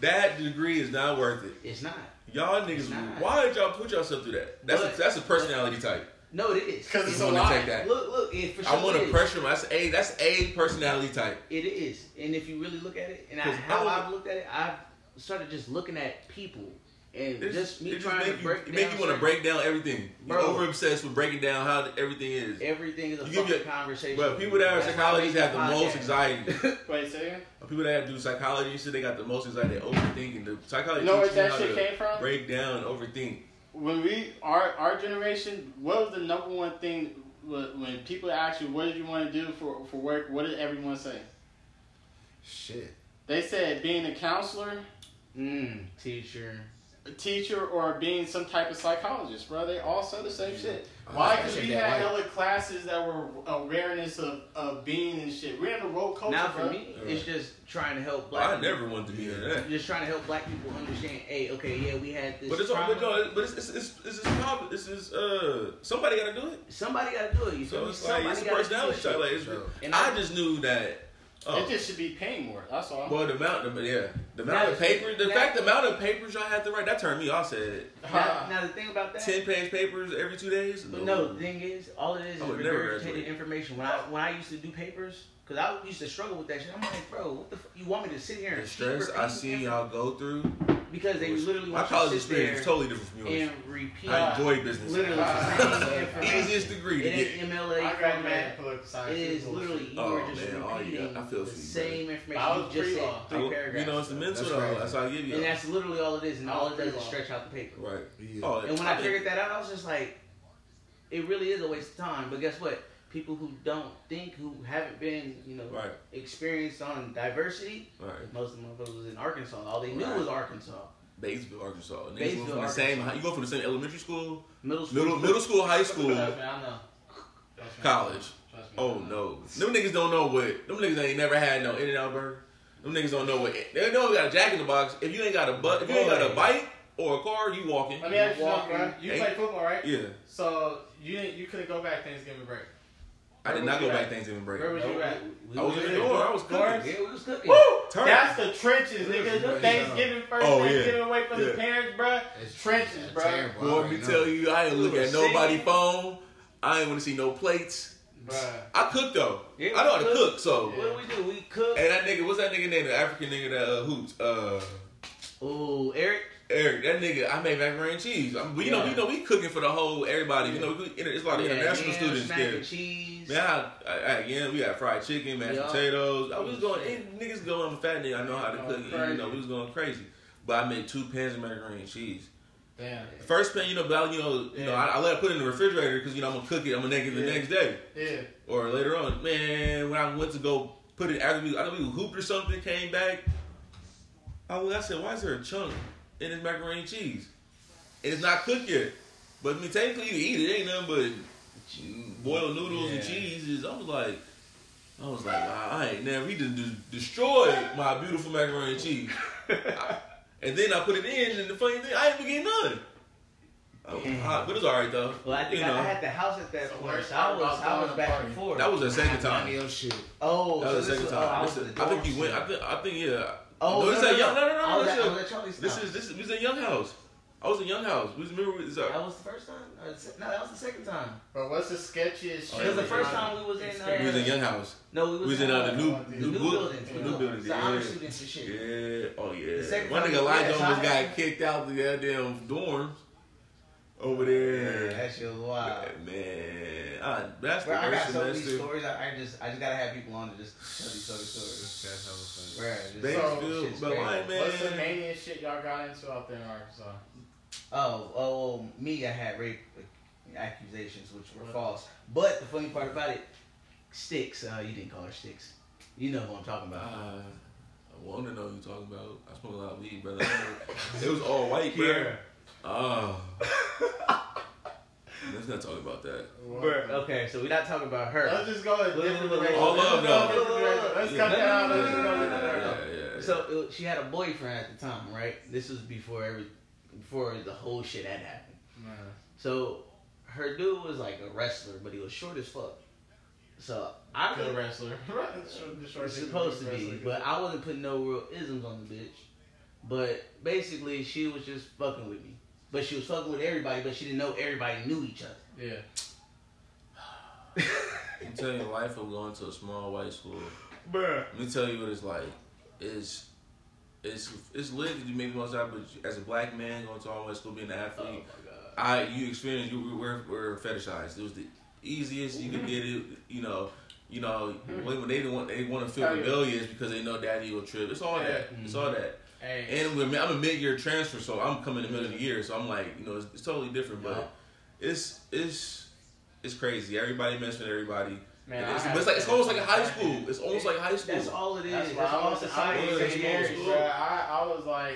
that degree is not worth it. It's not. Y'all niggas, why did y'all put yourself through that? That's But- a, that's a personality type. No, it is because it's You a wanna lie. take that? Look, look, it for sure I want to is. pressure. That's a that's a personality type. It is, and if you really look at it, and I, 'Cause how I've looked at it, I've started just looking at people and It just me it trying make to you, break it down. make you want to break down everything. You're over obsessed with breaking down how everything is. Everything is a You fucking your- conversation. But people that are That's why psychologists have the most anxiety. Wait, say again? people that do psychology and shit, they got the most anxiety. They overthinking. The psychology You know where teaches you that how shit to came from? break down and overthink. When we, our our generation, what was the number one thing when when people ask you, what did you want to do for, for work? What did everyone say? Shit. They said being a counselor, Mm, teacher. A teacher, or being some type of psychologist, bro. They all said the same shit. Why? Because we had white. hella classes that were awareness of, of being and shit. We're in the woke culture, now for bro. me, it's just trying to help black. I people. never wanted to be in that. Just trying to help black people understand. Hey, okay, yeah, we had this. But it's all, trauma. but no, but it's it's it's, it's, it's, problem. This is uh somebody got to do it. Somebody got to do it. You feel So me? it's like Somebody it's a personality this type. Like it's, So- And I I- just knew that. Oh, It just should be paying more. That's all. well, the amount, the, yeah, the Now, amount of paper, the now- fact, the amount of papers y'all had to write, that turned me off. Said Now, now the thing about that. ten page papers every two days. But no, the thing is, all it is I is would regurgitated information. When I when I used to do papers, because I used to struggle with that shit. I'm like, bro, what the fuck? you want me to sit here and the keep stress I repeating see y'all go through. because they literally My college to sit experience there is totally different from yours. and repeat I enjoy business. literally the same. Easiest degree to get. ain't MLA I graduated format. political science. It is literally you Oh, are just man, oh, repeating yeah, I feel the for you, same But I information was you just said pre-law. three You know, it's the mental That's though. That's how I give you. and that's literally all it is, and all it does is stretch out the paper. right. Oh, And when I figured that out, I was just like, it really is a waste of time. But guess what? People who don't think, who haven't been, you know, Right, experienced on diversity, right. most of them motherfuckers was in Arkansas. All they knew Right. was Arkansas. Batesville, Arkansas. Niggas Batesville, go from the Arkansas. same. You go from the same elementary school, Middle school. middle middle school, high school, Trust me, I know. Trust me, college. Trust me, I Oh know. no, them niggas don't know what. Them niggas ain't never had no In and Out burger. Them niggas don't know what. They know you got a Jack in the Box. If you ain't got a butt, if you ain't got a bike or a car, you walking. Let me ask you something, Walking. bro. You play football, right? Yeah, So you didn't- you couldn't go back Thanksgiving break. I did not go back at? Thanksgiving break. Where was you at? I was in the door. I was cooking. Dorms? Yeah, we was cooking. Woo! That's the trenches, nigga. Yeah. Thanksgiving first, Oh, yeah. Away from the parents, bro. It's Trenches, bro. terrible. Boy, let me tell you, I ain't look at nobody phone. I ain't want to see no plates. Bruh. I cook though. Yeah, I know how to we cook. So, What do we do? We cook. and that nigga, what's that nigga name? The African nigga that uh, hoops. Uh, Oh, Eric. Eric, that nigga, I made macaroni and cheese. I mean, we, you know, we know we cooking for the whole everybody. You know, we, it's a lot of Yeah, international yeah, students mac there. and cheese. Man, I, yeah, we had fried chicken, mashed Yeah. potatoes. I was going, eh, niggas going, I'm a fat nigga. I know how to cook. cook. You know, we was going crazy. But I made two pans of macaroni and cheese. Damn. First pan, you know, but I, you know, you know, I, I let it put it in the refrigerator because you know I'm gonna cook it. I'm gonna make it the Yeah. next day Yeah. or later on. Man, when I went to go put it after we, I don't know we hooped or something, came back. I, I said, why is there a chunk in this macaroni and cheese? And it's not cooked yet. But I mean, technically you eat it. Ain't nothing but boiled noodles and cheese. Is I was like, I was like, wow, I ain't never. He just de- destroyed my beautiful macaroni and cheese. and then I put it in, and the funny thing, I ain't even get none. Oh, hot, but it's all right though. Well, I think you I, know, I had the house at that So point. So I was, I was back and forth. that was the second oh, time. oh, That so was the second was, oh, I time. was This at is- the I think dorm you went. I think. I think yeah. Oh, no, no, no, is no, young. No, no, no. I this is- I was at Charlie's This is we was in Young House. I was in Young House. We was remember we was That was the first time. Or the se- no, that was the second time. But what's the sketchiest Oh, shit? Because the first time we was in, uh, we was in Young House. No, we was, We was in uh, the uh, new the the new book- buildings. the new the- buildings. The honor Yeah. students and shit. Yeah. Oh yeah. The second One time- nigga Elijah yeah, almost got kicked out the goddamn dorms over Yeah, there. that shit was wild. Man, I, that's Bro, the I got first so many stories. I, I just, I just gotta have people on to just tell these other stories. That's hella funny. Bro, just, Bakersfield, shit's but crazy. like, man. What's the maniest shit y'all got into out there in Arkansas? Oh, oh, well, me, I had rape accusations, which were What? false. But the funny part about it, Sticks, uh, you didn't call her Sticks. You know who I'm talking about. Uh, I want to know who you're talking about. I smoke a lot of weed, brother. it was all white, bro. Oh. Let's not talk about that. Bro, okay, so we're not talking about her. Let's just go a Look, different look, look, direction. All Let's love, go a though. Let's cut that out. No, no, Let's go no, a no, no, different no, direction. Yeah, yeah. So it, she had a boyfriend at the time, right? This was before every, before the whole shit had happened. Man. So her dude was like a wrestler, but he was short as fuck. So I Good was wrestler. Short- It's supposed to be, but I wasn't putting no real isms on the bitch. But basically, she was just fucking with me. But she was fucking with everybody, but she didn't know everybody knew each other. Yeah. I'm telling you, life of going to a small white school. Bruh. Let me tell you what it's like. It's it's it's lit that you make the most out, but as a black man going to all white school, being an Oh athlete, my god. I you experienced you were were fetishized. It was the easiest you could get it. You know, you know when, when they don't want they want to feel Oh, rebellious because they know daddy will trip. It's all that. It's all that. Hey. And with me, I'm a mid year transfer, so I'm coming in the middle of the year, so I'm like, you know, it's, it's totally different, but it's it's it's crazy. Everybody mess with everybody. Man, it's, but it's like it's almost like a high school. It's almost like high school. That's all it is. That's That's, why I all was, I society was is. in is. Aries, School. bro. I, I was like,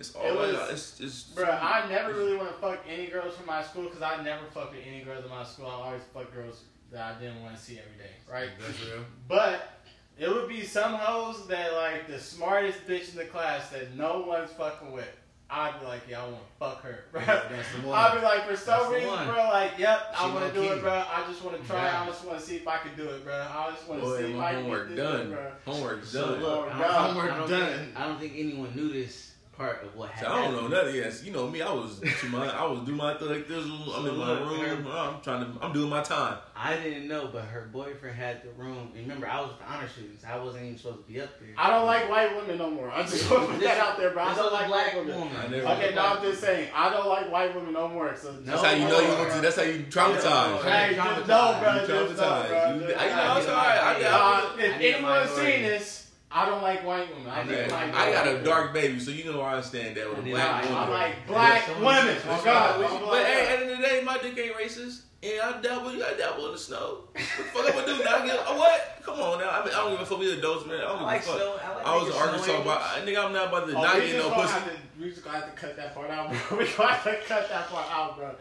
It's all It like was- it's it's. bro, I never really want to fuck any girls from my school because I never fuck with any girls in my school. I always fuck girls that I didn't want to see every day, right? That's real. But it would be some hoes that like the smartest bitch in the class that no one's fucking with. I'd be like, yeah, I want to fuck her, bro. That's the one. I'd be like, for some the reason, bro, like, yep, I want to do low-key. it, bro. I just want to try. Yeah. I just want to see if I can do it, bro. I just want to see if I can homework get this done. bro. Homework So done. look, I, God. don't, Homework done. I don't think anyone knew this part of what So. I don't know nothing. Yes, you know me. I was to my. I was doing my thing like this. I'm in my look, room. I'm trying to. I'm doing my time. I didn't know, but her boyfriend had the room. And remember, I was with the honor students. I wasn't even supposed to be up there. I don't like white women no more. I just want to put that out there, bro. I don't like black women. woman. Okay, no, I'm just saying, I don't like white women no more. So That's how you know you went to. That's how you traumatized. Hey, Yeah. just bro. You Just know, traumatized. bro. You- I- you know, it's I- alright. I- I- Uh, I if need a anyone's seen this, I don't like white women. I, I just like I got a women. dark baby, so you know where I stand there with a I need- black woman. I like black Yeah, women. someone- Oh God, oh, But, but like hey, at the end of the day, my dick ain't racist. And I dabble, I dabble in the snow. What the fuck I'm gonna do now? Get, oh, what? Come on now. I mean, I don't even fuck with the adults, man. I don't give a fuck. snow. I, like I was in making Arkansas, but. I, nigga, I'm not about to Oh, not get no pussy. have to, we just gonna have to cut that part out, bro. We gonna have to cut that part out, bro.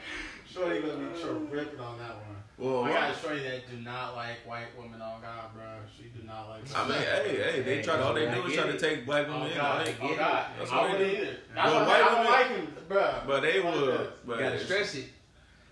Shorty gonna be terrific on that one. Well, I got a shorty that do not like white women on God, bro. She do not like. I mean, hey, hey, they try all they do is try to take black women Oh in. God, They- oh God, That's I what they wouldn't either. That's But why white I don't women- like him, bro. But they Like would. that. But You gotta it's, stress it.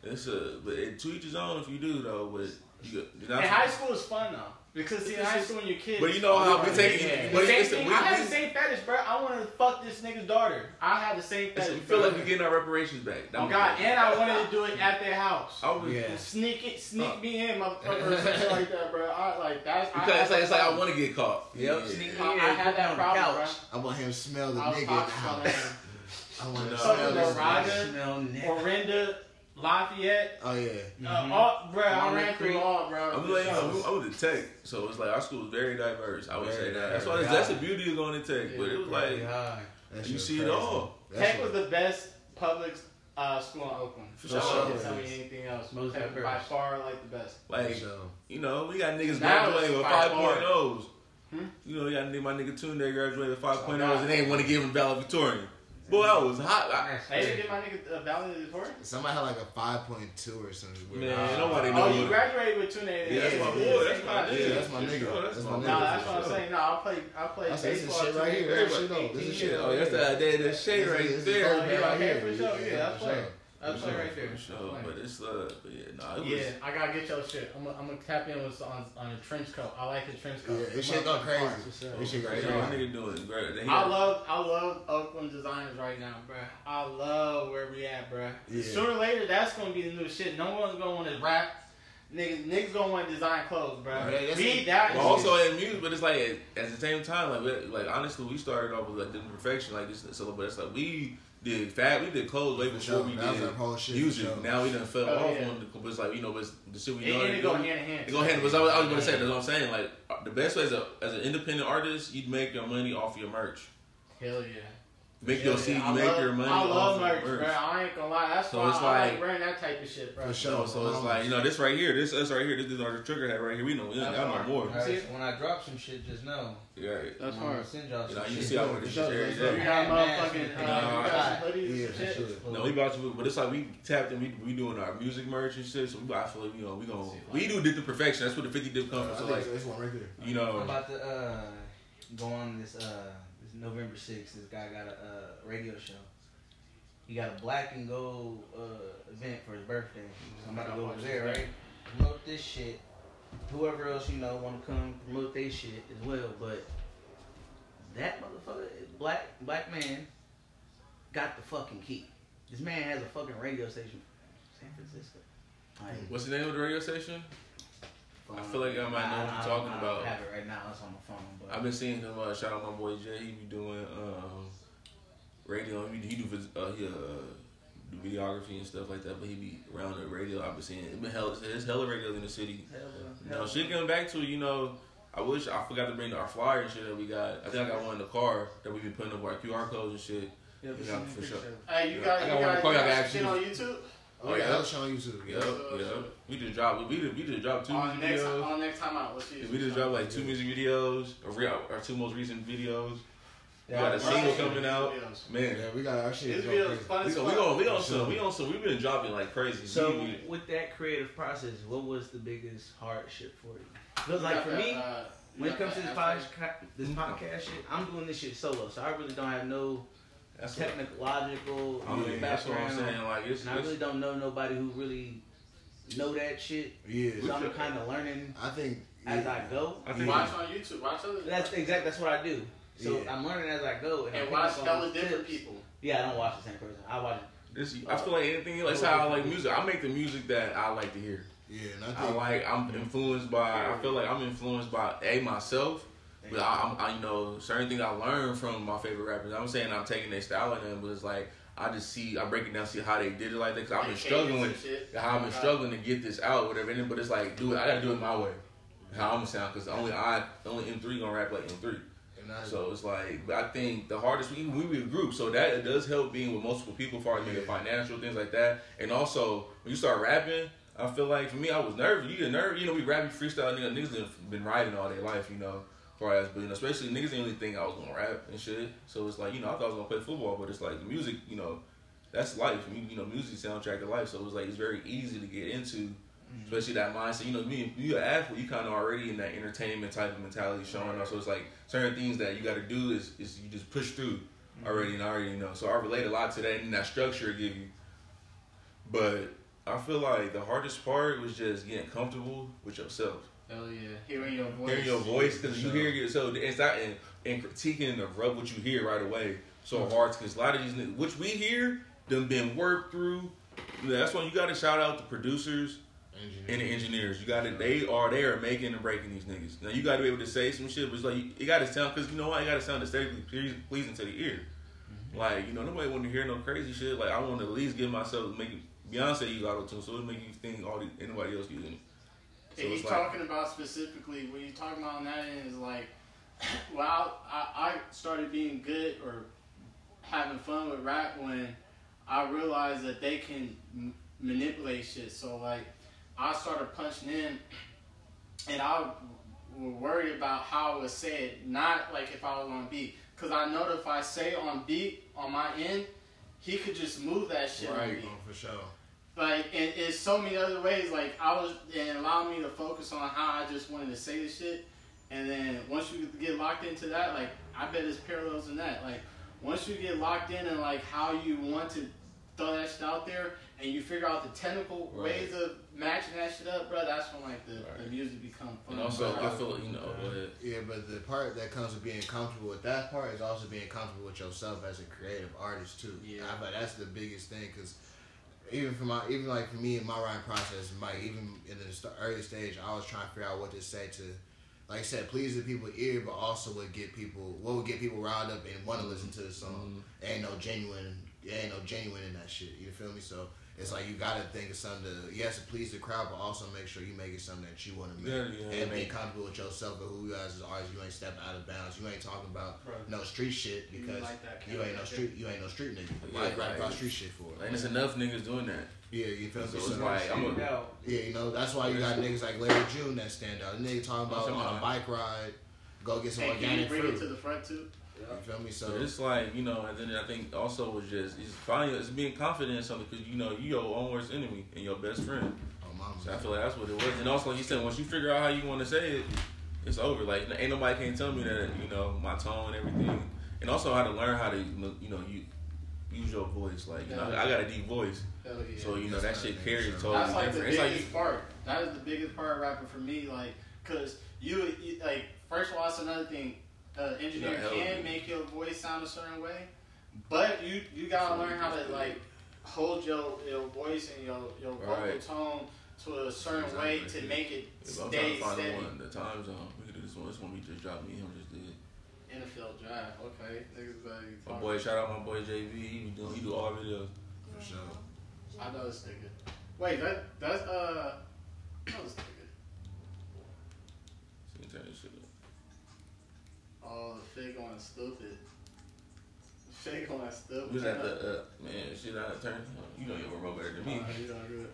it's a, but it, to each his own if you do though. But you, you're And high school is fun though. Because see, in high school when you're kids. But you know how we take. Yeah. But same it's, thing, we, I had we, the same fetish, bro. I want to fuck this nigga's daughter. I had the same it's- fetish. we feel bro. like we're getting our reparations back. Oh God, and I wanted to do it at their house. I was, Yeah. Sneak it, sneak Uh. me in, motherfucker, or something like that, bro. I like that's. I Because had it's like, it's like I want to get caught. Yep, Yeah. sneak I, me I in, had that on the problem, bro. couch. I want him to smell the I was nigga. cautious on that. I want to No. smell Fucking this. Moraga. Smell. Orinda, Lafayette. Oh yeah. Uh, all, bro, I ran through all, bro. I'm like, I'm, I'm with the tech, so it's like our school is very diverse. I would Very say that. That's why diverse. that's the beauty of going to tech. But it was like high. You shit see it all. That Tech shit- was the best public uh, school in Oakland. For No sure. one can tell me anything else. Most Tech diverse. by far like the best. Like So, you know, we got niggas Now graduating with it's by 5.0s. Hmm? You know, you got nigga, my nigga Tune, Tunde graduated with 5.0s Oh, and they didn't want to give him valedictorian. Boy, I was hot. I, They didn't get my nigga uh, valedictorian. somebody had like a five point two or something. weird. Man, Nah. nobody Oh, know you graduated with Tune. Yeah, that's my boy. That's my Yeah, nigga. that's my nigga. That's my my nigga. No, nigga. that's what I'm saying. No, I play. I play That's- this is shit right here. This shit though. This is shit. Oh, old. that's that day, that shade right there. Oh, yeah, here. for sure. Yeah, that's for right. Sure. That's For right right there. For sure, but it's uh, but yeah, nah, it was. Yeah, I gotta get your shit. I'm gonna, I'm gonna tap in with on on a trench coat. I like the trench coat. Yeah, this shit go crazy. This shit go Right, crazy. my nigga doing great. They I love I love Oakland designers right now, bruh. I love where we at, bruh. Yeah. Sooner or later, that's gonna be the new shit. No one's gonna want to rap. Niggas, niggas gonna want to design clothes, bruh. Right, that's Be it. that. But also in music, but it's like at, at the same time, like we, like honestly, we started off with like the perfection, like this. So, but it's like we did fat, we did clothes way For before sure. we That did our whole shit. for music. sure. Now we done fell Oh, off yeah. on the, but it's like you know, but it's the shit we It, know. and it go hand in hand. It go hand. But I was, I was gonna say that's what I'm saying. Like uh, the best way as a as an independent artist, you'd make your money off your merch. Hell yeah. Make Hell your seed, yeah. you make love, your money I love off merch, your bro. I ain't gonna lie. That's So why it's I like- like wearing that type of shit, bro. For sure. So, so it's like you know this right here, this us right here, this is our trigger head right here. We know we don't got hard. more. Alright, See? when I drop some shit, just know. Yeah. That's I'm gonna hard. Send y'all You some know, you shit. see I wear this shit every You day. got Man, motherfucking you hoodies Yeah, and for shit. sure. No, we about to, but it's like we tapped and we we doing our music merch and shit. So we, I feel like you know we gonna we do dip to perfection. That's where the fifty dip I comes from. So think like this one right there. you know, I'm know, about to uh, go on this uh, this November 6th. This guy got a uh, radio show. He got a black and gold uh, event for his birthday. So I'm about to go over there, right? Promote this shit. Whoever else you know want to come promote their shit as well. But that motherfucker, black black man, got the fucking key. This man has a fucking radio station, San Francisco. Like, what's the name of the radio station? I feel like I might know what you're I- I- talking I don't about. have it right now. It's on my phone. But I've been seeing him. Uh, shout out my boy Jay. He be doing um, radio. He, he do uh, he uh, do videography and stuff like that. But he be around the radio. I've been seeing. It been hella. There's hella radios in the city. Hell, You know, shit getting back to you know. I wish I forgot to bring our flyer and shit that we got. I think I got one in the car that we be putting up our QR codes and shit. Yeah, Yeah, for sure. Hey, you Yeah. got I you got one got, call you y'all got guys shit too. on YouTube? Oh, yeah. I'll show on YouTube. Yeah, Yeah. yeah. We just dropped. We did. We just dropped two On music next videos. on next time out, let's see. We just dropped like two music videos. Our, re- our two most recent videos. We got a right. single coming out. Videos. Man, Yeah, we got our shit. This go video fun we as go, we fuck. go, we on For some, sure. we on some. We've been dropping like crazy. So We- we- with that creative process, what was the biggest hardship for you? Because like for that, me, uh, when it comes to this podcast, this podcast shit, I'm doing this shit solo, so I really don't have no that's what, technological oh, I mean, that's what I'm background, saying. Like it's, and I really don't know nobody who really know that shit. Yeah. So I'm kind of learning I think. as yeah. I go. I think Watch on YouTube. Watch other. That's exact. That's what I do. So Yeah. I'm learning as I go, and, and picking watch up hella different tips. people. Yeah, I don't watch the same person. I watch. This, I feel like anything. Like that's how I like music. I make the music that I like to hear. Yeah, and I I like. I'm influenced by. I feel like I'm influenced by a myself. But I, I'm, I, you know, certain things I learned from my favorite rappers. I'm saying I'm taking their style and them, but it's like I just see, I break it down, see how they did it like that. Cause I've been struggling, cadence and shit. how I've been struggling to get this out, whatever. But it's like, do it. I gotta do it my way. How I'm gonna sound, cause only I, only M3 gonna rap like M3. So it's like, but I think the hardest we we be a group, so that it does help being with multiple people, as far as making financial things like that. And also when you start rapping, I feel like for me, I was nervous. You get nervous, you know. We rapping freestyle. Niggas, niggas done been writing all their life, you know. Far as, but you know, especially niggas didn't really think I was gonna rap and shit. So it's like, you know, I thought I was gonna play football, but it's like the music, you know, that's life. You, you know, music soundtrack to life. So it's like it's very easy to get into mm-hmm. especially that mindset. You know, me, you an athlete, you kind of already in that entertainment type of mentality showing up. So it's like certain things that you got to do is, is you just push through mm-hmm. already and already know. So I relate a lot to that and that structure it give you. But I feel like the hardest part was just getting comfortable with yourself, Hell yeah. Hearing your voice. hearing your voice because you hear yourself. It's not and, and critiquing the rub what you hear right away so mm-hmm. hard because a lot of these niggas- which we hear them been worked through. That's why you got to shout out the producers and the engineers. You got to they are they are making and breaking these niggas. Now you got to be able to say some shit, but it's like you, you got to sound because you know why you got to sound aesthetically pleasing to the ear. Mm-hmm. Like you know, nobody want to hear no crazy shit. Like I want to at least give myself make Beyonce use auto tune, so it make you think all the, anybody else using it. So he's like- talking about specifically what you're talking about on that end is like, well, I, I started being good or having fun with rap when I realized that they can m- manipulate shit. So like, I started punching in, and I was worried about how it was said, not like if I was on beat, because I know that if I say on beat on my end, he could just move that shit on Right. beat Oh, for sure. Like and it's so many other ways like i was and allowed me to focus on how i just wanted to say the shit and then once you get locked into that like i bet there's parallels in that like once you get locked in and like how you want to throw that shit out there and you figure out the technical Right. ways of matching that shit up bro that's when like the, the music become fun And also, bro. I feel you know, go. Yeah, but the part that comes with being comfortable with that part is also being comfortable with yourself as a creative artist too. Yeah. I feel that's the biggest thing because even for my, even like for me in my writing process, Mike, even in the st- early stage, I was trying to figure out what to say to, like I said, please the people ear, but also would get people, what would get people riled up and want to listen to the song. Mm-hmm. Ain't no genuine, ain't no genuine in that shit. You feel me? So. It's like you gotta think of something to yes to please the crowd, but also make sure you make it something that you want to make Yeah, yeah, and be comfortable with yourself and who you guys as artists. You ain't stepping out of bounds. You ain't talking about Bro. no street shit You because like that you ain't no street. You ain't no street nigga. Yeah, Why you rap like- about street shit for? It. And it's enough niggas doing that. Yeah, you feel me? So- like yeah, you know that's why you got niggas like Larry June that stand out. Nigga talking about on a bike ride, go get some hey, can you bring fruit. it to the front too you feel me? So So it's like you know, and then I think also was just it's finding it's being confident in something because you know you your own worst enemy and your best friend. oh mama. So I feel like that's what it was. And also, like you said, once you figure out how you want to say it, it's over. Like ain't nobody can tell me that you know my tone and everything, and also how to learn how to you know you use your voice. Like you know, I got a deep voice, Hell yeah. so you know Yes, that shit carries sir. totally That's like the different. It's like biggest you, part. That is the biggest part of rapping for me. Like, cause you, you like first of all, that's another thing. Uh, engineer can yeah. make your voice sound a certain way, but you you gotta learn how to like hold your your voice and your your vocal Right. tone to a certain way to make it if I'm stay to find the steady. one, the time zone, we could do this one. This one we just dropped. Me and him just did. NFL drive. Okay, niggas better My boy, shout out my boy JV. He be doing, he do all videos. for sure. I know this nigga. Wait, that that's uh, I know this nigga. So you turn this shit up. Oh, the fake going stupid. The fake going stupid. Who's at the uh, man? Shit, I turn. You know your remote better than me. Oh, you don't do it.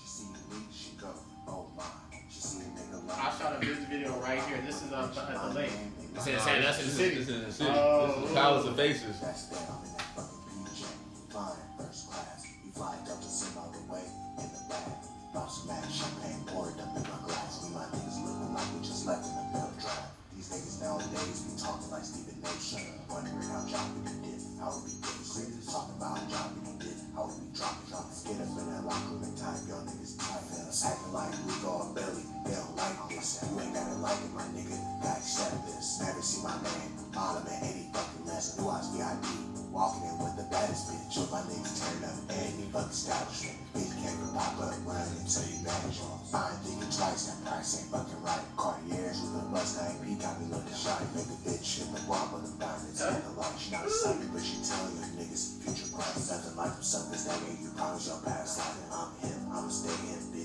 She see me, she go, oh my. She see a nigga like I shot a music video right here. This is up at the lake. It's in, say that's in the This city. is, this is in the city. Oh. this is Palace of Faces. That's that in that fucking PJ. Flying first class. We fly Delta Sim all the way in the back. Boss back, champagne poured up in my glass. We my niggas looking like we just left in the middle drive. These niggas nowadays be talking like Stephen. Shut. Wondering how John Wick did. How we getting crazy. Talking about how John Wick did. How we be dropping, dropping. Get up in that locker room and time. Y'all niggas tight. Acting like we on belly. They don't like this. You ain't gotta like it, my nigga. Gotta accept this. Never see my man, Bottom at any fucking less. New Eyes VIP. Walking in with the baddest bitch. My niggas turn up. Any fucking establishment. Bitch can't even pop up. Run until you manage. I ain't thinking twice. That price ain't fucking right. Cartiers with a Mustang P got me looking shy. Make a bitch in the wall with them diamonds in the light. She not a psychic, but she tell you niggas future bright. Nothing like them suckers that gave you promise your past life. I'm him. I'ma stay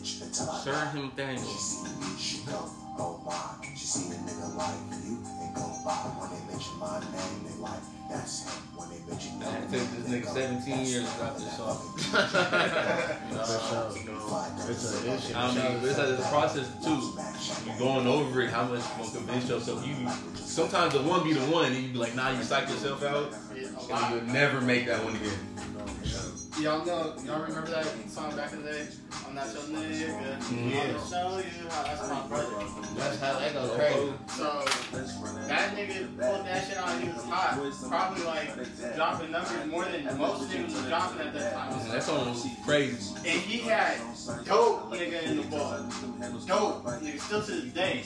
I him Daniels. she my. She see a nigga like you. When they mention my name, they like, that's. When they mention this nigga 17 years to drop this song. Know, know, It's a- the it's a- I mean, it's a process too. You going over it, how much you gonna convince yourself? You sometimes the one be the one, and you be like, nah, you psych yourself out, and you'll never make that one again. Y'all know, y'all remember that song back in the day? I'm not your nigga. Mhm. I'ma show you how. That's my brother. That's how that goes crazy. So that nigga pulled that shit out. And he was hot. Probably like dropping numbers more than most niggas was dropping at that time. that song was crazy. And he had dope nigga in the ball. Dope nigga still to this day.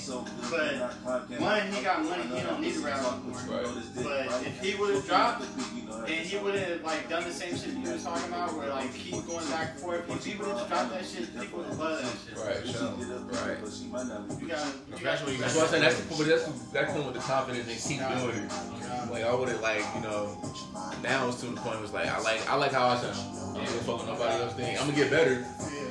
But one, he got money. He don't need to rap anymore. But if he would have dropped, and he would have like done the same shit you was talking about, where like keep going back and forth. If he would have just dropped that shit, people would have loved that shit. Right. Right. You got, you That's what you That's what I'm saying. That's the, but that's that comes with the confidence and keep doing it. Like I would have like you know. Now it's to the point. Was like I like I like how I sound. I don't give a fuck what nobody else think. I'm gonna get better,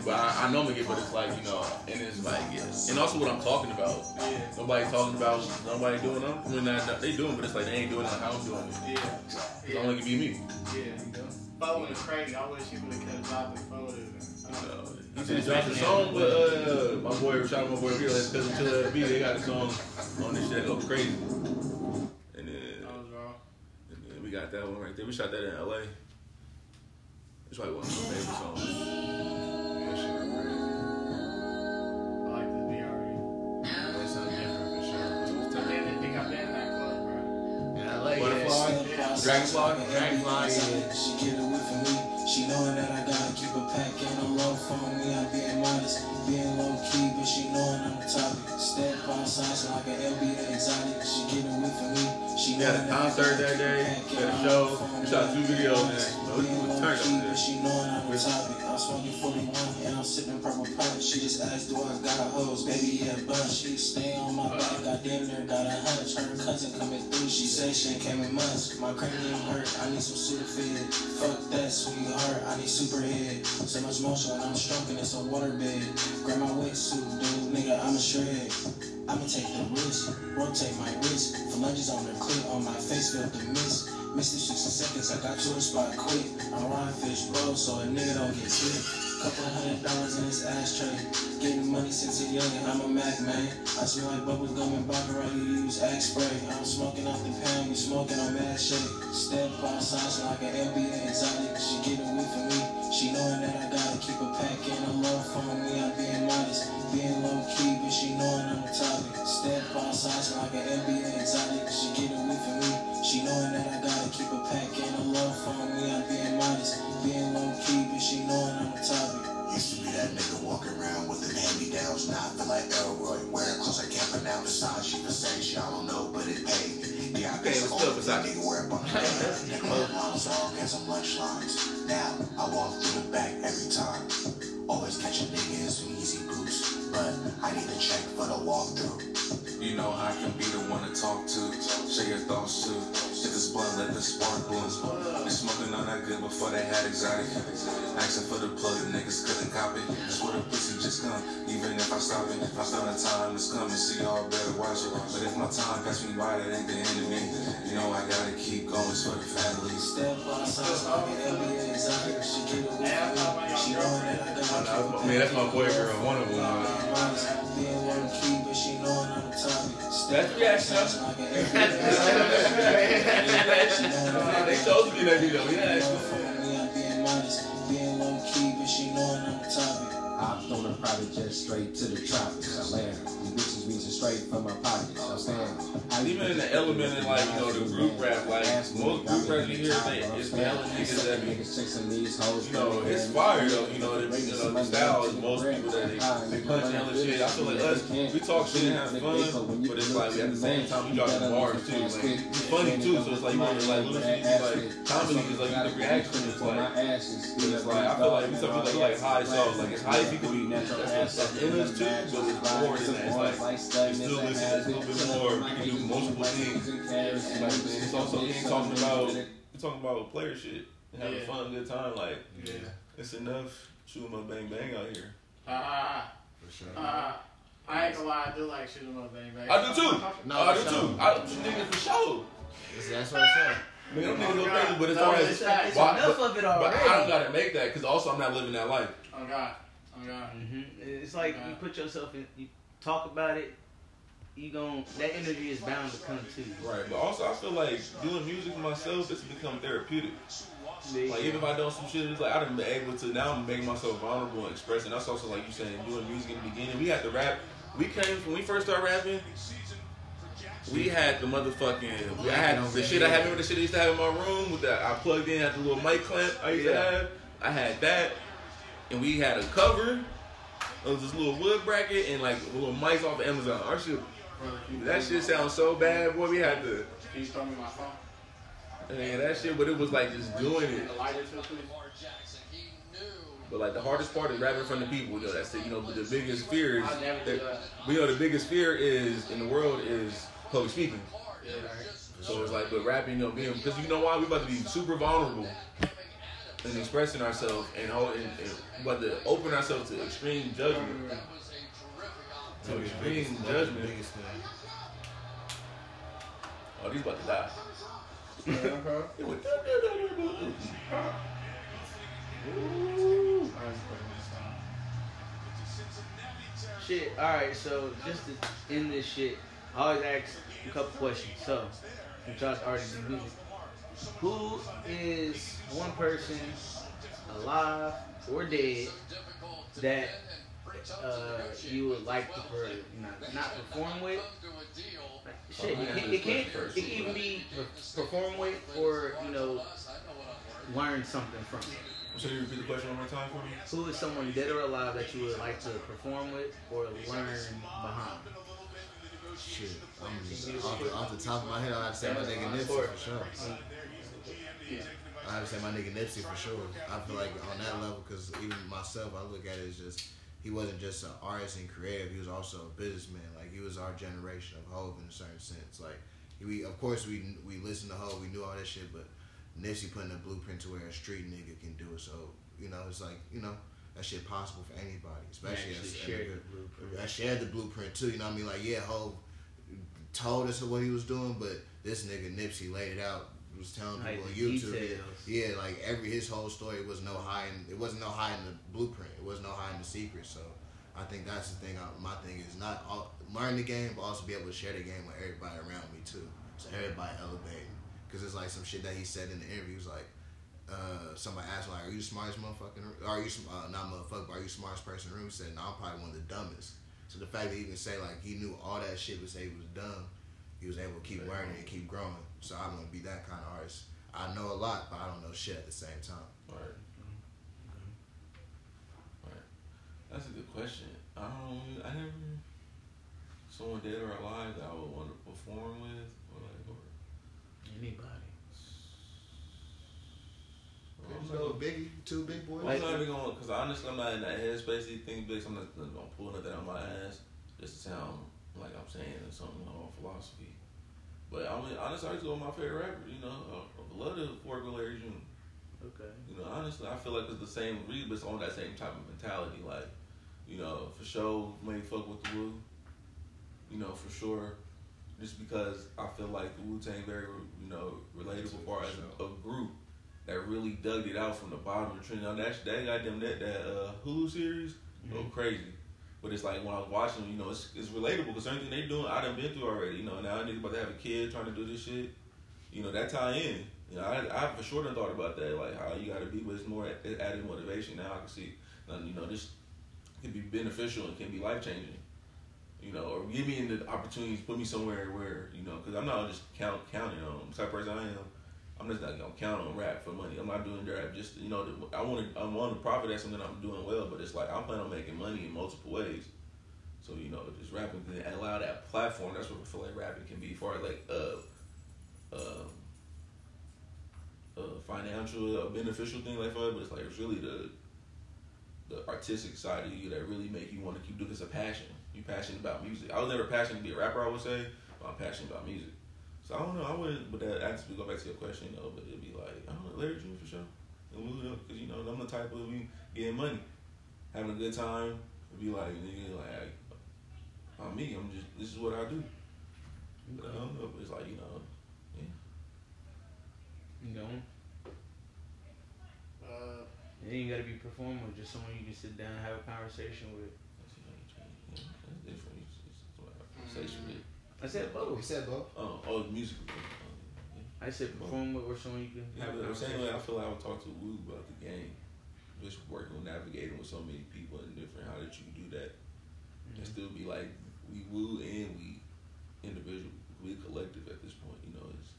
but I, I know I'm gonna get. But it's like you know, and it's like yeah. And also what I'm talking about. Yeah, Nobody talking about nobody doing them. I mean, they doing, but it's like they ain't doing it like how I'm doing it. yeah, It's only gonna be me. yeah. Is crazy. I wish he would have kept dropping photos. Uh, he just dropped a song with uh, my boy, shout out my boy Real, his cousin Chill at B. They got a song on this shit that go crazy. And then, That and then we got that one right there. We shot that in LA. It's probably one of my favorite songs. Dragonfly. Dragonfly, Yeah, she get away from me. She knowing that I gotta keep a pack and a low phone. Me, I'm being modest, being low key, but she knowing I'm the topic. Step outside so like an LB exotic. She get away from me. She had a concert that day, had a show, shot two videos, we Being was turned up she knowing I'm the topic. I'm smoking 41 and I'm sipping purple punch. She just asked, do I got a hoes? Baby, yeah, but She stay on my back. I damn near got a hunch. Her cousin coming through. She say she ain't came in months. My cranium hurt. I need some Sudafed. Fuck that, sweetheart. I need super head. So much motion when I'm stroking. It's a waterbed. Grab my wetsuit, dude. Nigga, I'm a shred. I'ma take the risk, rotate my wrist. Phalanges on the clip, on my face, felt the mist. Missed it 60 seconds, I got to the spot quick. I'm riding fish, bro, so a nigga don't get sick. Couple hundred dollars in his ashtray. Getting money since a young and I'm a Mac man. I smell like bubble gum and baccarat, you use Axe spray. I'm smoking off the pound, you smoking on mad shake. Step outside like an NBA exotic. She get away from me. She knowing that I gotta keep a pack and a love for me. I'm being modest, being low key, but she knowing I'm the topic. Step outside like an NBA exotic. She get away from me. She knowing that I gotta keep a pack and a love for me. I'm being modest, being low key, but she knowing I'm the topic. Used to be that nigga walking around with the hand-me-downs. Now I feel like Elroy, wearing clothes I can't pronounce. Versace, Versace, I don't know, but it paid. Yeah, I Okay, guess what's all up, the Versace? nigga wear up on the left. Clubhouse long as some lunch lines. Now I walk through the back every time. Always catch a nigga in some easy boots, but I need to check for the walkthrough. You know I can be the one to talk to, share your thoughts too. If it's blunt, let the spark bloom. Been smoking on that good before they had exotic. Asking for the plug, the niggas couldn't copy. That's where the pussy just come. Even if I stop it, I feel the time is coming. See y'all better watch it. But if my time pass me by, that ain't the end of me. You know I gotta keep going for the family. Step outside like an NBA exotic. She get away from me. She knowing that I gotta keep a I mean, that's my boy girl, one of them. Being low key, but she knowing I'm the topic. That's the reaction. Like an NBA They chose to be in that video. Yeah. Me, I'm being modest, being low key, but she knowing I'm the Hopped on a private jet straight to the tropics. I land. These bitches reaching straight from my pockets. How you Even in the element of like, you know, the group rap, like, most group raps you in hear, the they, it's the hella niggas that be, Niggas chasing these hoes. you know, it's fire though, you know, the, you know, the style is most people that they, they punch hella shit. I feel like us, we talk shit and have fun, but it's like, at the same time, we dropping bars too, like, it's funny too, so it's like, you want to like, little shit, like, comedy is like, get reaction, it's like, it's like, I feel like we talk about like high songs, like, it's high people be, that's, that's, that's in us too, but it's more than that, it's like, you still listen, it's a little bit more, we can do multiple things. Like, it's also we ain't talking about we talking about player shit, and having Yeah. fun, good time. Like Yeah. it's enough. shooting my bang bang out here. Ah, For sure. ah, I ain't gonna lie, I do like shooting my bang bang. I do too. No, I do too. sure. I nigga for sure. That's what I said. Nigga, them niggas go God. crazy, but as No, far it's as. It's Why- enough but- of it already. but. I don't gotta make that because also I'm not living that life. Oh God, oh God. hmm It's like you put yourself in, you talk about it, you gon' that energy is bound to come to you. Right, but also I feel like doing music for myself it's become therapeutic. Like even if I done some shit, it's like I done been able to now make myself vulnerable and express. And that's also like you saying doing music in the beginning. We had to rap. We came when we first started rapping. We had the motherfucking. I had the shit I had. Remember the shit I used to have in my room with that I plugged in had the little mic clamp I used to have. I had that, and we had a cover. It was this little wood bracket and like little mics off of Amazon. Our shit, Brother, can you that shit sounds so bad, boy. We had to. Can you throw me my phone? And that shit, but it was like just doing it. The lighter too, please. But like the hardest part is rapping in front of people. You know, that's the, you know but the biggest fear is. That, that. you know the biggest fear is in the world is public speaking. So it's like, but rapping, you know, being because you know why we about to be super vulnerable and expressing ourselves and, hold, and, and to open ourselves to extreme judgment. To extreme judgment. Biggest. Oh, these about to die. Uh-huh. It went- Shit. All right. So just to end this shit, I always ask a couple questions. So, Josh already do music. Who is one person alive or dead that uh, you would like to, per, you know, not perform with? Shit, it can't, it can't. It can even be perform with or you know, learn something from. So you repeat the question one more time for me? Who is someone dead or alive that you would like to perform with or learn behind? Shit. I'm, off, the, off the top of my head, I have to say my nigga Nipsey for sure. I have to say my nigga Nipsey for sure. I feel like on that level, because even myself, I look at it as just he wasn't just an artist and creative. He was also a businessman. Like he was our generation of Hov in a certain sense. Like we, of course, we we listened to Hov, we knew all that shit, but Nipsey putting a blueprint to where a street nigga can do it. So you know, it's like you know that shit possible for anybody, especially as shared nigga- the blueprint. I shared the blueprint too. You know what I mean? Like, yeah, Hov told us what he was doing, but this nigga Nipsey laid it out. Was telling Like people on YouTube. details. Yeah, like every his whole story was no hiding. It wasn't no hiding the blueprint. It was no hiding the secret. So I think that's the thing. I, my thing is not all, learn the game, but also be able to share the game with everybody around me too. So everybody elevating. Because it's like some shit that he said in the interview. He was like, uh, somebody asked him, like, "Are you the smartest motherfucker? in Are you sm- uh, not motherfucker? But are you the smartest person in the room?" He said, "No, I'm probably one of the dumbest." So the fact that he even say like he knew all that shit would say he was dumb, he was able to keep learning and keep growing. So I'm gonna be that kind of artist. I know a lot, but I don't know shit at the same time. Right. Mm-hmm. Right. That's a good question. I don't. I never. Someone dead or alive that I would want to perform with, or like, or. Anybody. I'm You know, Biggie, two big boys. I'm not even going because honestly, I'm not in that headspace. to think big. So I'm not gonna pull nothing out my ass just to sound like I'm saying something on philosophy. But I mean, honestly, I just go with my favorite rapper. You know, I, I love the Fort Larry June Okay. You know, honestly, I feel like it's the same read, but it's on that same type of mentality. Like, you know, for sure, may fuck with the Wu. You know, for sure, just because I feel like the Wu Tang very, you know, relatable far as a, a group that really dug it out from the bottom of the tree. Now that that goddamn that that uh, Hulu series, mm-hmm. go crazy. But it's like when I was watching, you know, it's, it's relatable because everything they doing, I done been through already. You know, now a nigga about to have a kid trying to do this shit. You know, that tie in. You know, I, I for sure done thought about that, like how you got to be, but it's more added motivation. Now I can see, you know, this can be beneficial and can be life changing. You know, or give me the opportunities, put me somewhere where you know, because I'm not just count counting on the type person I am. I'm just not gonna count on rap for money. I'm not doing rap just you know. I want to I want to profit at something I'm doing well, but it's like I plan on making money in multiple ways. So you know, just rapping can allow that platform. That's what I feel like rapping can be for like uh uh uh financial uh, beneficial thing like that. But it's like it's really the the artistic side of you that really make you want to keep doing. It's a passion. You passionate about music. I was never passionate to be a rapper. I would say, but I'm passionate about music. So I don't know. I wouldn't. But that actually go back to your question, you know. But it'd be like I don't know, Larry June for sure. And we because you know I'm the type of we getting money, having a good time. It'd be like nigga, like I'm me. I'm just this is what I do. But I don't know. But it's like you know, yeah. You know, Uh, it ain't gotta be performing with just someone you can sit down and have a conversation with. That's, you know, you you know, that's different. It's, it's, it's what I say shit. I said We both. said both. Oh, oh, music. Yeah. I said perform with or someone you can Yeah, but I'm saying like, I feel like I would talk to Wu about the game. Just working on navigating with so many people and different how that you do that. Mm-hmm. And still be like we woo and we individual, we collective at this point. You know, it's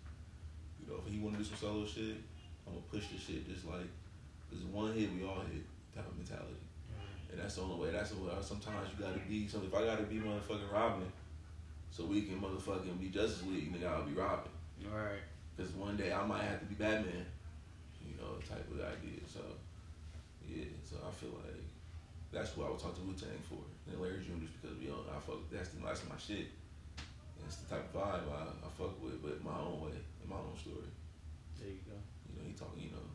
you know if he want to do some solo shit, I'm gonna push the shit just like there's one hit we all hit type of mentality. And that's the only way. That's the way. Sometimes you gotta be. So if I gotta be motherfucking Robin, so we can motherfucking be Justice League, nigga, I'll be Robin. All right. Because one day I might have to be Batman, you know, type of idea. So yeah, so I feel like that's what I would talk to Wu Tang for, and Larry June just because we on. I fuck. That's the last that's my shit. That's the type of vibe I, I fuck with, but my own way, in my own story. There you go. You know, he talking. You know,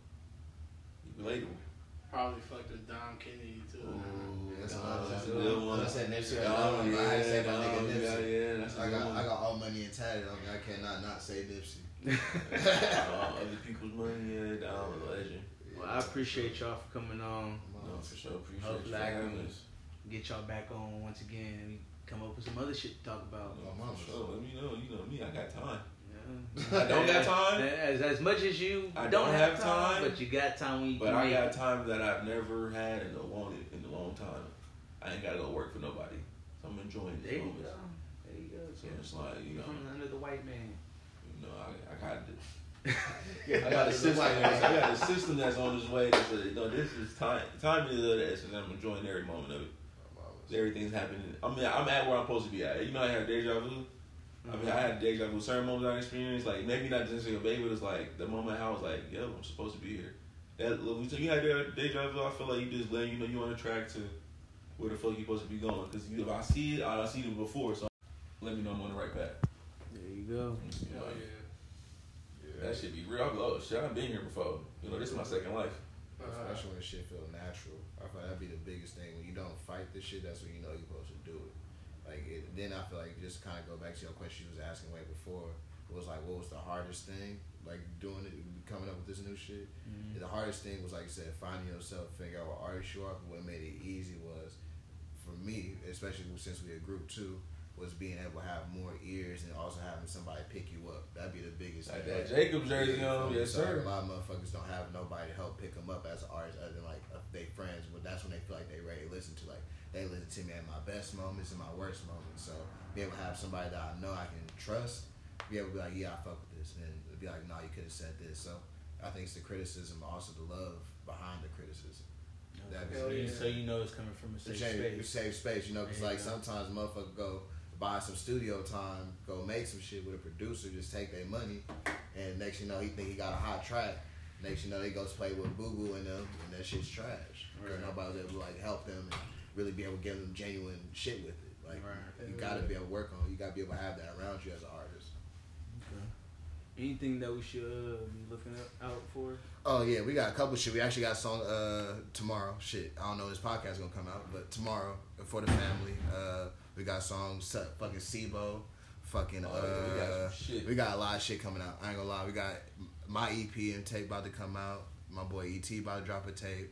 he relatable. Probably fucked with Dom Kennedy too. Ooh, That's Dom, that's a one. good one. I said Nipsey. Dom, Dom, I had to say my nigga Dom, yeah, Nipsey. yeah, that's a I good got one. I got all money and tatted on me. I cannot not say Nipsey. Uh, other people's money, yeah, Dom, a legend. Well, I appreciate y'all for coming on. No, for sure. Appreciate Hopefully you for having us. Get y'all back on once again come up with some other shit to talk about. No, mama. for sure. Let me know. You know me. I got time. Yeah. I don't got time, As, as much as you I don't, don't have, have time, time, but you got time when you but I got it. time that I've never had and don't wanted in a long time. I ain't gotta go work for nobody. So I'm enjoying There this you moment. go. There you go. So it's like you know, From under the white man. you know, I, I got this. I got a system. I got a system that's on its way. That's a, no, this is time. Time is of the essence. I'm enjoying every moment of it. Everything's happening. I mean, I'm at where I'm supposed to be at. You know, I have deja vu. I mean, I had deja vu. Certain moments I experienced, like maybe not just a baby, but it's like the moment I was like, "Yo, I'm supposed to be here." That when you had that deja vu, I feel like you just letting you know you're on the track to where the fuck you supposed to be going. Because if I see it, I see it before, so let me know I'm on the right path. There you go. You know, Hell yeah. That should be real. I'm like, oh shit, I've been here before. You know, this is my second life. Uh, Especially when shit feel natural. I feel like that'd be the biggest thing. When you don't fight this shit, that's when you know you're supposed to do it. Like it, then I feel like just kind of go back to your question you was asking way before. It was like, what was the hardest thing? Like doing it, coming up with this new shit. Mm-hmm. The hardest thing was like you said, finding yourself, figure out what artist you are. What made it easy was, for me, especially since we a group too, was being able to have more ears and also having somebody pick you up. That'd be the biggest. Like thing. that Jacobs jersey on, Yeah, yes so, sir. A lot of motherfuckers don't have nobody to help pick them up as an artist other than like they friends, but that's when they feel like they ready to listen to. Like they listen to me at my best moments and my worst moments. So be able to have somebody that I know I can trust, be able to be like, yeah, I fuck with this, and then be like, no, you could have said this. So I think it's the criticism, but also the love behind the criticism. That'd So you- yeah. So you know it's coming from a safe save, space. save space, you know, because like go. sometimes motherfuckers go buy some studio time, go make some shit with a producer, just take their money, and next you know he think he got a hot track. Next you know he goes play with Boo Boo and them, and that shit's trash. Because Right. nobody was able to like help them and really be able to give them genuine shit with it. Like Right. you gotta be able to work on. it. You gotta be able to have that around you as an artist. Okay. Anything that we should uh, be looking up, out for? Oh yeah, we got a couple shit. We actually got a song uh tomorrow. Shit, I don't know when this podcast is gonna come out, but tomorrow for the family. Uh, we got songs. Fucking Sibo. Fucking uh, Oh, yeah, we got shit. we got a lot of shit coming out. I ain't gonna lie. We got my EP and tape about to come out. My boy ET about to drop a tape.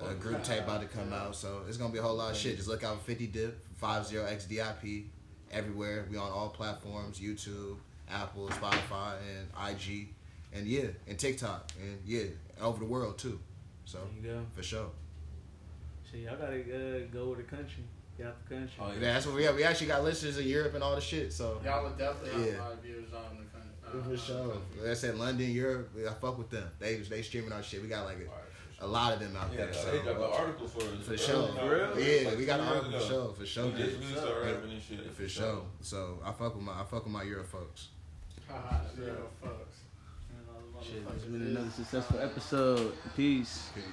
I'm A group tape about to come out. So it's gonna be a whole lot of shit. Just look out for 50 Dip, 50XDIP, everywhere. We on all platforms: YouTube, Apple, Spotify, and IG, and yeah, and TikTok, and yeah, over the world too. So There you go. for sure. So y'all gotta uh, go with the country. Get out the country. Oh, Yeah, that's what we have. We actually got listeners in Europe and all the shit. So Y'all would definitely have a lot of viewers on the country. Uh, for sure. Like I said, London, Europe, I fuck with them. They they streaming our shit. We got like Alright, a, a lot of them out Yeah, there. they So dropped an article for us. for sure. For real? Yeah, Like we got an years article for ago. sure. For sure. We just really started rapping and shit. For sure. So I fuck with my I fuck with my Euro folks. Haha, yeah, folks. Shit, it's been another successful episode. Peace. Peace.